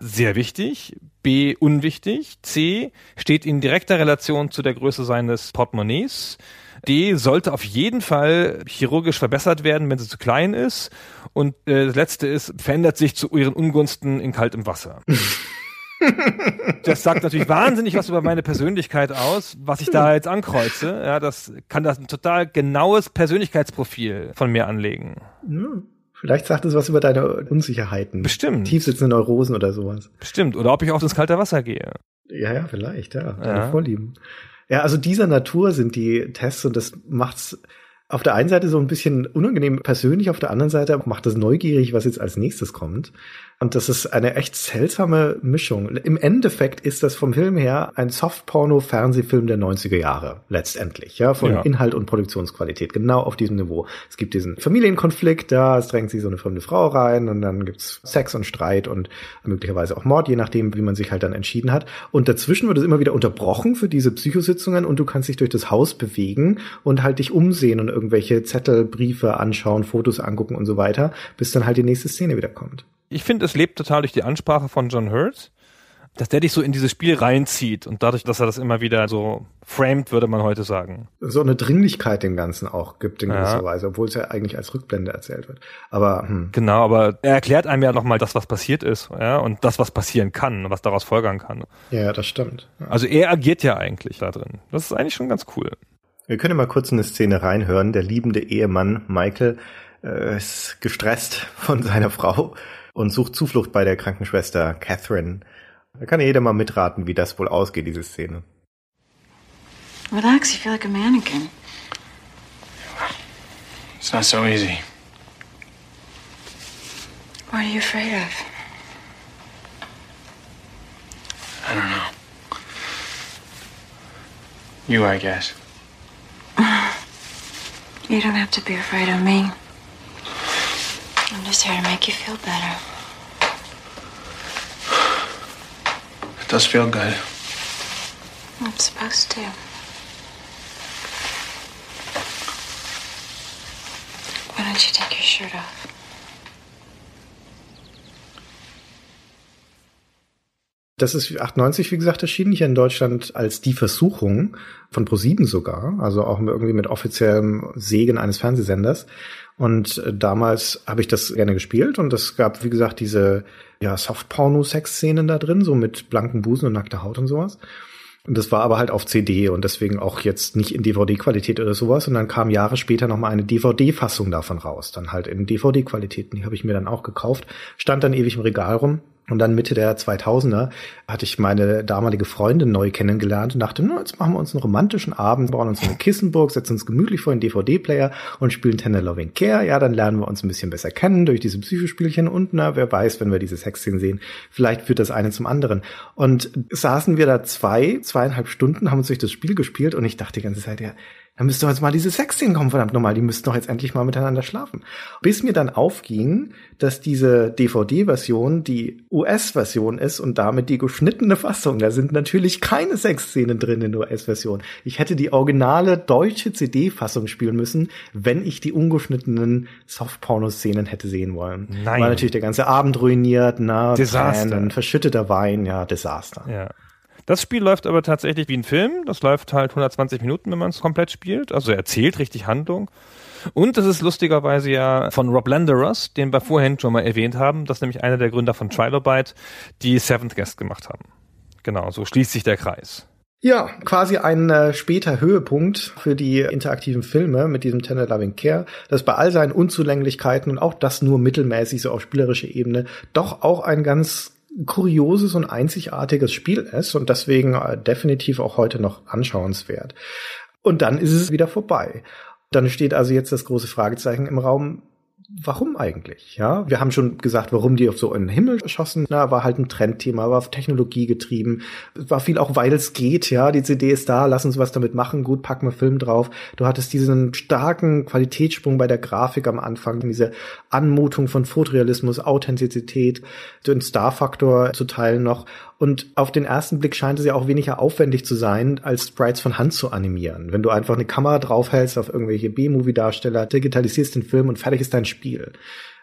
sehr wichtig, B unwichtig, C steht in direkter Relation zu der Größe seines Portemonnaies, D sollte auf jeden Fall chirurgisch verbessert werden, wenn sie zu klein ist. Und äh, das letzte ist, verändert sich zu ihren Ungunsten in kaltem Wasser. (laughs) das sagt natürlich wahnsinnig was über meine Persönlichkeit aus, was ich da jetzt ankreuze. Ja, das kann das ein total genaues Persönlichkeitsprofil von mir anlegen. Ja, vielleicht sagt es was über deine Unsicherheiten. Bestimmt. Tiefsitzende Neurosen oder sowas. Bestimmt. Oder ob ich auf das kalte Wasser gehe. Ja, ja, vielleicht, ja. Deine Ja. Vorlieben. Ja, also dieser Natur sind die Tests und das macht's auf der einen Seite so ein bisschen unangenehm persönlich, auf der anderen Seite macht es neugierig, was jetzt als nächstes kommt. Und das ist eine echt seltsame Mischung. Im Endeffekt ist das vom Film her ein Softporno-Fernsehfilm der 90er Jahre, letztendlich, ja, von Ja. Inhalt und Produktionsqualität, genau auf diesem Niveau. Es gibt diesen Familienkonflikt, da es drängt sich so eine fremde Frau rein und dann gibt's Sex und Streit und möglicherweise auch Mord, je nachdem, wie man sich halt dann entschieden hat. Und dazwischen wird es immer wieder unterbrochen für diese Psychositzungen und du kannst dich durch das Haus bewegen und halt dich umsehen und irgendwelche Zettel, Briefe anschauen, Fotos angucken und so weiter, bis dann halt die nächste Szene wieder kommt. Ich finde, es lebt total durch die Ansprache von John Hurt, dass der dich so in dieses Spiel reinzieht und dadurch, dass er das immer wieder so framed, würde man heute sagen. So eine Dringlichkeit dem Ganzen auch gibt in Ja. gewisser Weise, obwohl es ja eigentlich als Rückblende erzählt wird. Aber hm. Genau, aber er erklärt einem ja nochmal das, was passiert ist, ja, und das, was passieren kann, und was daraus folgern kann. ja, ja, das stimmt. Ja. Also er agiert ja eigentlich da drin. Das ist eigentlich schon ganz cool. Wir können mal kurz in eine Szene reinhören. Der liebende Ehemann Michael äh, ist gestresst von seiner Frau und sucht Zuflucht bei der Krankenschwester Catherine. Da kann ja jeder mal mitraten, wie das wohl ausgeht, diese Szene. Relax, you feel like a mannequin. It's not so easy. What are you afraid of? I don't know. You, I guess. (sighs) You don't have to be afraid of me. I'm just here to make you feel better. It does feel good. I'm supposed to. Why don't you take your shirt off? Das ist 98, wie gesagt, erschienen hier in Deutschland als Die Versuchung von ProSieben sogar, also auch irgendwie mit offiziellem Segen eines Fernsehsenders. Und äh, damals habe ich das gerne gespielt und es gab, wie gesagt, diese ja, Soft-Porno-Sex-Szenen da drin, so mit blanken Busen und nackter Haut und sowas. Und das war aber halt auf CD und deswegen auch jetzt nicht in DVD-Qualität oder sowas. Und dann kam Jahre später noch mal eine DVD-Fassung davon raus, dann halt in DVD-Qualität. Die habe ich mir dann auch gekauft, stand dann ewig im Regal rum. Und dann Mitte der 2000er hatte ich meine damalige Freundin neu kennengelernt und dachte, na, jetzt machen wir uns einen romantischen Abend, bauen uns eine Kissenburg, setzen uns gemütlich vor den DVD-Player und spielen Tender Loving Care. Ja, dann lernen wir uns ein bisschen besser kennen durch diese Psychospielchen und na, wer weiß, wenn wir diese Sexszenen sehen, vielleicht führt das eine zum anderen. Und saßen wir da zwei, zweieinhalb Stunden, haben uns durch das Spiel gespielt und ich dachte die ganze Zeit, ja, dann müsste doch jetzt mal diese Sexszenen kommen, verdammt nochmal, die müssten doch jetzt endlich mal miteinander schlafen. Bis mir dann aufging, dass diese DVD-Version die US-Version ist und damit die geschnittene Fassung. Da sind natürlich keine Sexszenen drin in der US-Version. Ich hätte die originale deutsche CD-Fassung spielen müssen, wenn ich die ungeschnittenen Soft-Porno-Szenen hätte sehen wollen. Nein. War natürlich der ganze Abend ruiniert, na, Desaster. Tränen, verschütteter Wein, ja, Desaster. Ja. Das Spiel läuft aber tatsächlich wie ein Film. Das läuft halt 120 Minuten, wenn man es komplett spielt. Also erzählt richtig Handlung. Und das ist lustigerweise ja von Rob Landeros, den wir vorhin schon mal erwähnt haben. Das ist nämlich einer der Gründer von Trilobite, die Seventh Guest gemacht haben. Genau, so schließt sich der Kreis. Ja, quasi ein äh, später Höhepunkt für die interaktiven Filme mit diesem Tender Loving Care, das bei all seinen Unzulänglichkeiten und auch das nur mittelmäßig so auf spielerischer Ebene doch auch ein ganz kurioses und einzigartiges Spiel ist und deswegen äh, definitiv auch heute noch anschauenswert. Und dann ist es wieder vorbei. Dann steht also jetzt das große Fragezeichen im Raum, warum eigentlich? Ja, wir haben schon gesagt, warum die auf so einen Himmel schossen. Na, war halt ein Trendthema, war auf Technologie getrieben, war viel auch, weil es geht. Ja, die CD ist da, lass uns was damit machen. Gut, packen wir Film drauf. Du hattest diesen starken Qualitätssprung bei der Grafik am Anfang, diese Anmutung von Fotorealismus, Authentizität, den Star-Faktor zu teilen noch. Und auf den ersten Blick scheint es ja auch weniger aufwendig zu sein, als Sprites von Hand zu animieren. Wenn du einfach eine Kamera draufhältst auf irgendwelche B-Movie-Darsteller, digitalisierst den Film und fertig ist dein Spiel.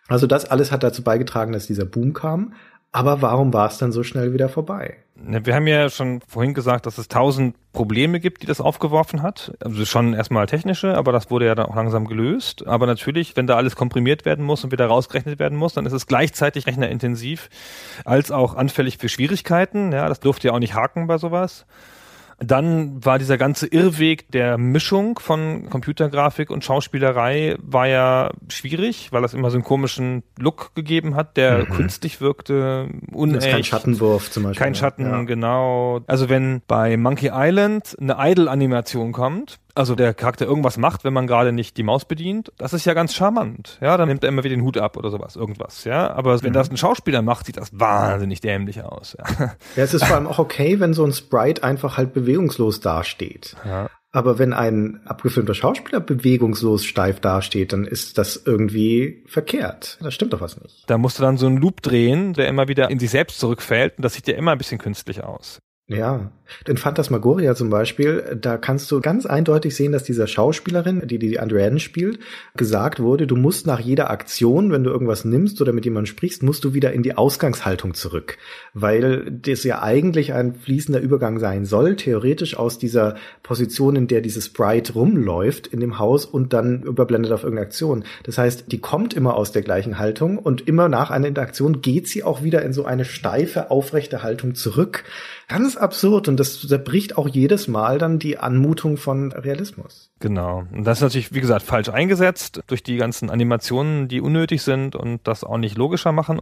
Also das alles hat dazu beigetragen, dass dieser Boom kam. Aber warum war es dann so schnell wieder vorbei? Wir haben ja schon vorhin gesagt, dass es tausend Probleme gibt, die das aufgeworfen hat. Also schon erstmal technische, aber das wurde ja dann auch langsam gelöst. Aber natürlich, wenn da alles komprimiert werden muss und wieder rausgerechnet werden muss, dann ist es gleichzeitig rechnerintensiv als auch anfällig für Schwierigkeiten. Ja, das durfte ja auch nicht haken bei sowas. Dann war dieser ganze Irrweg der Mischung von Computergrafik und Schauspielerei war ja schwierig, weil das immer so einen komischen Look gegeben hat, der Mhm. künstlich wirkte, unecht. Kein Schattenwurf zum Beispiel. Kein Schatten, Ja. genau. Also wenn bei Monkey Island eine Idle-Animation kommt, also der Charakter irgendwas macht, wenn man gerade nicht die Maus bedient, das ist ja ganz charmant. Ja, dann nimmt er immer wieder den Hut ab oder sowas, irgendwas. Ja, aber wenn Mhm. das ein Schauspieler macht, sieht das wahnsinnig dämlich aus. Ja. Ja, es ist vor allem auch okay, wenn so ein Sprite einfach halt bewegungslos dasteht. Ja. Aber wenn ein abgefilmter Schauspieler bewegungslos steif dasteht, dann ist das irgendwie verkehrt. Da stimmt doch was nicht. Da musst du dann so einen Loop drehen, der immer wieder in sich selbst zurückfällt und das sieht ja immer ein bisschen künstlich aus. Ja, in Phantasmagoria zum Beispiel, da kannst du ganz eindeutig sehen, dass dieser Schauspielerin, die die Andreaden spielt, gesagt wurde, du musst nach jeder Aktion, wenn du irgendwas nimmst oder mit jemandem sprichst, musst du wieder in die Ausgangshaltung zurück, weil das ja eigentlich ein fließender Übergang sein soll, theoretisch aus dieser Position, in der dieses Sprite rumläuft in dem Haus und dann überblendet auf irgendeine Aktion. Das heißt, die kommt immer aus der gleichen Haltung und immer nach einer Interaktion geht sie auch wieder in so eine steife, aufrechte Haltung zurück. Ganz absurd und das zerbricht auch jedes Mal dann die Anmutung von Realismus. Genau. Und das ist natürlich, wie gesagt, falsch eingesetzt durch die ganzen Animationen, die unnötig sind und das auch nicht logischer machen.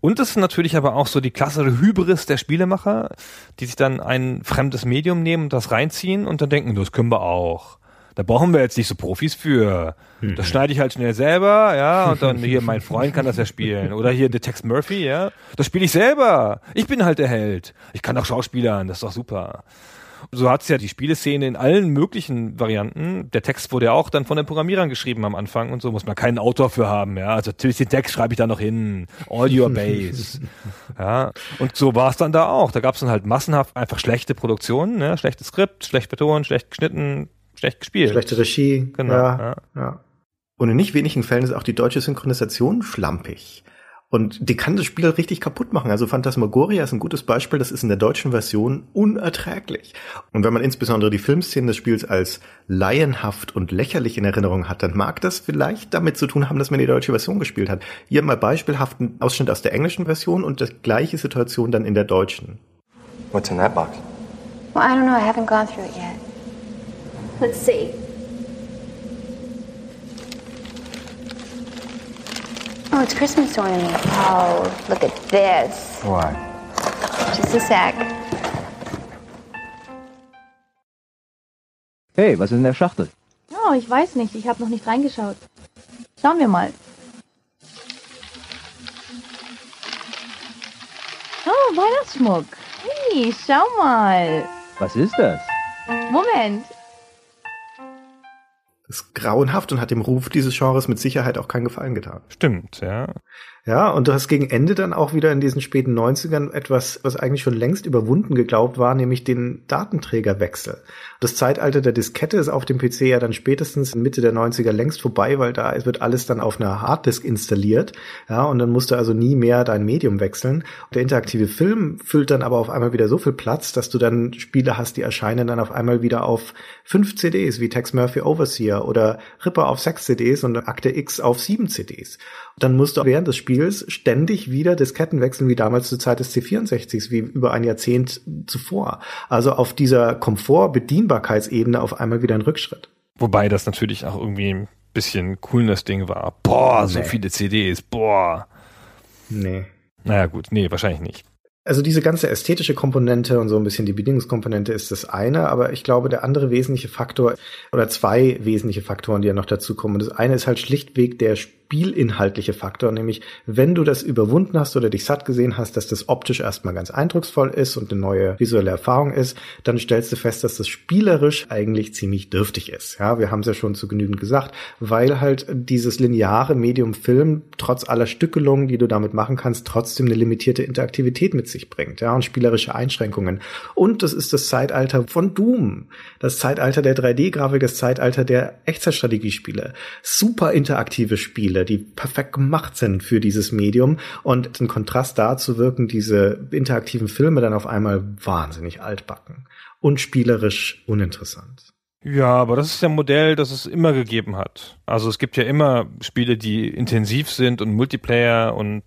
Und es ist natürlich aber auch so die klassische Hybris der Spielemacher, die sich dann ein fremdes Medium nehmen und das reinziehen und dann denken, das können wir auch. Da brauchen wir jetzt nicht so Profis für. Das schneide ich halt schnell selber, ja, und dann (laughs) hier mein Freund kann das ja spielen. Oder hier der Tex Murphy, ja. Das spiele ich selber. Ich bin halt der Held. Ich kann auch Schauspielern, das ist doch super. So hat's ja die Spieleszene in allen möglichen Varianten. Der Text wurde ja auch dann von den Programmierern geschrieben am Anfang und so muss man keinen Autor für haben, ja. Also natürlich den Text schreibe ich da noch hin. All your base. (laughs) ja. Und so war's dann da auch. Da gab's dann halt massenhaft einfach schlechte Produktionen, ne? Schlechtes Skript, schlecht betont, schlecht geschnitten, schlecht gespielt. Schlechte Regie. Genau. Ja, ja. ja. Und in nicht wenigen Fällen ist auch die deutsche Synchronisation schlampig. Und die kann das Spiel richtig kaputt machen. Also Phantasmagoria ist ein gutes Beispiel. Das ist in der deutschen Version unerträglich. Und wenn man insbesondere die Filmszenen des Spiels als laienhaft und lächerlich in Erinnerung hat, dann mag das vielleicht damit zu tun haben, dass man die deutsche Version gespielt hat. Hier mal beispielhaften Ausschnitt aus der englischen Version und die gleiche Situation dann in der deutschen. What's in that box? Well, I don't know. I haven't gone through it yet. Let's see. Oh, it's Christmas ornament. Oh, look at this. What? Just a sec. Hey, was ist in der Schachtel? Oh, ich weiß nicht. Ich habe noch nicht reingeschaut. Schauen wir mal. Oh, Weihnachtsschmuck. Hey, schau mal. Was ist das? Moment. Ist grauenhaft und hat dem Ruf dieses Genres mit Sicherheit auch keinen Gefallen getan. Stimmt, ja. Ja, und du hast gegen Ende dann auch wieder in diesen späten 90ern etwas, was eigentlich schon längst überwunden geglaubt war, nämlich den Datenträgerwechsel. Das Zeitalter der Diskette ist auf dem PC ja dann spätestens Mitte der 90er längst vorbei, weil da wird alles dann auf einer Harddisk installiert. Ja, und dann musst du also nie mehr dein Medium wechseln. Der interaktive Film füllt dann aber auf einmal wieder so viel Platz, dass du dann Spiele hast, die erscheinen dann auf einmal wieder auf fünf CDs, wie Tex Murphy Overseer oder Ripper auf sechs CDs und Akte X auf sieben CDs. Dann musst du während des Spiels ständig wieder Disketten wechseln, wie damals zur Zeit des C64s, wie über ein Jahrzehnt zuvor. Also auf dieser Komfort-Bedienbarkeitsebene auf einmal wieder ein Rückschritt. Wobei das natürlich auch irgendwie ein bisschen coolness Ding war. Boah, so nee. viele CDs, boah. Nee. Naja, gut, nee, wahrscheinlich nicht. Also diese ganze ästhetische Komponente und so ein bisschen die Bedingungskomponente ist das eine, aber ich glaube, der andere wesentliche Faktor oder zwei wesentliche Faktoren, die ja noch dazu kommen. Das eine ist halt schlichtweg der spielinhaltliche Faktor, nämlich wenn du das überwunden hast oder dich satt gesehen hast, dass das optisch erstmal ganz eindrucksvoll ist und eine neue visuelle Erfahrung ist, dann stellst du fest, dass das spielerisch eigentlich ziemlich dürftig ist. Ja, wir haben es ja schon zu genügend gesagt, weil halt dieses lineare Medium Film trotz aller Stückelungen, die du damit machen kannst, trotzdem eine limitierte Interaktivität mit sich bringt, ja, und spielerische Einschränkungen. Und das ist das Zeitalter von Doom, das Zeitalter der 3D-Grafik, das Zeitalter der Echtzeitstrategiespiele, super interaktive Spiele, Spiele, die perfekt gemacht sind für dieses Medium und im Kontrast dazu wirken diese interaktiven Filme dann auf einmal wahnsinnig altbacken und spielerisch uninteressant. Ja, aber das ist ja ein Modell, das es immer gegeben hat. Also es gibt ja immer Spiele, die intensiv sind und Multiplayer und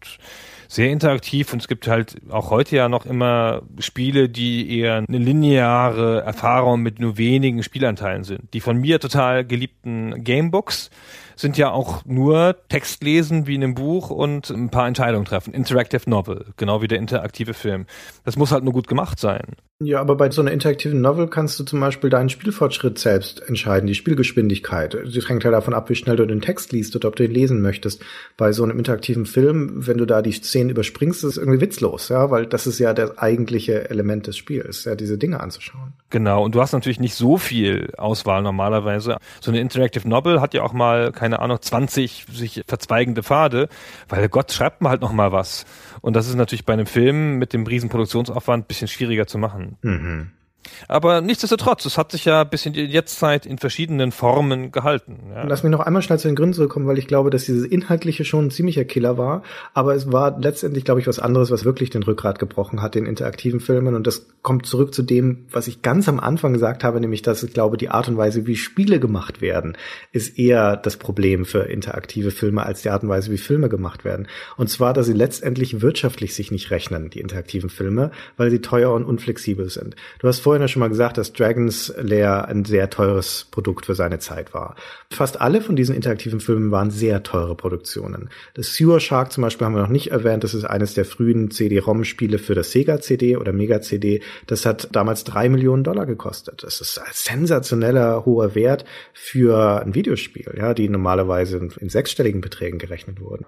sehr interaktiv und es gibt halt auch heute ja noch immer Spiele, die eher eine lineare Erfahrung mit nur wenigen Spielanteilen sind. Die von mir total geliebten Gamebooks sind ja auch nur Text lesen wie in einem Buch und ein paar Entscheidungen treffen. Interactive Novel, genau wie der interaktive Film. Das muss halt nur gut gemacht sein. Ja, aber bei so einer interaktiven Novel kannst du zum Beispiel deinen Spielfortschritt selbst entscheiden, die Spielgeschwindigkeit. Das hängt halt davon ab, wie schnell du den Text liest oder ob du ihn lesen möchtest. Bei so einem interaktiven Film, wenn du da die Szenen überspringst, ist es irgendwie witzlos, ja, weil das ist ja das eigentliche Element des Spiels, ja, diese Dinge anzuschauen. Genau, und du hast natürlich nicht so viel Auswahl normalerweise. So eine Interactive Novel hat ja auch mal, keine Ahnung, 20 sich verzweigende Pfade, weil Gott schreibt mal halt noch mal was. Und das ist natürlich bei einem Film mit dem riesen Produktionsaufwand bisschen schwieriger zu machen. Mhm. Aber nichtsdestotrotz, es hat sich ja bis in die Jetztzeit in verschiedenen Formen gehalten. Ja. Lass mich noch einmal schnell zu den Gründen zurückkommen, weil ich glaube, dass dieses Inhaltliche schon ein ziemlicher Killer war. Aber es war letztendlich, glaube ich, was anderes, was wirklich den Rückgrat gebrochen hat, den interaktiven Filmen. Und das kommt zurück zu dem, was ich ganz am Anfang gesagt habe, nämlich, dass ich glaube, die Art und Weise, wie Spiele gemacht werden, ist eher das Problem für interaktive Filme als die Art und Weise, wie Filme gemacht werden. Und zwar, dass sie letztendlich wirtschaftlich sich nicht rechnen, die interaktiven Filme, weil sie teuer und unflexibel sind. Du hast vorhin ja schon mal gesagt, dass Dragon's Lair ein sehr teures Produkt für seine Zeit war. Fast alle von diesen interaktiven Filmen waren sehr teure Produktionen. Das Sewer Shark zum Beispiel haben wir noch nicht erwähnt. Das ist eines der frühen CD-ROM-Spiele für das Sega CD oder Mega CD. Das hat damals drei Millionen Dollar gekostet. Das ist ein sensationeller hoher Wert für ein Videospiel, ja, die normalerweise in sechsstelligen Beträgen gerechnet wurden.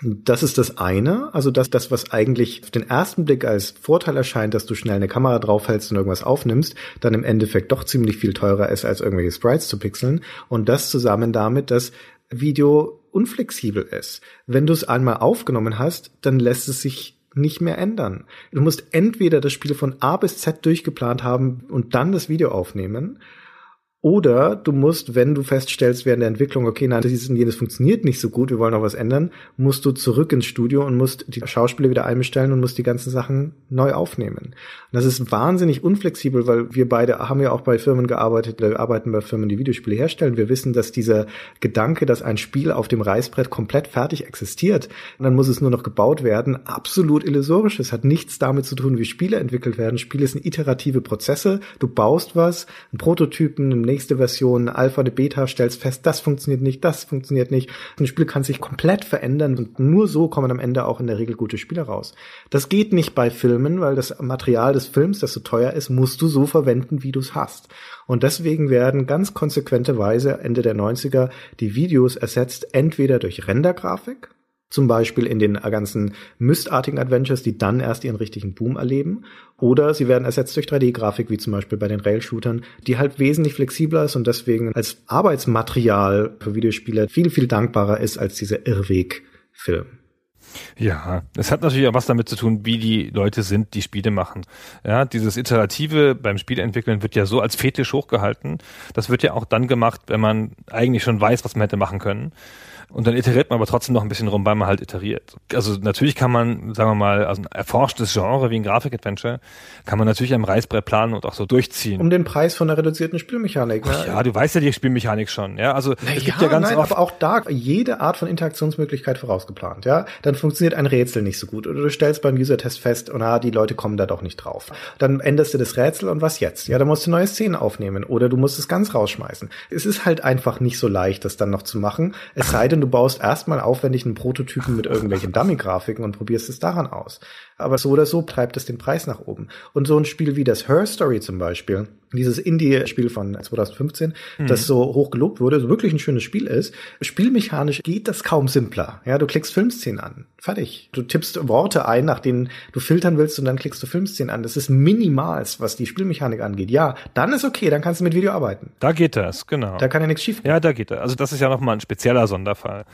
Das ist das eine, also das, das, was eigentlich auf den ersten Blick als Vorteil erscheint, dass du schnell eine Kamera draufhältst und irgendwas aufnimmst, dann im Endeffekt doch ziemlich viel teurer ist, als irgendwelche Sprites zu pixeln. Und das zusammen damit, dass Video unflexibel ist. Wenn du es einmal aufgenommen hast, dann lässt es sich nicht mehr ändern. Du musst entweder das Spiel von A bis Z durchgeplant haben und dann das Video aufnehmen oder du musst, wenn du feststellst während der Entwicklung, okay, nein, dieses und jenes funktioniert nicht so gut, wir wollen noch was ändern, musst du zurück ins Studio und musst die Schauspieler wieder einbestellen und musst die ganzen Sachen neu aufnehmen. Und das ist wahnsinnig unflexibel, weil wir beide haben ja auch bei Firmen gearbeitet, wir arbeiten bei Firmen, die Videospiele herstellen. Wir wissen, dass dieser Gedanke, dass ein Spiel auf dem Reißbrett komplett fertig existiert und dann muss es nur noch gebaut werden, absolut illusorisch ist. Hat nichts damit zu tun, wie Spiele entwickelt werden. Spiele sind iterative Prozesse. Du baust was, einen Prototypen, einen nächste Version, Alpha, eine Beta, stellst fest, das funktioniert nicht, das funktioniert nicht. Ein Spiel kann sich komplett verändern und nur so kommen am Ende auch in der Regel gute Spiele raus. Das geht nicht bei Filmen, weil das Material des Films, das so teuer ist, musst du so verwenden, wie du es hast. Und deswegen werden ganz konsequenterweise Ende der 90er die Videos ersetzt entweder durch Rendergrafik, Zum Beispiel in den ganzen Myst-artigen Adventures, die dann erst ihren richtigen Boom erleben. Oder sie werden ersetzt durch 3D-Grafik, wie zum Beispiel bei den Rail-Shootern, die halt wesentlich flexibler ist und deswegen als Arbeitsmaterial für Videospiele viel, viel dankbarer ist als dieser Irrweg-Film. Ja, es hat natürlich auch was damit zu tun, wie die Leute sind, die Spiele machen. Ja, dieses Iterative beim Spieleentwickeln wird ja so als Fetisch hochgehalten. Das wird ja auch dann gemacht, wenn man eigentlich schon weiß, was man hätte machen können. Und dann iteriert man aber trotzdem noch ein bisschen rum, weil man halt iteriert. Also natürlich kann man, sagen wir mal, also ein erforschtes Genre wie ein Grafik-Adventure, kann man natürlich am Reißbrett planen und auch so durchziehen. Um den Preis von der reduzierten Spielmechanik. Ach ja, du weißt ja die Spielmechanik schon. Ja, also Na es gibt ja, ganz nein, oft aber auch da jede Art von Interaktionsmöglichkeit vorausgeplant. Ja, dann funktioniert ein Rätsel nicht so gut oder du stellst beim User-Test fest, und ah, die Leute kommen da doch nicht drauf. Dann änderst du das Rätsel und was jetzt? Ja, dann musst du neue Szenen aufnehmen oder du musst es ganz rausschmeißen. Es ist halt einfach nicht so leicht, das dann noch zu machen. Es sei denn, du baust erstmal aufwendig einen Prototypen mit irgendwelchen Dummy-Grafiken und probierst es daran aus. Aber so oder so treibt es den Preis nach oben. Und so ein Spiel wie das Her Story zum Beispiel, dieses Indie-Spiel von 2015, mhm. das so hoch gelobt wurde, so wirklich ein schönes Spiel ist, spielmechanisch geht das kaum simpler. Ja, du klickst Filmszenen an. Fertig. Du tippst Worte ein, nach denen du filtern willst und dann klickst du Filmszenen an. Das ist minimalst, was die Spielmechanik angeht. Ja, dann ist okay, dann kannst du mit Video arbeiten. Da geht das, genau. Da kann ja nichts schief. Ja, da geht das. Also das ist ja nochmal ein spezieller Sonderfall.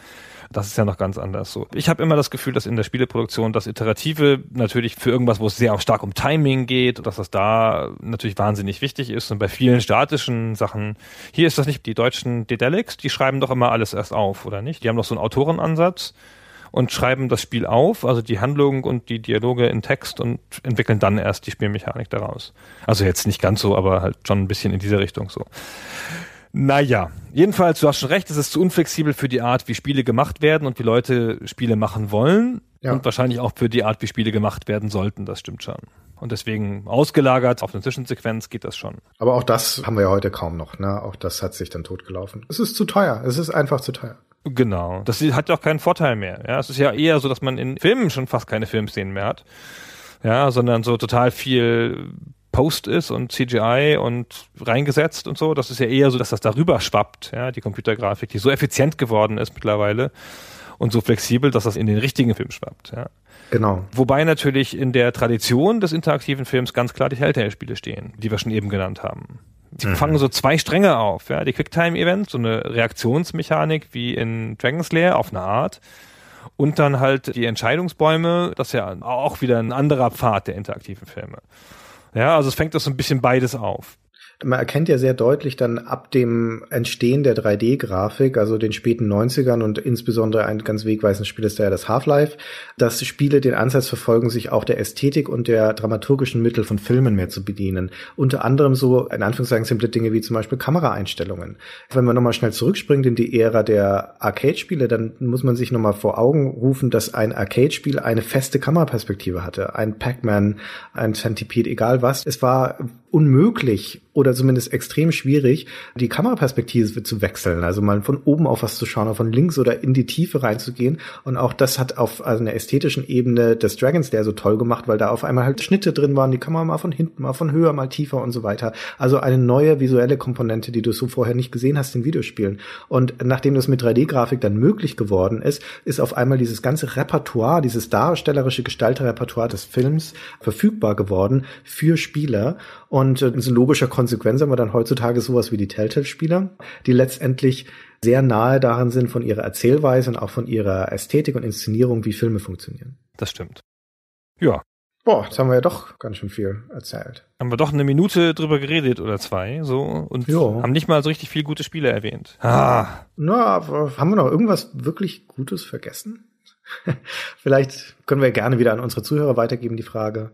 Das ist ja noch ganz anders so. Ich habe immer das Gefühl, dass in der Spieleproduktion das Iterative natürlich für irgendwas, wo es sehr auch stark um Timing geht, dass das da natürlich wahnsinnig wichtig ist. Und bei vielen statischen Sachen, hier ist das nicht die deutschen Dedelics, die schreiben doch immer alles erst auf, oder nicht? Die haben doch so einen Autorenansatz und schreiben das Spiel auf, also die Handlung und die Dialoge in Text und entwickeln dann erst die Spielmechanik daraus. Also jetzt nicht ganz so, aber halt schon ein bisschen in diese Richtung so. Naja, jedenfalls, du hast schon recht, es ist zu unflexibel für die Art, wie Spiele gemacht werden und wie Leute Spiele machen wollen. Ja. Und wahrscheinlich auch für die Art, wie Spiele gemacht werden sollten, das stimmt schon. Und deswegen ausgelagert auf eine Zwischensequenz geht das schon. Aber auch das haben wir ja heute kaum noch, ne? Auch das hat sich dann totgelaufen. Es ist zu teuer. Es ist einfach zu teuer. Genau. Das hat ja auch keinen Vorteil mehr. Ja, es ist ja eher so, dass man in Filmen schon fast keine Filmszenen mehr hat. Ja, sondern so total viel Post ist und CGI und reingesetzt und so. Das ist ja eher so, dass das darüber schwappt, ja, die Computergrafik, die so effizient geworden ist mittlerweile und so flexibel, dass das in den richtigen Film schwappt, ja. Genau. Wobei natürlich in der Tradition des interaktiven Films ganz klar die Telltale-Spiele stehen, die wir schon eben genannt haben. Die mhm. fangen so zwei Stränge auf, ja. Die Quicktime-Events, so eine Reaktionsmechanik wie in Dragon's Lair auf eine Art. Und dann halt die Entscheidungsbäume, das ist ja auch wieder ein anderer Pfad der interaktiven Filme. Ja, also es fängt das so ein bisschen beides auf man erkennt ja sehr deutlich dann ab dem Entstehen der 3D-Grafik, also den späten 90ern und insbesondere ein ganz wegweisendes Spiel ist ja das Half-Life, dass Spiele den Ansatz verfolgen, sich auch der Ästhetik und der dramaturgischen Mittel von Filmen mehr zu bedienen. Unter anderem so, in Anführungszeichen, simple Dinge wie zum Beispiel Kameraeinstellungen. Wenn man nochmal schnell zurückspringt in die Ära der Arcade-Spiele, dann muss man sich nochmal vor Augen rufen, dass ein Arcade-Spiel eine feste Kameraperspektive hatte. Ein Pac-Man, ein Centipede, egal was. Es war unmöglich oder zumindest extrem schwierig, die Kameraperspektive zu wechseln. Also mal von oben auf was zu schauen, oder von links oder in die Tiefe reinzugehen. Und auch das hat auf also einer ästhetischen Ebene des Dragons der so toll gemacht, weil da auf einmal halt Schnitte drin waren, die Kamera mal von hinten, mal von höher, mal tiefer und so weiter. Also eine neue visuelle Komponente, die du so vorher nicht gesehen hast in Videospielen. Und nachdem das mit 3D-Grafik dann möglich geworden ist, ist auf einmal dieses ganze Repertoire, dieses darstellerische Gestalterrepertoire des Films verfügbar geworden für Spieler. Und äh, in logischer Konsequenz haben wir dann heutzutage sowas wie die Telltale-Spieler, die letztendlich sehr nahe daran sind von ihrer Erzählweise und auch von ihrer Ästhetik und Inszenierung, wie Filme funktionieren. Das stimmt. Ja. Boah, jetzt haben wir ja doch ganz schön viel erzählt. Haben wir doch eine Minute drüber geredet oder zwei, so, und jo. haben nicht mal so richtig viel gute Spiele erwähnt. Ah. Na, haben wir noch irgendwas wirklich Gutes vergessen? (laughs) Vielleicht können wir gerne wieder an unsere Zuhörer weitergeben, die Frage.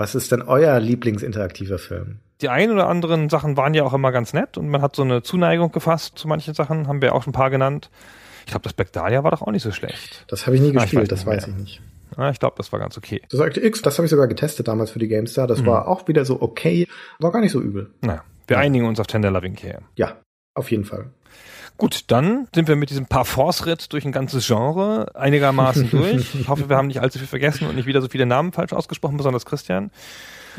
Was ist denn euer Lieblingsinteraktiver Film? Die ein oder anderen Sachen waren ja auch immer ganz nett und man hat so eine Zuneigung gefasst zu manchen Sachen, haben wir auch schon ein paar genannt. Ich glaube, das Black Dahlia war doch auch nicht so schlecht. Das habe ich nie ah, gespielt, ich weiß das weiß ich nicht. Ah, ich glaube, das war ganz okay. Das Akte X, das habe ich sogar getestet damals für die GameStar. Das mhm. war auch wieder so okay, war gar nicht so übel. Naja, wir ja. einigen uns auf Tender Loving Care. Ja, auf jeden Fall. Gut, dann sind wir mit diesem Parforce-Ritt durch ein ganzes Genre einigermaßen (laughs) durch. Ich hoffe, wir haben nicht allzu viel vergessen und nicht wieder so viele Namen falsch ausgesprochen, besonders Christian.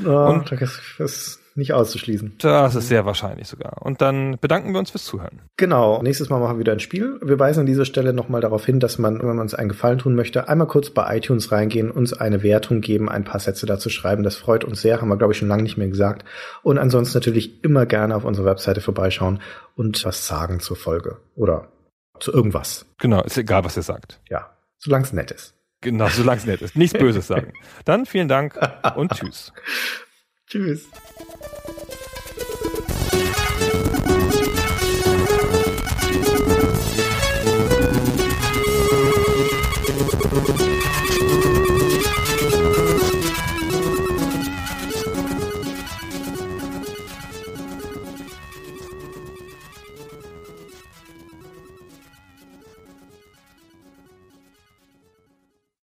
Oh, und das, nicht auszuschließen. Das ist sehr wahrscheinlich sogar. Und dann bedanken wir uns fürs Zuhören. Genau. Nächstes Mal machen wir wieder ein Spiel. Wir weisen an dieser Stelle nochmal darauf hin, dass man, wenn man uns einen Gefallen tun möchte, einmal kurz bei iTunes reingehen, uns eine Wertung geben, ein paar Sätze dazu schreiben. Das freut uns sehr, haben wir, glaube ich, schon lange nicht mehr gesagt. Und ansonsten natürlich immer gerne auf unserer Webseite vorbeischauen und was sagen zur Folge. Oder zu irgendwas. Genau, ist egal, was ihr sagt. Ja, solange es nett ist. Genau, solange es nett ist. Nichts (laughs) Böses sagen. Dann vielen Dank (laughs) und tschüss. Tschüss.